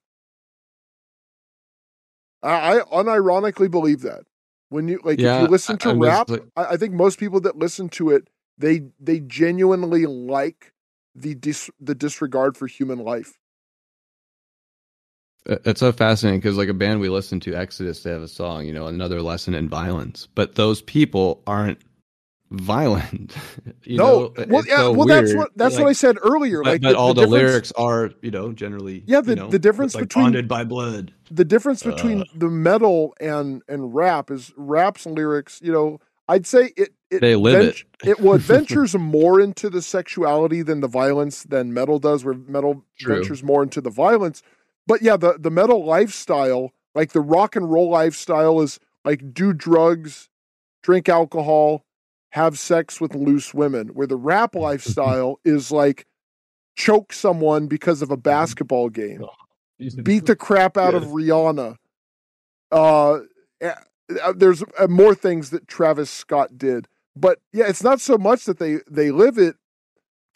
I, I unironically believe that when you like if you listen to just rap, I, I think most people that listen to it they they genuinely like the dis, the disregard for human life. Uh, It's so fascinating because, like a band we listen to, Exodus, they have a song, you know, another lesson in violence. But those people aren't violent. you no, know? well, yeah, so well, that's what that's Like, what I said earlier. But, like, but all the, difference- lyrics are, you know, generally, Yeah, the- you know, the difference like between- bonded by blood. the difference Uh. between the metal and and rap is rap's lyrics. You know, I'd say it. it They live vent- it well, ventures more into the sexuality than the violence than metal does. Where metal True. ventures more into the violence. But yeah, the the metal lifestyle, like the rock and roll lifestyle, is like do drugs, drink alcohol, have sex with loose women. Where the rap lifestyle is like choke someone because of a basketball game beat the crap out of Rihanna. Uh, eh, uh, there's uh, more things that Travis Scott did, but yeah, it's not so much that they they live it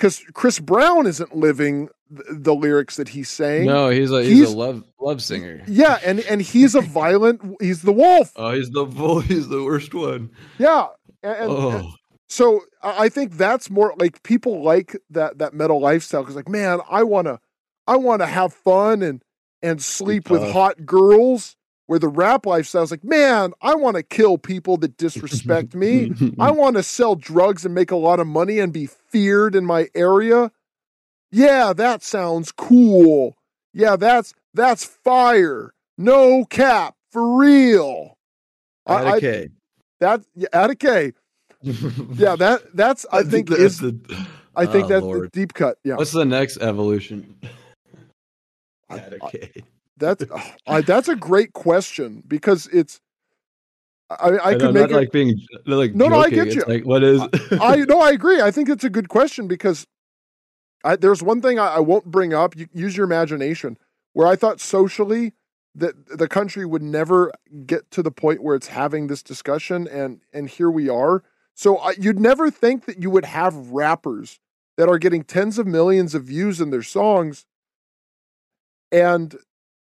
because Chris Brown isn't living the, the lyrics that he's saying. No, he's a he's, He's- a love love singer. Yeah, and and he's a violent. He's the wolf. Oh, he's the he's the worst one. Yeah, and, and- oh, so I I think that's more like people like that that metal lifestyle because like man, I wanna I wanna have fun and and sleep with hot girls. Where the rap lifestyle is like, man, I want to kill people that disrespect me. I want to sell drugs and make a lot of money and be feared in my area. Yeah, that sounds cool. Yeah, that's that's fire. No cap for real. I, I, okay. that yeah, at a K. Yeah, that that's I think is the. I think Oh, that's Lord. the deep cut. Yeah, What's the next evolution? I- okay. That's I, that's a great question because it's I I And could make it. like being like No, no, I get It's you. Like what is? I no, I agree. I think it's a good question because I, there's one thing I, I won't bring up. You, use your imagination. Where I thought socially that the country would never get to the point where it's having this discussion, and and here we are. So I, you'd never think that you would have rappers that are getting tens of millions of views in their songs, and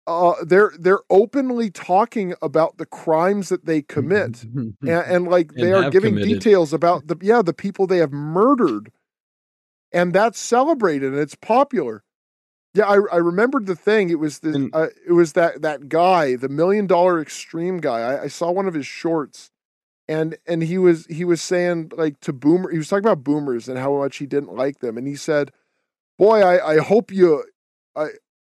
uh, they're they're openly talking about the crimes that they commit and, and like they And are giving committed. details about the yeah the people they have murdered. And that's celebrated and it's popular. Yeah i, I remembered the thing. It was the And- uh, it was that that guy the million dollar extreme guy. I, I saw one of his shorts. And and he was he was saying like to boomer he was talking about boomers and how much he didn't like them. And he said boy i i hope you i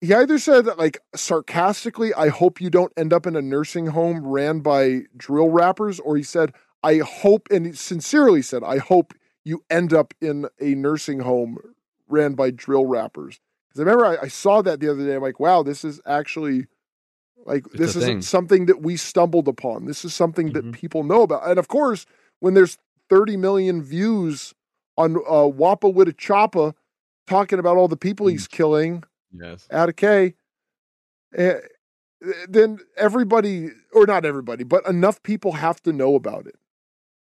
he either said like sarcastically i hope you don't end up in a nursing home ran by drill rappers or he said i hope and he sincerely said i hope you end up in a nursing home ran by drill rappers because i remember I, I saw that the other day i'm like wow this is actually like It's this isn't thing. something that we stumbled upon this is something that Mhm. people know about and of course when there's 30 million views on uh, wappa with a choppa talking about all the people he's killing yes. out of K, eh, then everybody, or not everybody, but enough people have to know about it.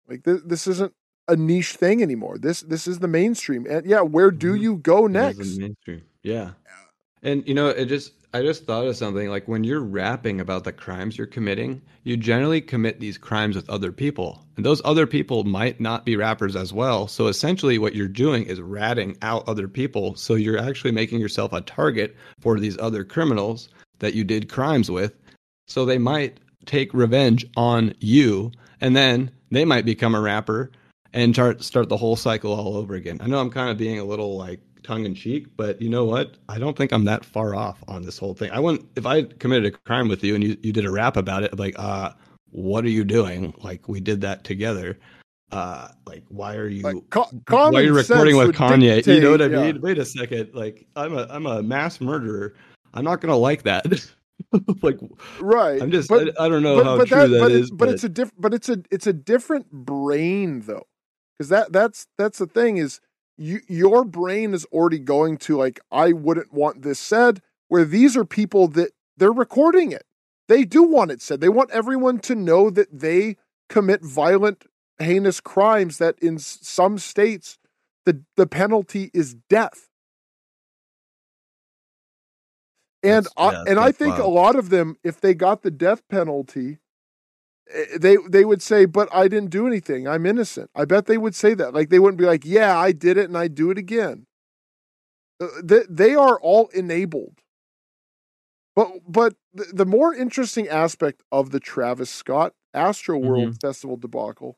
Like this, this isn't a niche thing anymore. This this is the mainstream. And yeah, where do Mhm. you go next? in mainstream. Yeah. And you know, it just I just thought of something like when you're rapping about the crimes you're committing, you generally commit these crimes with other people. And those other people might not be rappers as well. So essentially what you're doing is ratting out other people. So you're actually making yourself a target for these other criminals that you did crimes with. So they might take revenge on you and then they might become a rapper and start start the whole cycle all over again. I know I'm kind of being a little like tongue in cheek, but you know what? I don't think I'm that far off on this whole thing. I wouldn't if I committed a crime with you and you, you did a rap about it, like, uh, what are you doing? Like we did that together. uh, like why are you Like, co- why are you recording with Kanye? You know what I dictate- yeah. mean? Wait a second. Like I'm a I'm a mass murderer. I'm not gonna like that. like right? I'm just But- I, I don't know but, how but true that, that but, is, it, but it's a different but it's a it's a different brain though, because that that's that's the thing is you your brain is already going to like I wouldn't want this said. Where these are people that they're recording it, they do want it said. They want everyone to know that they commit violent, heinous crimes. That in some states the the penalty is death. And That's- I, yeah, and I think a lot of them, if they got the death penalty, they they would say, "But I didn't do anything. I'm innocent." I bet they would say that. Like they wouldn't be like, "Yeah, I did it, and I do it again." Uh, They, they are all enabled. But but the, more interesting aspect of the Travis Scott Astroworld Festival debacle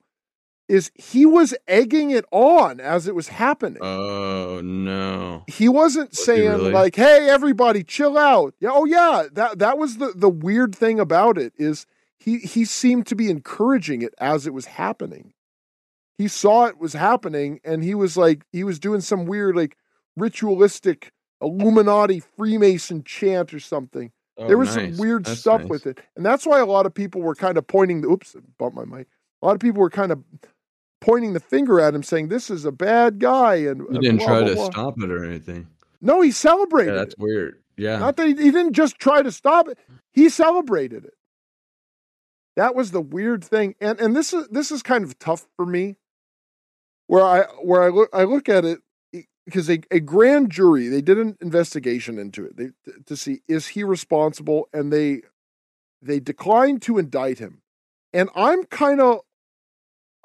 is he was egging it on as it was happening oh no. he wasn't Was he saying really? like hey everybody chill out yeah oh yeah that that was the the weird thing about it is he he seemed to be encouraging it as it was happening he saw it was happening and he was like he was doing some weird like ritualistic illuminati freemason chant or something Oh, there was nice. some weird That's stuff nice. with it and that's why a lot of people were kind of pointing the oops bumped my mic a lot of people were kind of pointing the finger at him saying this is a bad guy and He uh, didn't blah, try blah, to blah. stop it or anything. No, he celebrated Yeah, that's it. weird. Yeah. Not that he, he didn't just try to stop it; he celebrated it. That was the weird thing, and and this is this is kind of tough for me, where I where I look I look at it because a, a grand jury they did an investigation into it they, to see is he responsible, and they they declined to indict him, and I'm kind of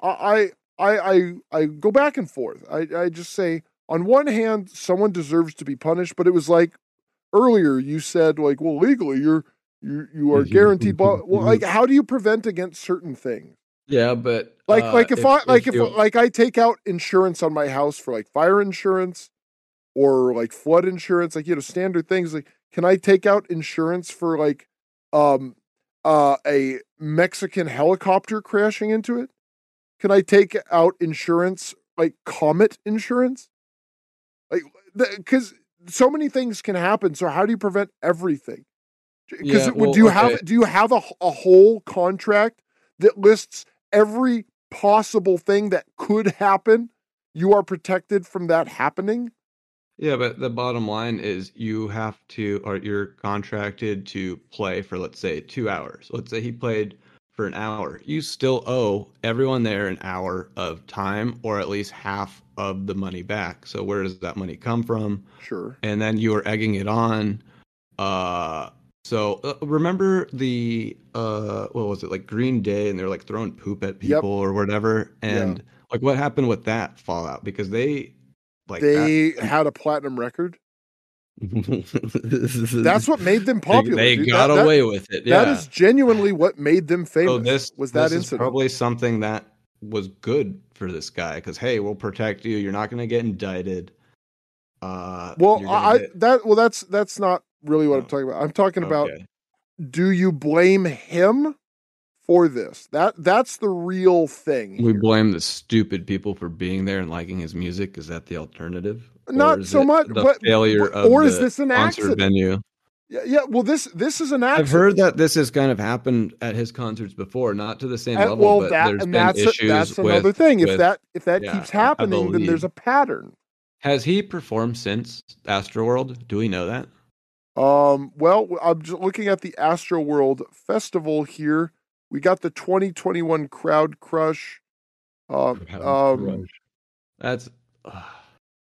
I I I I go back and forth. I I just say on one hand, someone deserves to be punished, but it was like earlier you said like, well, legally you're you you are guaranteed. But well, like, how do you prevent against certain things? Yeah, but Like uh, like if, I like if you- like I take out insurance on my house for like fire insurance or like flood insurance, like you know standard things. Like, can I take out insurance for like um uh a Mexican helicopter crashing into it? Can I take out insurance like comet insurance? Like because so many things can happen. So how do you prevent everything? Because Yeah, do well, you have do you have a, a whole contract that lists every possible thing that could happen? You are protected from that happening. Yeah, but the bottom line is you have to, or you're contracted to play for, let's say, two hours. Let's say he played for an hour. You still owe everyone there an hour of time or at least half of the money back. So where does that money come from? Sure. And then you are egging it on. Uh, so uh, remember the uh, what was it like Green Day, and they're like throwing poop at Yep. people or whatever, and like what happened with that fallout because they like that- they had a platinum record. That's what made them popular. They, dude. got That- that- away with it. Yeah. That is genuinely what made them famous. so this was that this incident. probably something that was good for this guy because hey, we'll protect you. You're not going to get indicted. Uh, well, I get- that well that's that's not really what I'm Oh. talking about. I'm talking about do you blame him for this? That that's the real thing. We blame the stupid people for being there and liking his music. Is that the alternative? Not so much, The but- failure but- of or is the this an concert accident? venue. yeah, yeah. Well, this this is an accident. I've heard that this has kind of happened at his concerts before, not to the same And- level, well, but that there's and been that's a- issues that's with. another thing. If with- that if that yeah, keeps I- I happening, then there's a pattern. Has he performed since Astroworld? Do we know that? Um, well, I'm just looking at the Astroworld Festival here. We got the 2021 Crowd Crush. Um, um, That's. uh,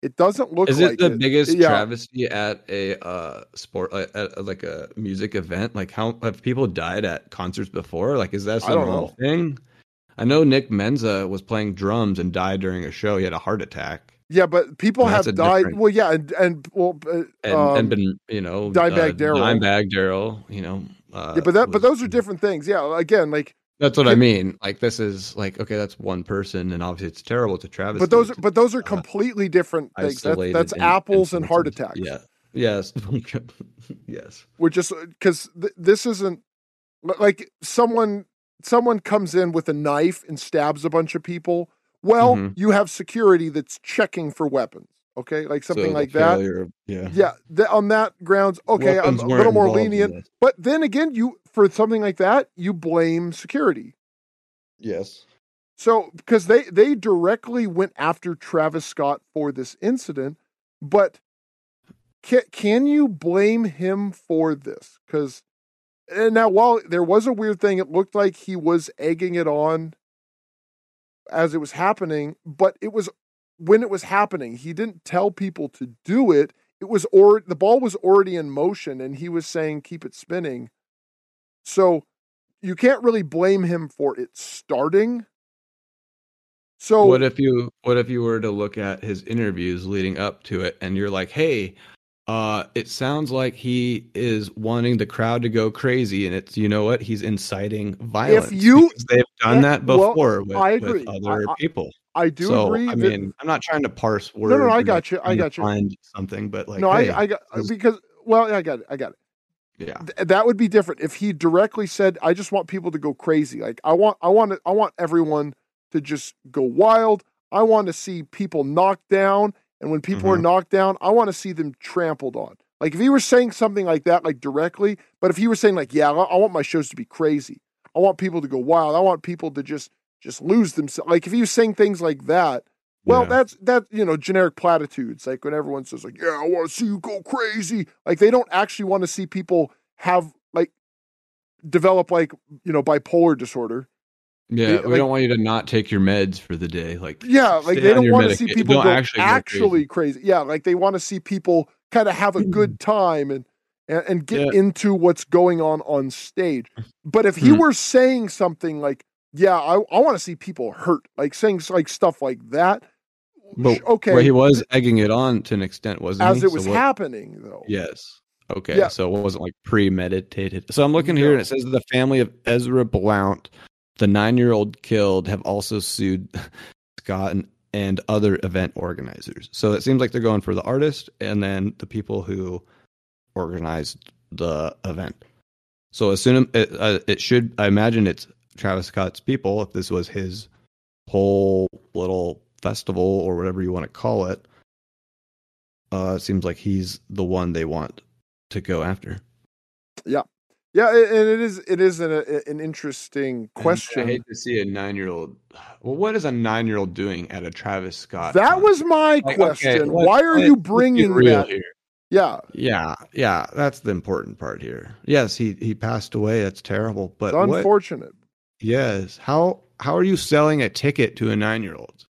it doesn't look is like it the biggest Yeah. travesty at a uh sport uh, at, like a music event? Like how have people died at concerts before? Like is that a normal know. thing? I know Nick Menza was playing drums and died during a show. He had a heart attack Yeah, but people have died. Well, yeah, and and well, uh, and, um, and been you know Dimebag uh, Darrell. Dimebag Darrell. You know. Uh, yeah, but that but those are different things. Yeah, again, like That's what I mean. Like this is like okay, that's one person, and obviously it's terrible to Travis. but those are but those are completely different things. That's, that's apples and heart attacks. Yeah. Yes. yes. We're just because th- this isn't like someone someone comes in with a knife and stabs a bunch of people. Well, Mhm. you have security that's checking for weapons. Okay, like something the like that. failure yeah. Yeah, on that grounds, okay, Weapons I'm a little more lenient. But then again, you for something like that, you blame security. Yes. So because they they directly went after Travis Scott for this incident, but can can you blame him for this? Because and now while there was a weird thing, it looked like he was egging it on as it was happening, but it was when it was happening, he didn't tell people to do it. It was or the ball was already in motion and he was saying keep it spinning. So you can't really blame him for it starting. So what if you what if you were to look at his interviews leading up to it and you're like, "Hey, uh it sounds like he is wanting the crowd to go crazy and it's you know what? He's inciting violence." you- they've done that well, before with, I with agree. other I- I- people. I do so, agree. I that- mean, I'm not trying to parse words. no, no, I got you. I got you. Find something, but like, no, hey, I, I got because well, I got it. I got it. yeah, Th- that would be different if he directly said, "I just want people to go crazy. Like I want, I want, I want everyone to just go wild. I want to see people knocked down, and when people are Mhm. knocked down, I want to see them trampled on." Like if he were saying something like that, like directly, but if he were saying like, "Yeah, I I want my shows to be crazy. I want people to go wild. I want people to just just lose themselves." Like if he was saying things like that, well, Yeah. that's that you know generic platitudes. Like when everyone says like, "Yeah, I want to see you go crazy." Like they don't actually want to see people have like develop like you know bipolar disorder. Yeah. they- we like- don't want you to not take your meds for the day. Like, Yeah, like they don't want to see people go actually actually, crazy. crazy. Yeah, like they want to see people kind of have a good time and and, and get Yeah. into what's going on on stage. But if he Hmm. were saying something like, "Yeah, I, I want to see people hurt," like saying like stuff like that, But okay, Well, he was egging it on to an extent, wasn't it? as he? it was So what- happening though. Yes. Okay. Yeah. So it wasn't like premeditated. So I'm looking here and it says the family of Ezra Blount, the nine year old killed, have also sued Scott and, and other event organizers. So it seems like they're going for the artist and then the people who organized the event. So as soon as it, uh, it should, I imagine it's Travis Scott's people if this was his whole little festival or whatever you want to call it. Uh, it seems like he's the one they want to go after. Yeah, a- and it is it is an, an interesting question. I hate to see a nine-year-old. Well, what is a nine-year-old doing at a Travis Scott? That was my Like, question. let's- Why are you bringing real that? here? Yeah, Yeah, yeah, that's the important part here. Yes, he he passed away. That's terrible. But it's what? unfortunate. Yes. How how are you selling a ticket to a nine-year-old?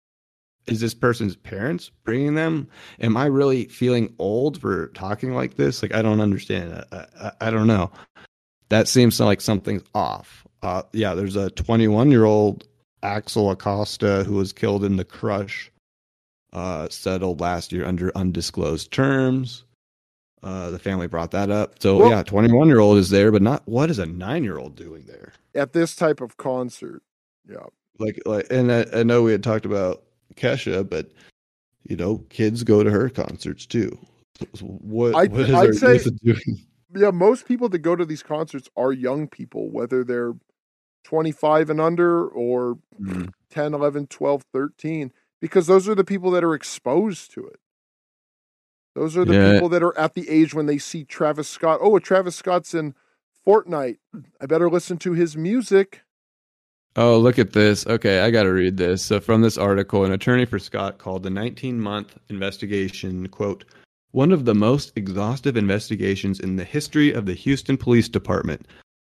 Is this person's parents bringing them? Am I really feeling old for talking like this? Like I don't understand. I, I, I don't know. That seems like something's off. Uh, yeah, there's a 21 year old Axel Acosta who was killed in the crush. Uh, settled last year under undisclosed terms. Uh, the family brought that up. So Well- yeah, 21 year old is there, but not what is a nine year old doing there? At this type of concert, yeah. like like and I, I know we had talked about Kesha, but you know, kids go to her concerts too. So What, I'd- what is I'd say- doing? Yeah, most people that go to these concerts are young people, whether they're 25 and under or Mm. 10, 11, 12, 13, because those are the people that are exposed to it. Those are the Yeah. people that are at the age when they see Travis Scott. Oh, a Travis Scott's in Fortnite. I better listen to his music. Oh, look at this. Okay, I got to read this. So, from this article, an attorney for Scott called the 19 month investigation, quote, one of the most exhaustive investigations in the history of the Houston Police Department,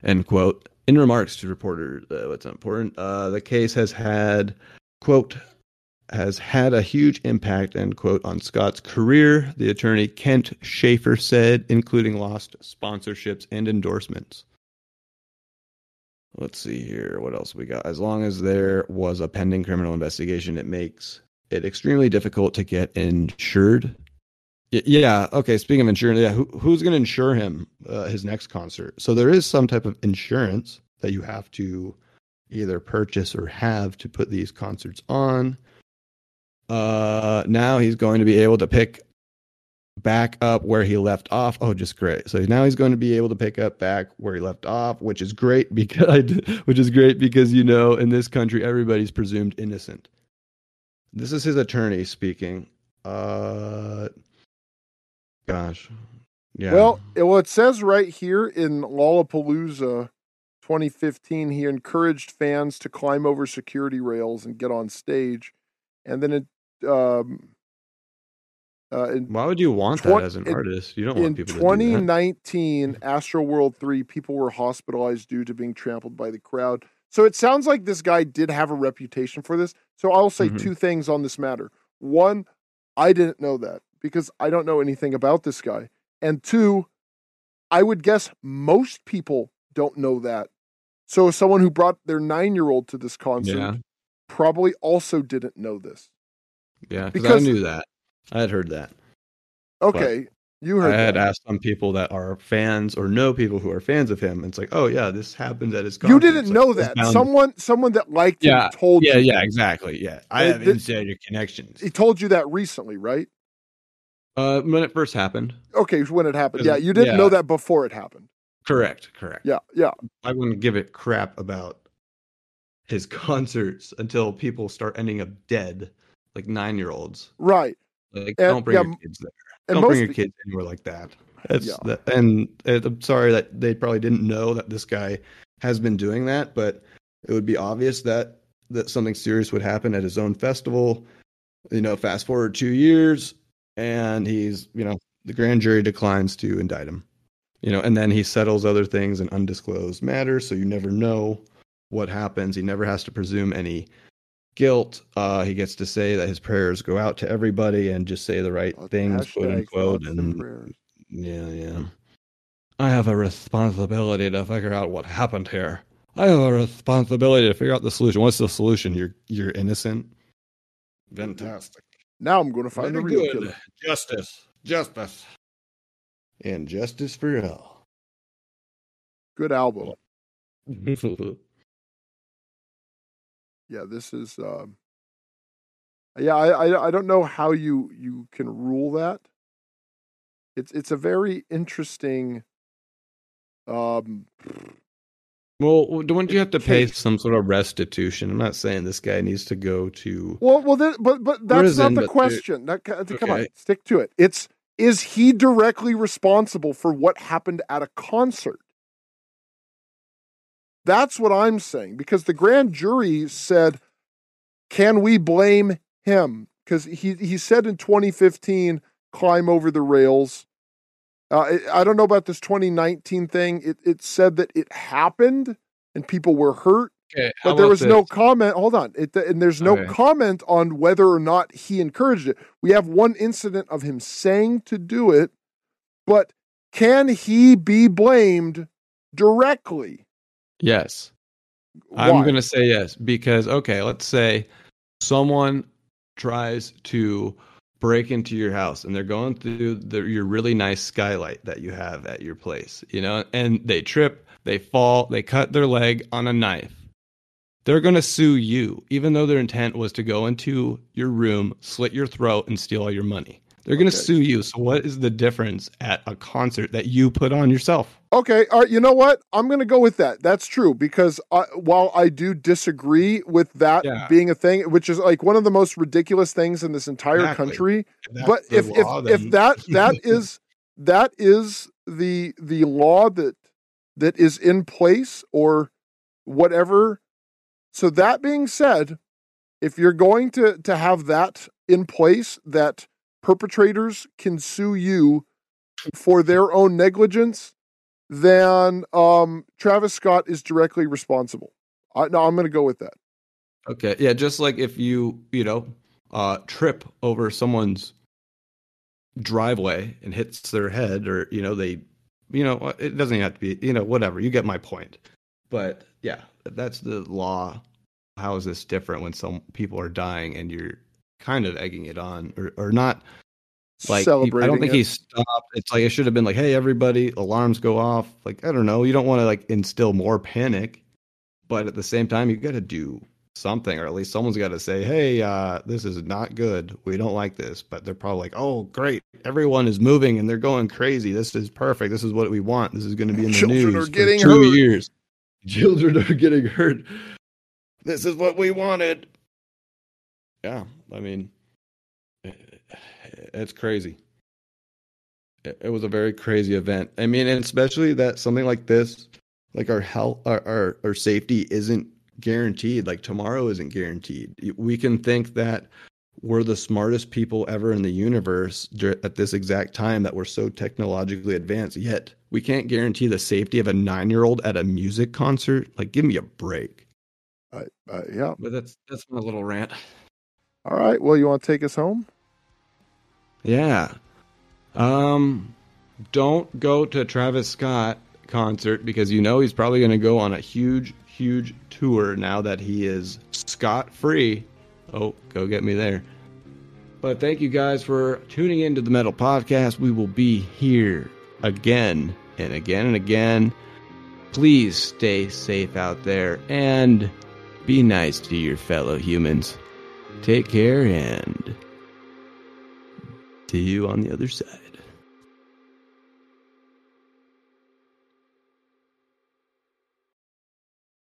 end quote. In remarks to reporters, uh, what's important, uh, the case has had, quote, has had a huge impact, end quote, on Scott's career, the attorney Kent Schaffer said, including lost sponsorships and endorsements. Let's see here. What else we got? As long as there was a pending criminal investigation, it makes it extremely difficult to get insured. Yeah. Okay. Speaking of insurance, yeah, who, who's going to insure him uh, his next concert? So there is some type of insurance that you have to either purchase or have to put these concerts on. Uh, now he's going to be able to pick back up where he left off. Oh, just great. So now he's going to be able to pick up back where he left off, which is great because which is great because you know in this country everybody's presumed innocent. this is his attorney speaking. Uh, gosh, yeah. Well, it, well, it says right here in Lollapalooza 2015, he encouraged fans to climb over security rails and get on stage, and then it. Um, uh, in why would you want twen- that as an in- artist? You don't want people to do 2019, Astroworld 3, people were hospitalized due to being trampled by the crowd. So it sounds like this guy did have a reputation for this. So I'll say Mhm. two things on this matter. One, I didn't know that because I don't know anything about this guy. And two, I would guess most people don't know that. So someone who brought their nine year old to this concert Yeah. probably also didn't know this. Yeah, because I knew that. I had heard that. Okay, you heard I had that. asked some people that are fans or know people who are fans of him. And it's like, oh yeah, this happened at his. Concert. You didn't like, know that. Someone someone that liked Yeah, him told Yeah, you. yeah, yeah, exactly. Yeah, I have th- insider connections. He told you that recently, right? Uh, when it first happened. Okay, when it happened. Yeah, you didn't yeah. know that before it happened. Correct. Correct. Yeah, yeah. I wouldn't give it crap about his concerts until people start ending up dead, like nine year olds. Right. Like, And- don't bring yeah, your kids there. Don't bring your kids anywhere like that. That's Yeah. that, and, and I'm sorry that they probably didn't know that this guy has been doing that, but it would be obvious that that something serious would happen at his own festival. You know, fast forward two years, and he's you know the grand jury declines to indict him. You know, and then he settles other things in undisclosed matters, so you never know what happens. He never has to presume any guilt. Uh, he gets to say that his prayers go out to everybody and just say the right things, quote unquote. And yeah, yeah. I have a responsibility to figure out what happened here. I have a responsibility to figure out the solution. What's the solution? You're you're innocent. Fantastic. Now I'm going to find the real good. killer. Justice. Justice. And justice for all. Good album. Yeah, this is. Um, yeah, I, I I don't know how you you can rule that. It's it's a very interesting. Um, well, don't you have to pay Case. some sort of restitution? I'm not saying this guy needs to go to. well, well, then, but but that's Prison, not the question. That, ca- come on, stick to it. It's is he directly responsible for what happened at a concert? That's what I'm saying because the grand jury said, "Can we blame him?" Because he he said in 2015, "Climb over the rails." Uh, I don't know about this 2019 thing. It it said that it happened and people were hurt, Okay, but there was no comment. Hold on, it, and there's no Okay. comment on whether or not he encouraged it. We have one incident of him saying to do it, but can he be blamed directly? Yes. Why? I'm going to say yes because okay, let's say someone tries to break into your house and they're going through the, your really nice skylight that you have at your place, you know, and they trip, they fall, they cut their leg on a knife. They're going to sue you even though their intent was to go into your room, slit your throat and steal all your money. They're going to Okay. sue you. So what is the difference at a concert that you put on yourself? Okay, all right. You know what? I'm going to go with that. That's true because I, while I do disagree with that Yeah. being a thing, which is like one of the most ridiculous things in this entire Exactly. country, but if if law, if then- that that is that is the the law that that is in place or whatever. So that being said, if you're going to to have that in place, that perpetrators can sue you for their own negligence, then um, Travis Scott is directly responsible. I, no, I'm going to go with that. Okay, yeah, just like if you, you know, uh trip over someone's driveway and hits their head or, you know, they you know, it doesn't even have to be, you know, whatever. You get my point. But yeah, that's the law. How is this different when some people are dying and you're kind of egging it on or or not like he- Celebrating I don't think it. he stopped. It's like it should have been like, hey, everybody, alarms go off. Like I don't know, you don't want to like instill more panic, but at the same time, you got to do something, or at least someone's got to say, hey, uh, this is not good. We don't like this. But they're probably like, oh, great, everyone is moving and they're going crazy. This is perfect. This is what we want. This is going to be in the Children news are getting for two hurt." years. Children are getting hurt. This is what we wanted. Yeah, I mean, it's crazy. It, it was a very crazy event. I mean, and especially that something like this, like our health, our, our our safety isn't guaranteed. Like tomorrow isn't guaranteed. We can think that we're the smartest people ever in the universe at this exact time that we're so technologically advanced. Yet we can't guarantee the safety of a nine year old at a music concert. Like, give me a break. Uh, uh, yeah. But that's that's my little rant. All right. Well, you want to take us home? Yeah. Um don't go to Travis Scott concert because you know he's probably going to go on a huge huge tour now that he is scot free. Oh, go get me there. But thank you guys for tuning into the Metal Podcast. We will be here again and again and again. Please stay safe out there and be nice to your fellow humans. Take care and see you on the other side.